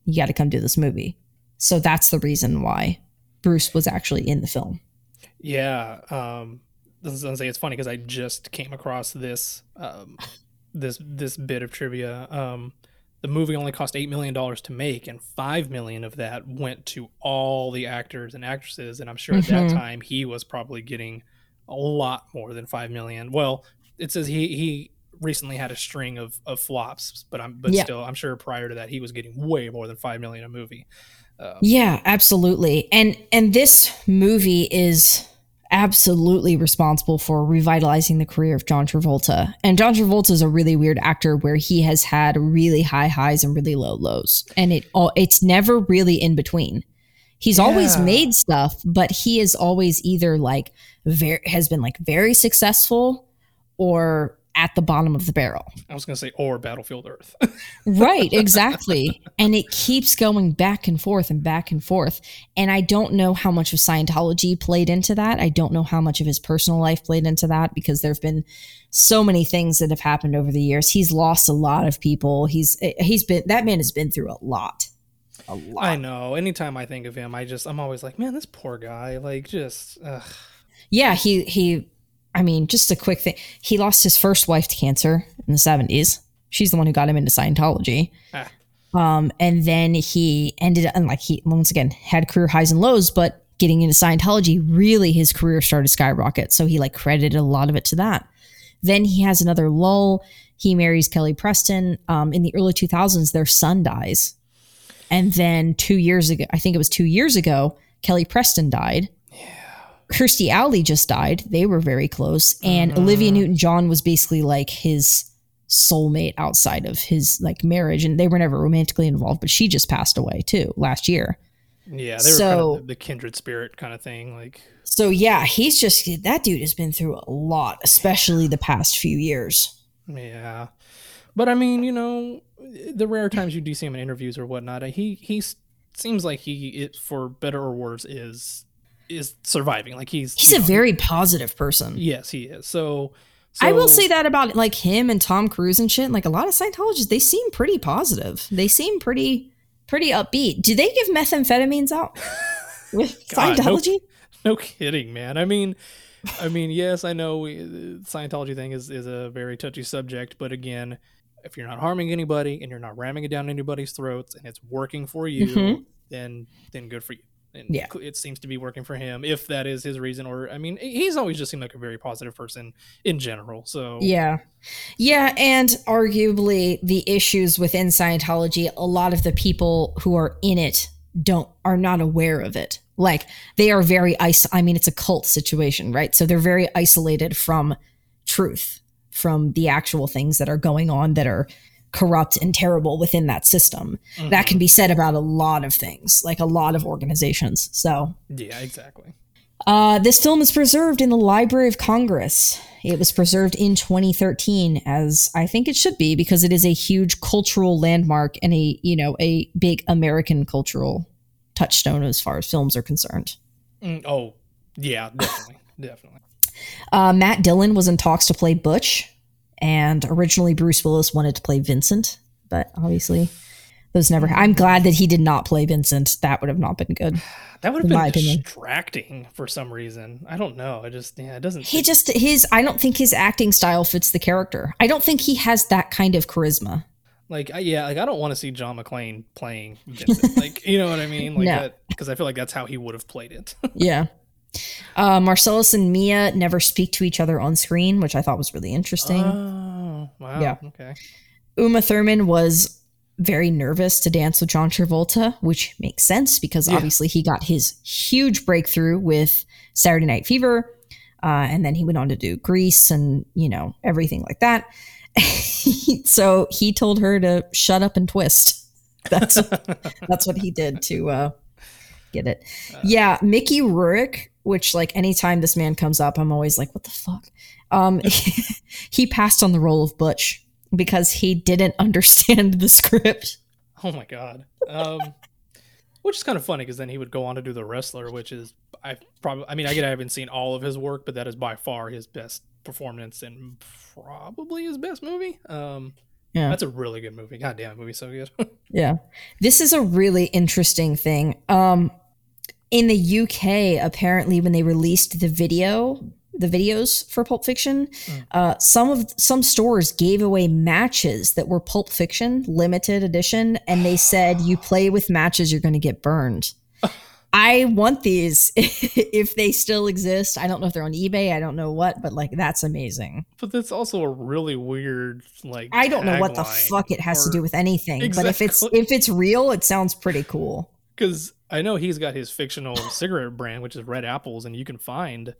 Speaker 5: you got to come do this movie." So that's the reason why Bruce was actually in the film.
Speaker 4: Yeah, um, say it's funny because I just came across this um, this this bit of trivia. Um, the movie only cost eight million dollars to make, and five million of that went to all the actors and actresses. And I'm sure at that
Speaker 5: Mhm.
Speaker 4: time he was probably getting a lot more than five million. Well, it says he he recently had a string of, of flops, but I'm but
Speaker 5: Yeah.
Speaker 4: still I'm sure prior to that he was getting way more than five million a movie. Um,
Speaker 5: Yeah, absolutely. And and this movie is absolutely responsible for revitalizing the career of John Travolta. And John Travolta is a really weird actor where he has had really high highs and really low lows. And it all it's never really in between. He's always made stuff, but he is always either like very has been like very successful or at the bottom of the barrel.
Speaker 4: I was gonna say or Battlefield Earth.
Speaker 5: Right, exactly. and it keeps going back and forth and back and forth. And I don't know how much of Scientology played into that. I don't know how much of his personal life played into that because there have been so many things that have happened over the years. He's lost a lot of people. He's he's been that man has been through a lot. A lot.
Speaker 4: I know. Anytime I think of him, I just I'm always like, man, this poor guy. Like, just ugh.
Speaker 5: Yeah, he he I mean, just a quick thing. He lost his first wife to cancer in the 70s. She's the one who got him into Scientology.
Speaker 4: Ah.
Speaker 5: Um, and then he ended up, and like he once again had career highs and lows, but getting into Scientology, really his career started skyrocket. So he like credited a lot of it to that. Then he has another lull. He marries Kelly Preston. Um, in the early 2000s, their son dies. And then two years ago, I think it was two years ago, Kelly Preston died. Kirstie Alley just died. They were very close. And Olivia mm. Newton John was basically like his soulmate outside of his like marriage. And they were never romantically involved, but she just passed away too last year.
Speaker 4: yeah, they were
Speaker 5: So-
Speaker 4: kind of the, the kindred spirit kind of thing. Like,
Speaker 5: So yeah, he's just that dude has been through a lot, especially the past few years.
Speaker 4: yeah. But I mean, you know, the rare times you do see him in interviews or whatnot, he he seems like he, it, for better or worse, is is surviving. Like he's
Speaker 5: He's a
Speaker 4: know,
Speaker 5: very positive person.
Speaker 4: yes, he is. So,
Speaker 5: I will say that about like him and Tom Cruise and shit. Like a lot of Scientologists, they seem pretty positive. They seem pretty pretty upbeat. Do they give methamphetamines out with
Speaker 4: God,
Speaker 5: Scientology?
Speaker 4: No kidding, man. I mean, I mean, yes, I know we, the Scientology thing is is a very touchy subject, but again, if you're not harming anybody and you're not ramming it down anybody's throats and it's working for you,
Speaker 5: Mhm.
Speaker 4: then then good for you. And
Speaker 5: Yeah.
Speaker 4: it seems to be working for him, if that is his reason. Or I mean, he's always just seemed like a very positive person in general. So
Speaker 5: Yeah. Yeah. And arguably, the issues within Scientology, a lot of the people who are in it don't are not aware of it. Like they are very is I mean, it's a cult situation, right? So they're very isolated from truth, from the actual things that are going on that are corrupt and terrible within that system. That can be said about a lot of things, like a lot of organizations. So
Speaker 4: yeah, exactly.
Speaker 5: uh, this film is preserved in the Library of Congress. It was preserved in 2013, as I think it should be, because it is a huge cultural landmark and a you know a big American cultural touchstone as far as films are concerned.
Speaker 4: Mm, oh, yeah, definitely, definitely.
Speaker 5: Uh, Matt Dillon was in talks to play Butch, and originally Bruce Willis wanted to play Vincent, but obviously those never. I'm glad that he did not play Vincent. That would have not been good.
Speaker 4: That would have been
Speaker 5: my opinion.
Speaker 4: distracting for some reason. I don't know. I just yeah, it doesn't.
Speaker 5: He just his. I don't think his acting style fits the character. I don't think he has that kind of charisma.
Speaker 4: Like, I, yeah, like I don't want to see John McClane playing Vincent. like, you know what I mean? Like
Speaker 5: No.
Speaker 4: because I feel like that's how he would have played it.
Speaker 5: Yeah. Uh, Marcellus and Mia never speak to each other on screen, which I thought was really interesting.
Speaker 4: oh, wow.
Speaker 5: Yeah.
Speaker 4: Okay.
Speaker 5: Uma Thurman was very nervous to dance with John Travolta, which makes sense because
Speaker 4: Yeah.
Speaker 5: obviously he got his huge breakthrough with Saturday Night Fever. Uh, and then he went on to do Grease and, you know, everything like that. so he told her to shut up and twist. That's that's what he did to uh, get it. yeah, Mickey Rourke, which like anytime this man comes up, I'm always like, what the fuck? Um, he passed on the role of Butch because he didn't understand the script.
Speaker 4: Oh my god. Um, which is kind of funny because then he would go on to do the wrestler, which is I probably I mean I get I haven't seen all of his work, but that is by far his best performance and probably his best movie. Um,
Speaker 5: Yeah.
Speaker 4: that's a really good movie. God damn, movie's so good.
Speaker 5: Yeah. This is a really interesting thing. Um in the UK apparently when they released the video the videos for Pulp Fiction, uh, some of some stores gave away matches that were Pulp Fiction limited edition, and they said you play with matches, you're going to get burned. I want these if they still exist. I don't know if they're on eBay. I don't know what, but like that's amazing.
Speaker 4: but that's also a really weird like.
Speaker 5: I don't know what the fuck it has to do with anything, but if it's if it's real, it sounds pretty cool.
Speaker 4: because I know he's got his fictional cigarette brand, which is Red Apples, and you can find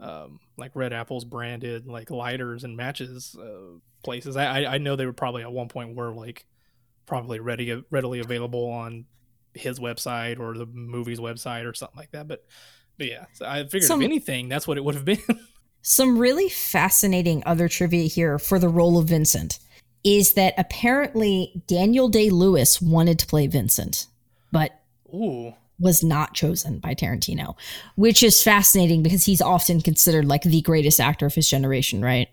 Speaker 4: um, like Red Apples branded like lighters and matches uh, places. I, I know they were probably at one point were like probably ready readily available on his website or the movie's website or something like that. But but yeah, so I figured
Speaker 5: Some-
Speaker 4: if anything, that's what it would have been.
Speaker 5: Some really fascinating other trivia here for the role of Vincent is that apparently Daniel Day Lewis wanted to play Vincent, but
Speaker 4: Ooh,
Speaker 5: was not chosen by Tarantino, which is fascinating because he's often considered like the greatest actor of his generation, right?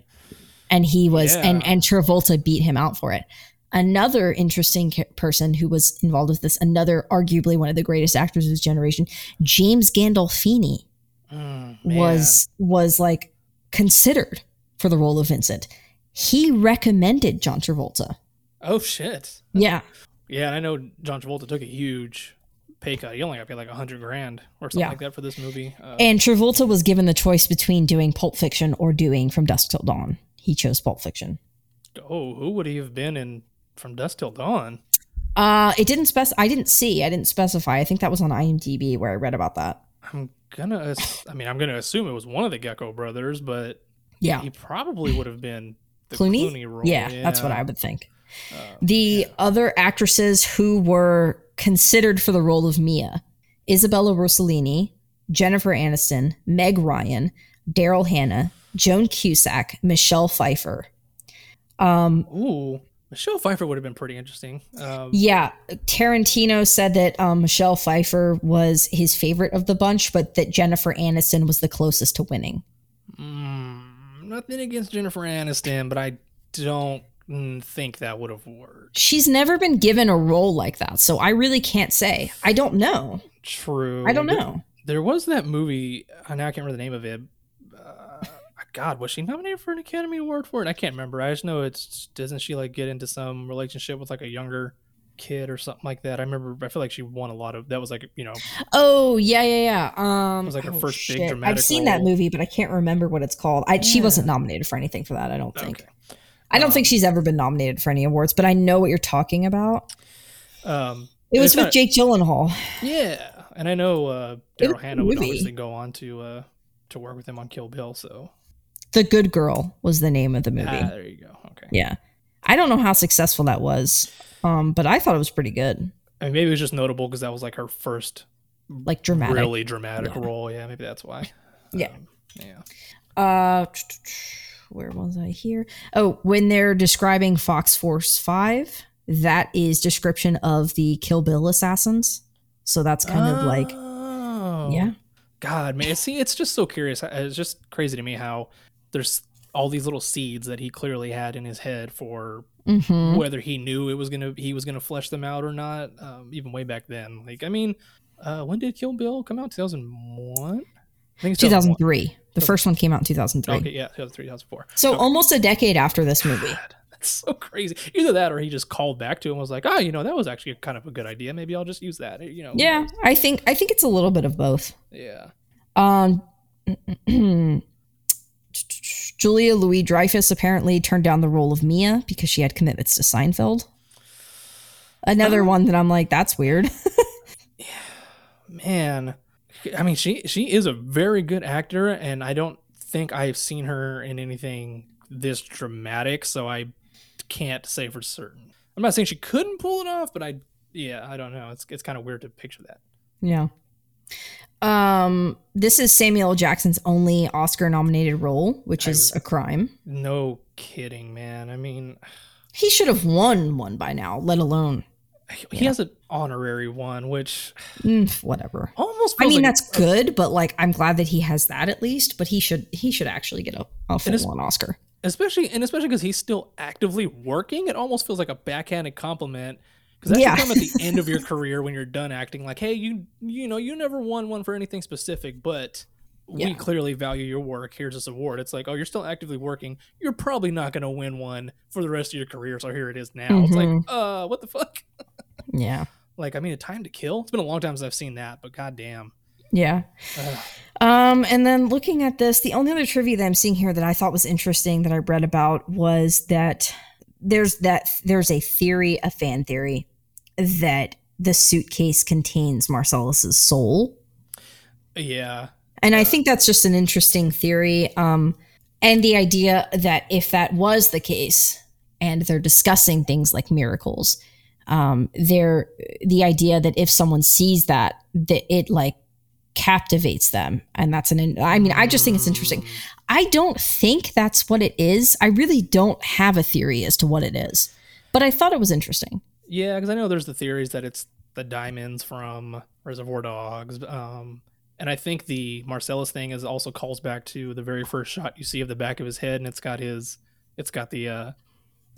Speaker 5: And he was, and
Speaker 4: Yeah.
Speaker 5: and Travolta beat him out for it. Another interesting ca- person who was involved with this, another arguably one of the greatest actors of his generation, James Gandolfini,
Speaker 4: Mm,
Speaker 5: was was like considered for the role of Vincent. He recommended John Travolta.
Speaker 4: oh shit.
Speaker 5: Yeah,
Speaker 4: Yeah, and I know John Travolta took a huge pay cut. He only got paid like a hundred grand or something
Speaker 5: Yeah.
Speaker 4: like that for this movie. Uh,
Speaker 5: and Travolta was given the choice between doing Pulp Fiction or doing From Dusk Till Dawn. He chose Pulp Fiction.
Speaker 4: oh, who would he have been in From Dusk Till Dawn?
Speaker 5: Uh, it didn't spec. I didn't see. I didn't specify. I think that was on IMDb where I read about that.
Speaker 4: I'm gonna. I mean, I'm gonna assume it was one of the Gecko brothers, but
Speaker 5: Yeah,
Speaker 4: he probably would have been the
Speaker 5: Clooney.
Speaker 4: Clooney, role.
Speaker 5: yeah, that's what I would think.
Speaker 4: Uh,
Speaker 5: The other actresses who were considered for the role of Mia: Isabella Rossellini, Jennifer Aniston, Meg Ryan, Daryl Hannah, Joan Cusack, Michelle Pfeiffer. Um,
Speaker 4: Ooh, Michelle Pfeiffer would have been pretty interesting. Um,
Speaker 5: Yeah, Tarantino said that um, Michelle Pfeiffer was his favorite of the bunch, but that Jennifer Aniston was the closest to winning.
Speaker 4: mm, nothing against Jennifer Aniston, but I don't think that would have worked.
Speaker 5: She's never been given a role like that, so I really can't say. I don't know.
Speaker 4: True.
Speaker 5: I don't know.
Speaker 4: There was that movie. I now I can't remember the name of it. Uh, God, was she nominated for an Academy Award for it? I can't remember. I just know it's doesn't she like get into some relationship with like a younger kid or something like that. I remember. I feel like she won a lot of. That was like you know.
Speaker 5: Oh yeah, yeah, yeah. Um,
Speaker 4: It was like her
Speaker 5: oh,
Speaker 4: first big dramatic
Speaker 5: I've seen that movie, but I can't remember what it's called. I, She wasn't nominated for anything for that. I don't think.
Speaker 4: Okay.
Speaker 5: I don't
Speaker 4: Um,
Speaker 5: think she's ever been nominated for any awards, but I know what you're talking about.
Speaker 4: Um,
Speaker 5: It was with
Speaker 4: not-
Speaker 5: Jake Gyllenhaal.
Speaker 4: Yeah, and I know uh, Daryl Hannah would obviously go on to uh, to work with him on Kill Bill. So
Speaker 5: The Good Girl was the name of the movie.
Speaker 4: ah, there you go. Okay.
Speaker 5: Yeah. I don't know how successful that was, um, but I thought it was pretty good.
Speaker 4: I mean, maybe it was just notable because that was like her first
Speaker 5: Like dramatic.
Speaker 4: really dramatic
Speaker 5: Yeah.
Speaker 4: role. Yeah, maybe that's why.
Speaker 5: Yeah.
Speaker 4: Um, yeah.
Speaker 5: Uh, where was I here? Oh, when they're describing Fox Force 5, that is description of the Kill Bill assassins. So that's kind of like,
Speaker 4: Oh.
Speaker 5: yeah.
Speaker 4: God, man. See, it's just so curious. It's just crazy to me how there's all these little seeds that he clearly had in his head for
Speaker 5: hmm
Speaker 4: whether he knew it was gonna he was gonna flesh them out or not. Um, even way back then. Like, I mean, uh, when did Kill Bill come out? Two thousand one. I think it's 2001.
Speaker 5: 2003. The first one came out in 2003.
Speaker 4: Okay, yeah, 2003, 2004.
Speaker 5: So
Speaker 4: Okay.
Speaker 5: almost a decade after this movie.
Speaker 4: God, that's so crazy. Either that or he just called back to him and was like, oh, you know, that was actually kind of a good idea. Maybe I'll just use that. You know.
Speaker 5: Yeah. I think I think it's a little bit of both.
Speaker 4: Yeah.
Speaker 5: Um, Julia Louis Dreyfus apparently turned down the role of Mia because she had commitments to Seinfeld. Another
Speaker 4: Oh.
Speaker 5: one that I'm like, that's weird.
Speaker 4: Yeah, man. I mean, she she is a very good actor, and I don't think I've seen her in anything this dramatic, so I can't say for certain. I'm not saying she couldn't pull it off, but I yeah, I don't know. It's it's kind of weird to picture that.
Speaker 5: yeah. Um, this is Samuel L. Jackson's only Oscar nominated role, which
Speaker 4: I
Speaker 5: is
Speaker 4: was-
Speaker 5: a crime.
Speaker 4: No kidding, man. I mean,
Speaker 5: He should have won one by now, let alone
Speaker 4: he
Speaker 5: Yeah.
Speaker 4: has an honorary one, which
Speaker 5: Mm, whatever.
Speaker 4: almost.
Speaker 5: I mean,
Speaker 4: like
Speaker 5: that's good, but like, I'm glad that he has that at least. But he should he should actually get a, a full on Oscar.
Speaker 4: especially and especially because he's still actively working. It almost feels like a backhanded compliment. Because that
Speaker 5: Yeah.
Speaker 4: should come at the end of your career when you're done acting. Like, hey, you you know you never won one for anything specific, but we clearly value your work. Here's this award. It's like, oh, you're still actively working. You're probably not going to win one for the rest of your career. So here it is now. It's like,
Speaker 5: Mhm.
Speaker 4: uh, what the fuck?
Speaker 5: Yeah,
Speaker 4: Like, I mean, a time to kill. It's been a long time since I've seen that, but goddamn.
Speaker 5: yeah. Um, and then looking at this, the only other trivia that I'm seeing here that I thought was interesting that I read about was that there's that there's a theory, a fan theory, that the suitcase contains Marcellus's soul.
Speaker 4: Yeah,
Speaker 5: And I think that's just an interesting theory. Um, and the idea that if that was the case, and they're discussing things like miracles, um, they're the idea that if someone sees that, that it like captivates them, and that's an. I mean, I just think it's interesting. I don't think that's what it is. I really don't have a theory as to what it is, but I thought it was interesting.
Speaker 4: Yeah, because I know there's the theories that it's the diamonds from Reservoir Dogs, um, and I think the Marcellus thing is also calls back to the very first shot you see of the back of his head, and it's got his, it's got the uh,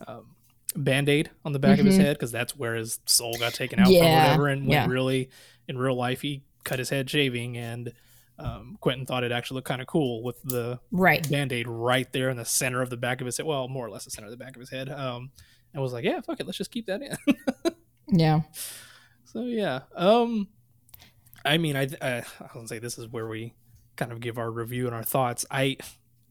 Speaker 4: um, band aid on the back of his
Speaker 5: Mhm.
Speaker 4: head because that's where his soul got taken out from,
Speaker 5: Yeah,
Speaker 4: or whatever. And when
Speaker 5: yeah.
Speaker 4: really in real life he cut his head shaving, and um, Quentin thought it actually looked kind of cool with the
Speaker 5: Right.
Speaker 4: band aid right there in the center of the back of his head. Well, more or less the center of the back of his head. Um, and was like, yeah, fuck it, let's just keep that in.
Speaker 5: Yeah.
Speaker 4: So yeah, um, I mean, I I, I would say this is where we kind of give our review and our thoughts. I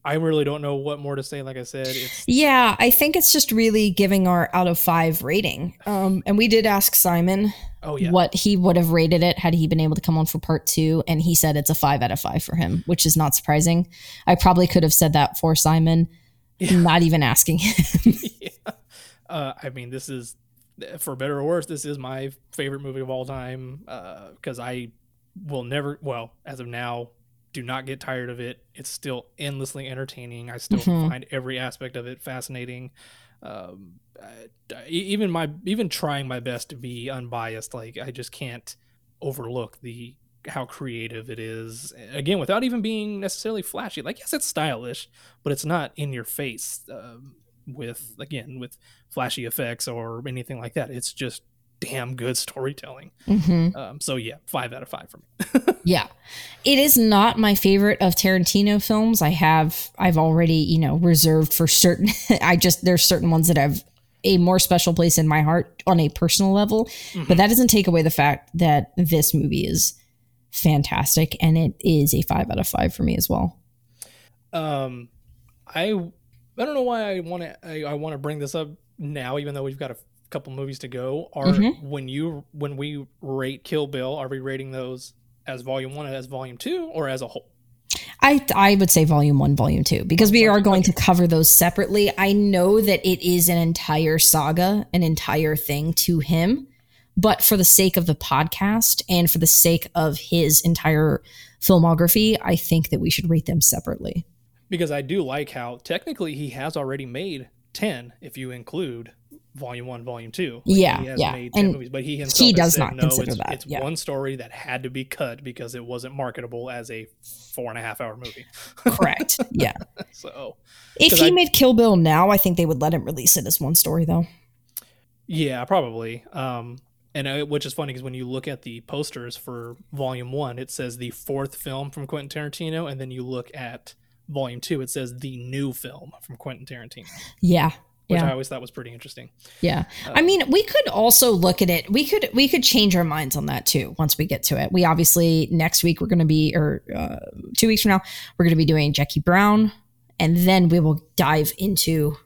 Speaker 4: I really don't know what more to say. Like I said, it's
Speaker 5: Yeah, I think it's just really giving our out of five rating. Um, and we did ask Simon
Speaker 4: oh yeah,
Speaker 5: what he would have rated it had he been able to come on for part two, and he said it's a five out of five for him, which is not surprising. I probably could have said that for Simon, not even asking him.
Speaker 4: yeah. Uh, I mean, this is for better or worse. This is my favorite movie of all time because I will never, well, as of now, do not get tired of it. It's still endlessly entertaining. I still
Speaker 5: Mhm.
Speaker 4: find every aspect of it fascinating. Um, I- even my even trying my best to be unbiased, like I just can't overlook the how creative it is. Again, without even being necessarily flashy. Like yes, it's stylish, but it's not in your face. Um, with again with flashy effects or anything like that. It's just damn good storytelling.
Speaker 5: Mhm.
Speaker 4: Um, so yeah, five out of five for me.
Speaker 5: Yeah. It is not my favorite of Tarantino films. I have I've already, you know, reserved for certain I just there's certain ones that have a more special place in my heart on a personal level, but that doesn't take away the fact that this movie is fantastic and it is a 5 out of 5 for me as well.
Speaker 4: Um, I I don't know why I want to I, I want to bring this up now, even though we've got a couple movies to go. Are
Speaker 5: Mhm.
Speaker 4: when you when we rate Kill Bill, are we rating those as Volume One, and as Volume Two, or as a whole?
Speaker 5: I I would say volume 1, volume 2 because we are going to cover those separately. I know that it is an entire saga, an entire thing to him, but for the sake of the podcast and for the sake of his entire filmography, I think that we should rate them separately.
Speaker 4: Because I do like how technically he has already made ten, if you include Volume One, Volume Two. Like,
Speaker 5: Yeah,
Speaker 4: he has
Speaker 5: yeah, and
Speaker 4: movies, but he himself
Speaker 5: he does
Speaker 4: said,
Speaker 5: not
Speaker 4: no,
Speaker 5: consider
Speaker 4: it's,
Speaker 5: that,
Speaker 4: It's
Speaker 5: yeah.
Speaker 4: one story that had to be cut because it wasn't marketable as a four and a half hour movie.
Speaker 5: Correct. yeah.
Speaker 4: so
Speaker 5: if he
Speaker 4: I-
Speaker 5: made Kill Bill now, I think they would let him release it as one story though.
Speaker 4: Yeah, probably. Um, and uh, which is funny because when you look at the posters for Volume One, it says the fourth film from Quentin Tarantino, and then you look at Volume Two, it says the new film from Quentin Tarantino,
Speaker 5: Yeah.
Speaker 4: Which
Speaker 5: Yeah.
Speaker 4: I always thought was pretty interesting.
Speaker 5: Yeah. I mean, we could also look at it. We could we could change our minds on that too once we get to it. We obviously next week we're going to be or uh, 2 weeks from now we're going to be doing Jackie Brown and then we will dive into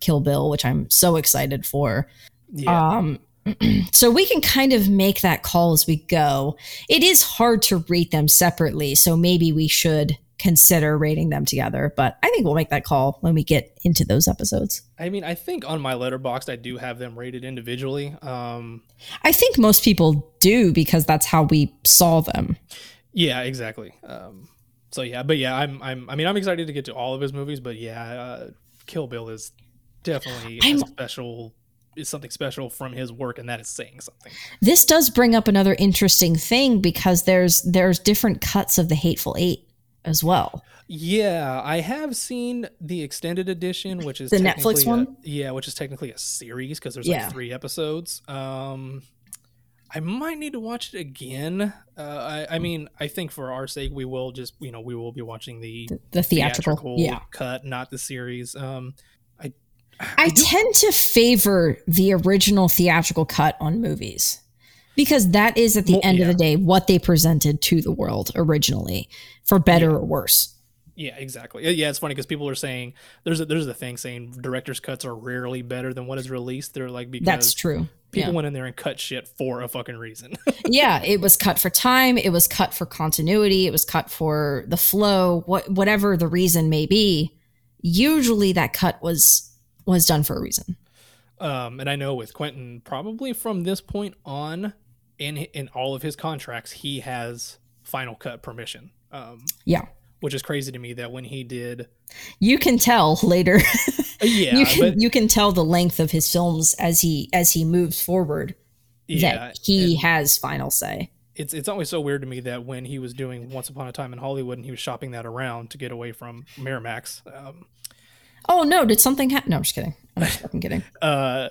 Speaker 5: Kill Bill, which I'm so excited for.
Speaker 4: Yeah,
Speaker 5: Um so we can kind of make that call as we go. It is hard to rate them separately, so maybe we should consider rating them together, but I think we'll make that call when we get into those episodes.
Speaker 4: I mean, I think on my letterboxd I do have them rated individually. Um,
Speaker 5: I think most people do because that's how we saw them.
Speaker 4: yeah, exactly. Um, so yeah, but yeah, I'm, I'm, I mean, I'm excited to get to all of his movies, but yeah, uh, Kill Bill is definitely
Speaker 5: I'm-
Speaker 4: a special is something special from his work, and that is saying something.
Speaker 5: This does bring up another interesting thing because there's there's different cuts of the Hateful Eight as well.
Speaker 4: Yeah, I have seen the extended edition, which is
Speaker 5: The
Speaker 4: technically
Speaker 5: Netflix
Speaker 4: a-
Speaker 5: one?
Speaker 4: yeah, which is technically a series because there's
Speaker 5: Yeah.
Speaker 4: like three episodes. Um, I might need to watch it again. Uh, I, I mean, I think for our sake, we will just you know we will be watching the
Speaker 5: The theatrical, yeah.
Speaker 4: cut, not the series. Um,
Speaker 5: I tend to favor the original theatrical cut on movies because that is at the
Speaker 4: Well,
Speaker 5: end of the day what they presented to the world originally, for better or worse.
Speaker 4: Yeah, exactly. Yeah, it's funny because people are saying there's a, there's a thing saying director's cuts are rarely better than what is released. They're like because
Speaker 5: That's true.
Speaker 4: people
Speaker 5: Yeah.
Speaker 4: went in there and cut shit for a fucking reason.
Speaker 5: yeah, it was cut for time, it was cut for continuity, it was cut for the flow, what whatever the reason may be. Usually that cut was was done for a reason.
Speaker 4: um, and I know with Quentin, probably from this point on, in in all of his contracts, he has final cut permission. Um,
Speaker 5: Yeah.
Speaker 4: which is crazy to me that when he did,
Speaker 5: You can tell later.
Speaker 4: Uh, yeah,
Speaker 5: you can
Speaker 4: but
Speaker 5: you can tell the length of his films as he as he moves forward
Speaker 4: yeah,
Speaker 5: that he has final say.
Speaker 4: it's it's always so weird to me that when he was doing Once Upon a Time in Hollywood and he was shopping that around to get away from Miramax, um,
Speaker 5: Oh no, did something happen? No, I'm just kidding. I'm just fucking kidding.
Speaker 4: uh,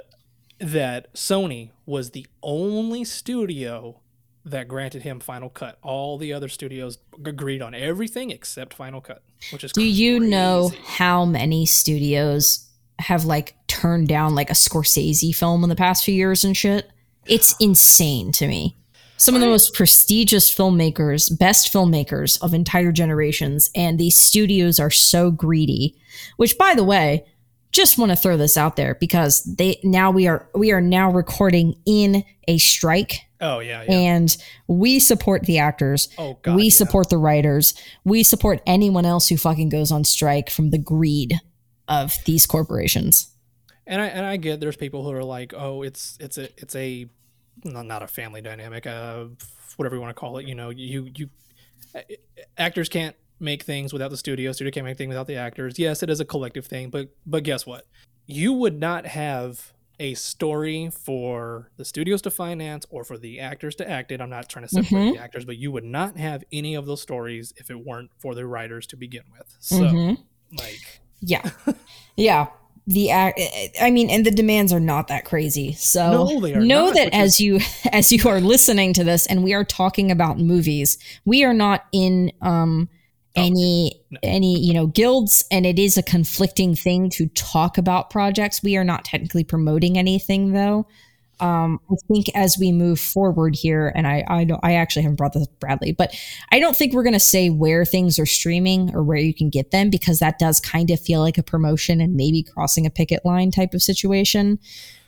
Speaker 4: that Sony was the only studio that granted him Final Cut. All the other studios agreed on everything except Final Cut, which is
Speaker 5: Do you know how many studios have like turned down like a Scorsese film in the past few years and shit? It's insane to me. Some of the most prestigious filmmakers, best filmmakers of entire generations, and these studios are so greedy. Which, by the way, just want to throw this out there because they now we are we are now recording in a strike
Speaker 4: Oh yeah, yeah.
Speaker 5: and we support the actors.
Speaker 4: oh god,
Speaker 5: we
Speaker 4: yeah.
Speaker 5: support the writers. We support anyone else who fucking goes on strike from the greed of these corporations.
Speaker 4: And I and I get there's people who are like, oh, it's it's a it's a no, not a family dynamic, uh, whatever you want to call it. You know, you you actors can't make things without the studio. Studio can't make things without the actors. Yes, it is a collective thing, but but guess what? You would not have a story for the studios to finance or for the actors to act it. I'm not trying to separate
Speaker 5: Mhm.
Speaker 4: the actors, but you would not have any of those stories if it weren't for the writers to begin with. So,
Speaker 5: Mhm.
Speaker 4: like,
Speaker 5: Yeah. yeah. The act I mean and the demands are not that crazy. So
Speaker 4: No,
Speaker 5: know
Speaker 4: not,
Speaker 5: that as you as you are listening to this and we are talking about movies, we are not in um any
Speaker 4: no.
Speaker 5: any you know guilds and it is a conflicting thing to talk about projects. We are not technically promoting anything though. Um i think as we move forward here and i i don't i actually haven't brought this up bradley but i don't think we're going to say where things are streaming or where you can get them because that does kind of feel like a promotion and maybe crossing a picket line type of situation.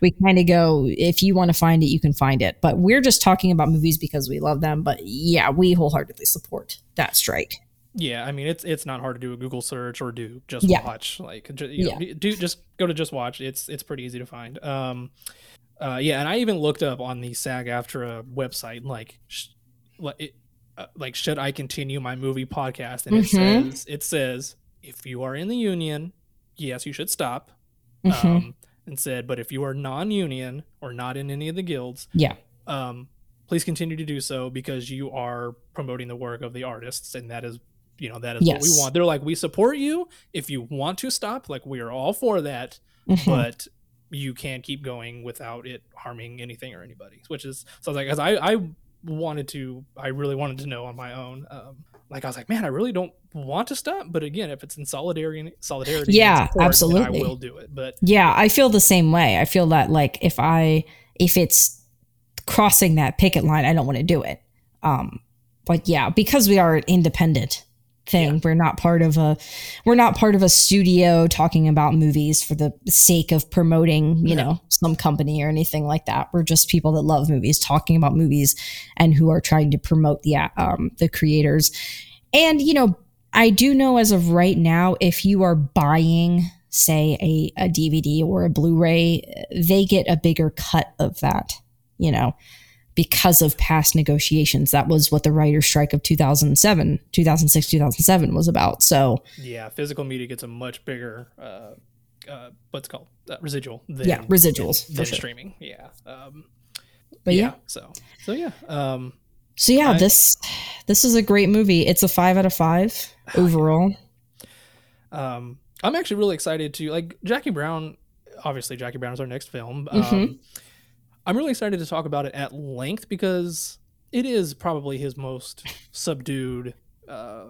Speaker 5: We kind of go if you want to find it you can find it. But we're just talking about movies because we love them but yeah we wholeheartedly support that strike
Speaker 4: Yeah, I mean it's it's not hard to do a Google search or do just
Speaker 5: Yeah.
Speaker 4: watch. Like ju- you know, do just go to just watch. It's it's pretty easy to find. Um, uh, yeah, and I even looked up on the SAG AFTRA website like, sh- like, it, uh, like should I continue my movie podcast? And it
Speaker 5: Mhm.
Speaker 4: says it says if you are in the union, yes, you should stop.
Speaker 5: Mhm.
Speaker 4: Um, and said, but if you are non-union or not in any of the guilds,
Speaker 5: yeah
Speaker 4: um, please continue to do so because you are promoting the work of the artists, and that is, you know, that is what we want. They're like, we support you if you want to stop. Like, we are all for that,
Speaker 5: Mhm.
Speaker 4: but you can't keep going without it harming anything or anybody. Which is so I was like, as I I wanted to, I really wanted to know on my own. Um, like I was like, man, I really don't want to stop, but again, if it's in solidarity, solidarity,
Speaker 5: Yeah,
Speaker 4: support,
Speaker 5: absolutely.
Speaker 4: I will do it. But
Speaker 5: Yeah, I feel the same way. I feel that like if I if it's crossing that picket line, I don't want to do it. Um but yeah, because we are independent thing, we're not part of a we're not part of a studio talking about movies for the sake of promoting, you
Speaker 4: No.
Speaker 5: know, some company or anything like that. We're just people that love movies talking about movies and who are trying to promote the um the creators. And you know, I do know as of right now, if you are buying, say, a, a DVD or a Blu ray, they get a bigger cut of that, you know, because of past negotiations. That was what the writer's strike of 2007, 2006, 2007 was about. So,
Speaker 4: yeah, physical media gets a much bigger uh, uh, what's it called uh, residual. Than,
Speaker 5: Yeah, residuals,
Speaker 4: than,
Speaker 5: for
Speaker 4: than
Speaker 5: sure.
Speaker 4: streaming. Yeah. Um,
Speaker 5: But yeah.
Speaker 4: So so yeah. Um,
Speaker 5: So yeah,
Speaker 4: I-
Speaker 5: this this is a great movie. It's a five out of five overall.
Speaker 4: um, I'm actually really excited to like Jackie Brown. Obviously, Jackie Brown is our next film. Um,
Speaker 5: Mhm.
Speaker 4: I'm really excited to talk about it at length because it is probably his most subdued, uh,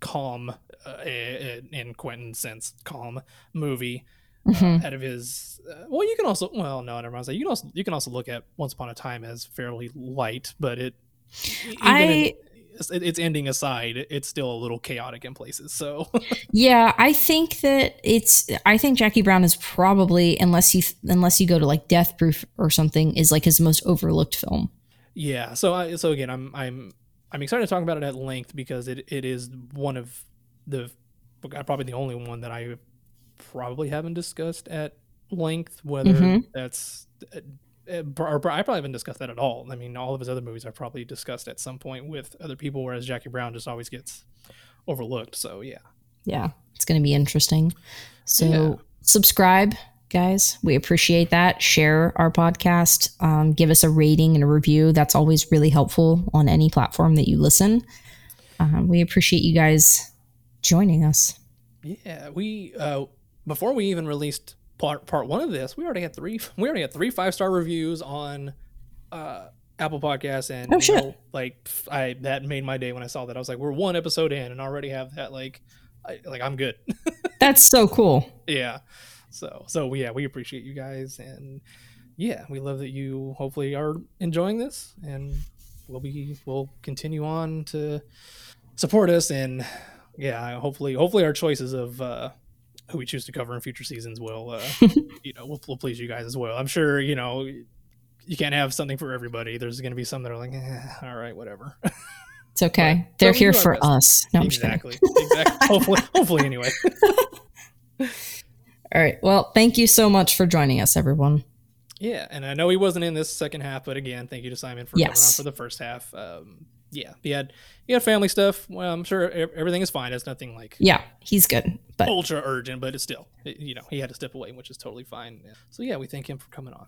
Speaker 4: calm, uh, in in Quentin's sense, calm movie.
Speaker 5: Mhm.
Speaker 4: uh, out of his. Uh, well, you can also well no, never mind. You can also you can also look at Once Upon a Time as fairly light, but it.
Speaker 5: I-
Speaker 4: it's, ending aside, it's still a little chaotic in places. So
Speaker 5: Yeah, I think that it's. I think Jackie Brown is probably unless you unless you go to like Death Proof or something is like his most overlooked film.
Speaker 4: yeah, so I so again, I'm I'm I'm excited to talk about it at length because it, it is one of the probably the only one that I probably haven't discussed at length. Whether
Speaker 5: Mhm.
Speaker 4: that's uh, uh, or I probably haven't discussed that at all. I mean, all of his other movies I've probably discussed at some point with other people, whereas Jackie Brown just always gets overlooked. So yeah,
Speaker 5: Yeah, it's going to be interesting. So
Speaker 4: Yeah.
Speaker 5: subscribe, guys. We appreciate that. Share our podcast. Um, give us a rating and a review. That's always really helpful on any platform that you listen. Um, we appreciate you guys joining us.
Speaker 4: yeah. We uh, before we even released part part one of this, we already had three. We already had three five star reviews on uh, Apple Podcasts, and
Speaker 5: Oh, shit.
Speaker 4: know, like I that made my day when I saw that. I was like, we're one episode in, and already have that. Like, I, like I'm good.
Speaker 5: That's so cool.
Speaker 4: yeah. So so yeah, we appreciate you guys, and yeah, we love that you hopefully are enjoying this, and we'll be we'll continue on to support us, and yeah, hopefully hopefully our choices of uh, who we choose to cover in future seasons will uh, you know will, will please you guys as well. I'm sure you know you can't have something for everybody. There's going to be some that are like, eh, all right, whatever.
Speaker 5: It's okay.
Speaker 4: But-
Speaker 5: They're here for
Speaker 4: best.
Speaker 5: us. No, I'm just kidding.
Speaker 4: exactly, exactly. hopefully, hopefully anyway.
Speaker 5: All right. Well, thank you so much for joining us, everyone.
Speaker 4: Yeah, and I know he wasn't in this second half, but again, thank you to Simon for coming on
Speaker 5: Yes.
Speaker 4: for the first half. Um, yeah, he had he had family stuff. Well, I'm sure everything is fine. It's nothing like
Speaker 5: Yeah, he's good. But
Speaker 4: ultra urgent, but it's still, you know, he had to step away, which is totally fine. So yeah, we thank him for coming on.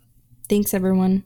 Speaker 5: thanks, everyone.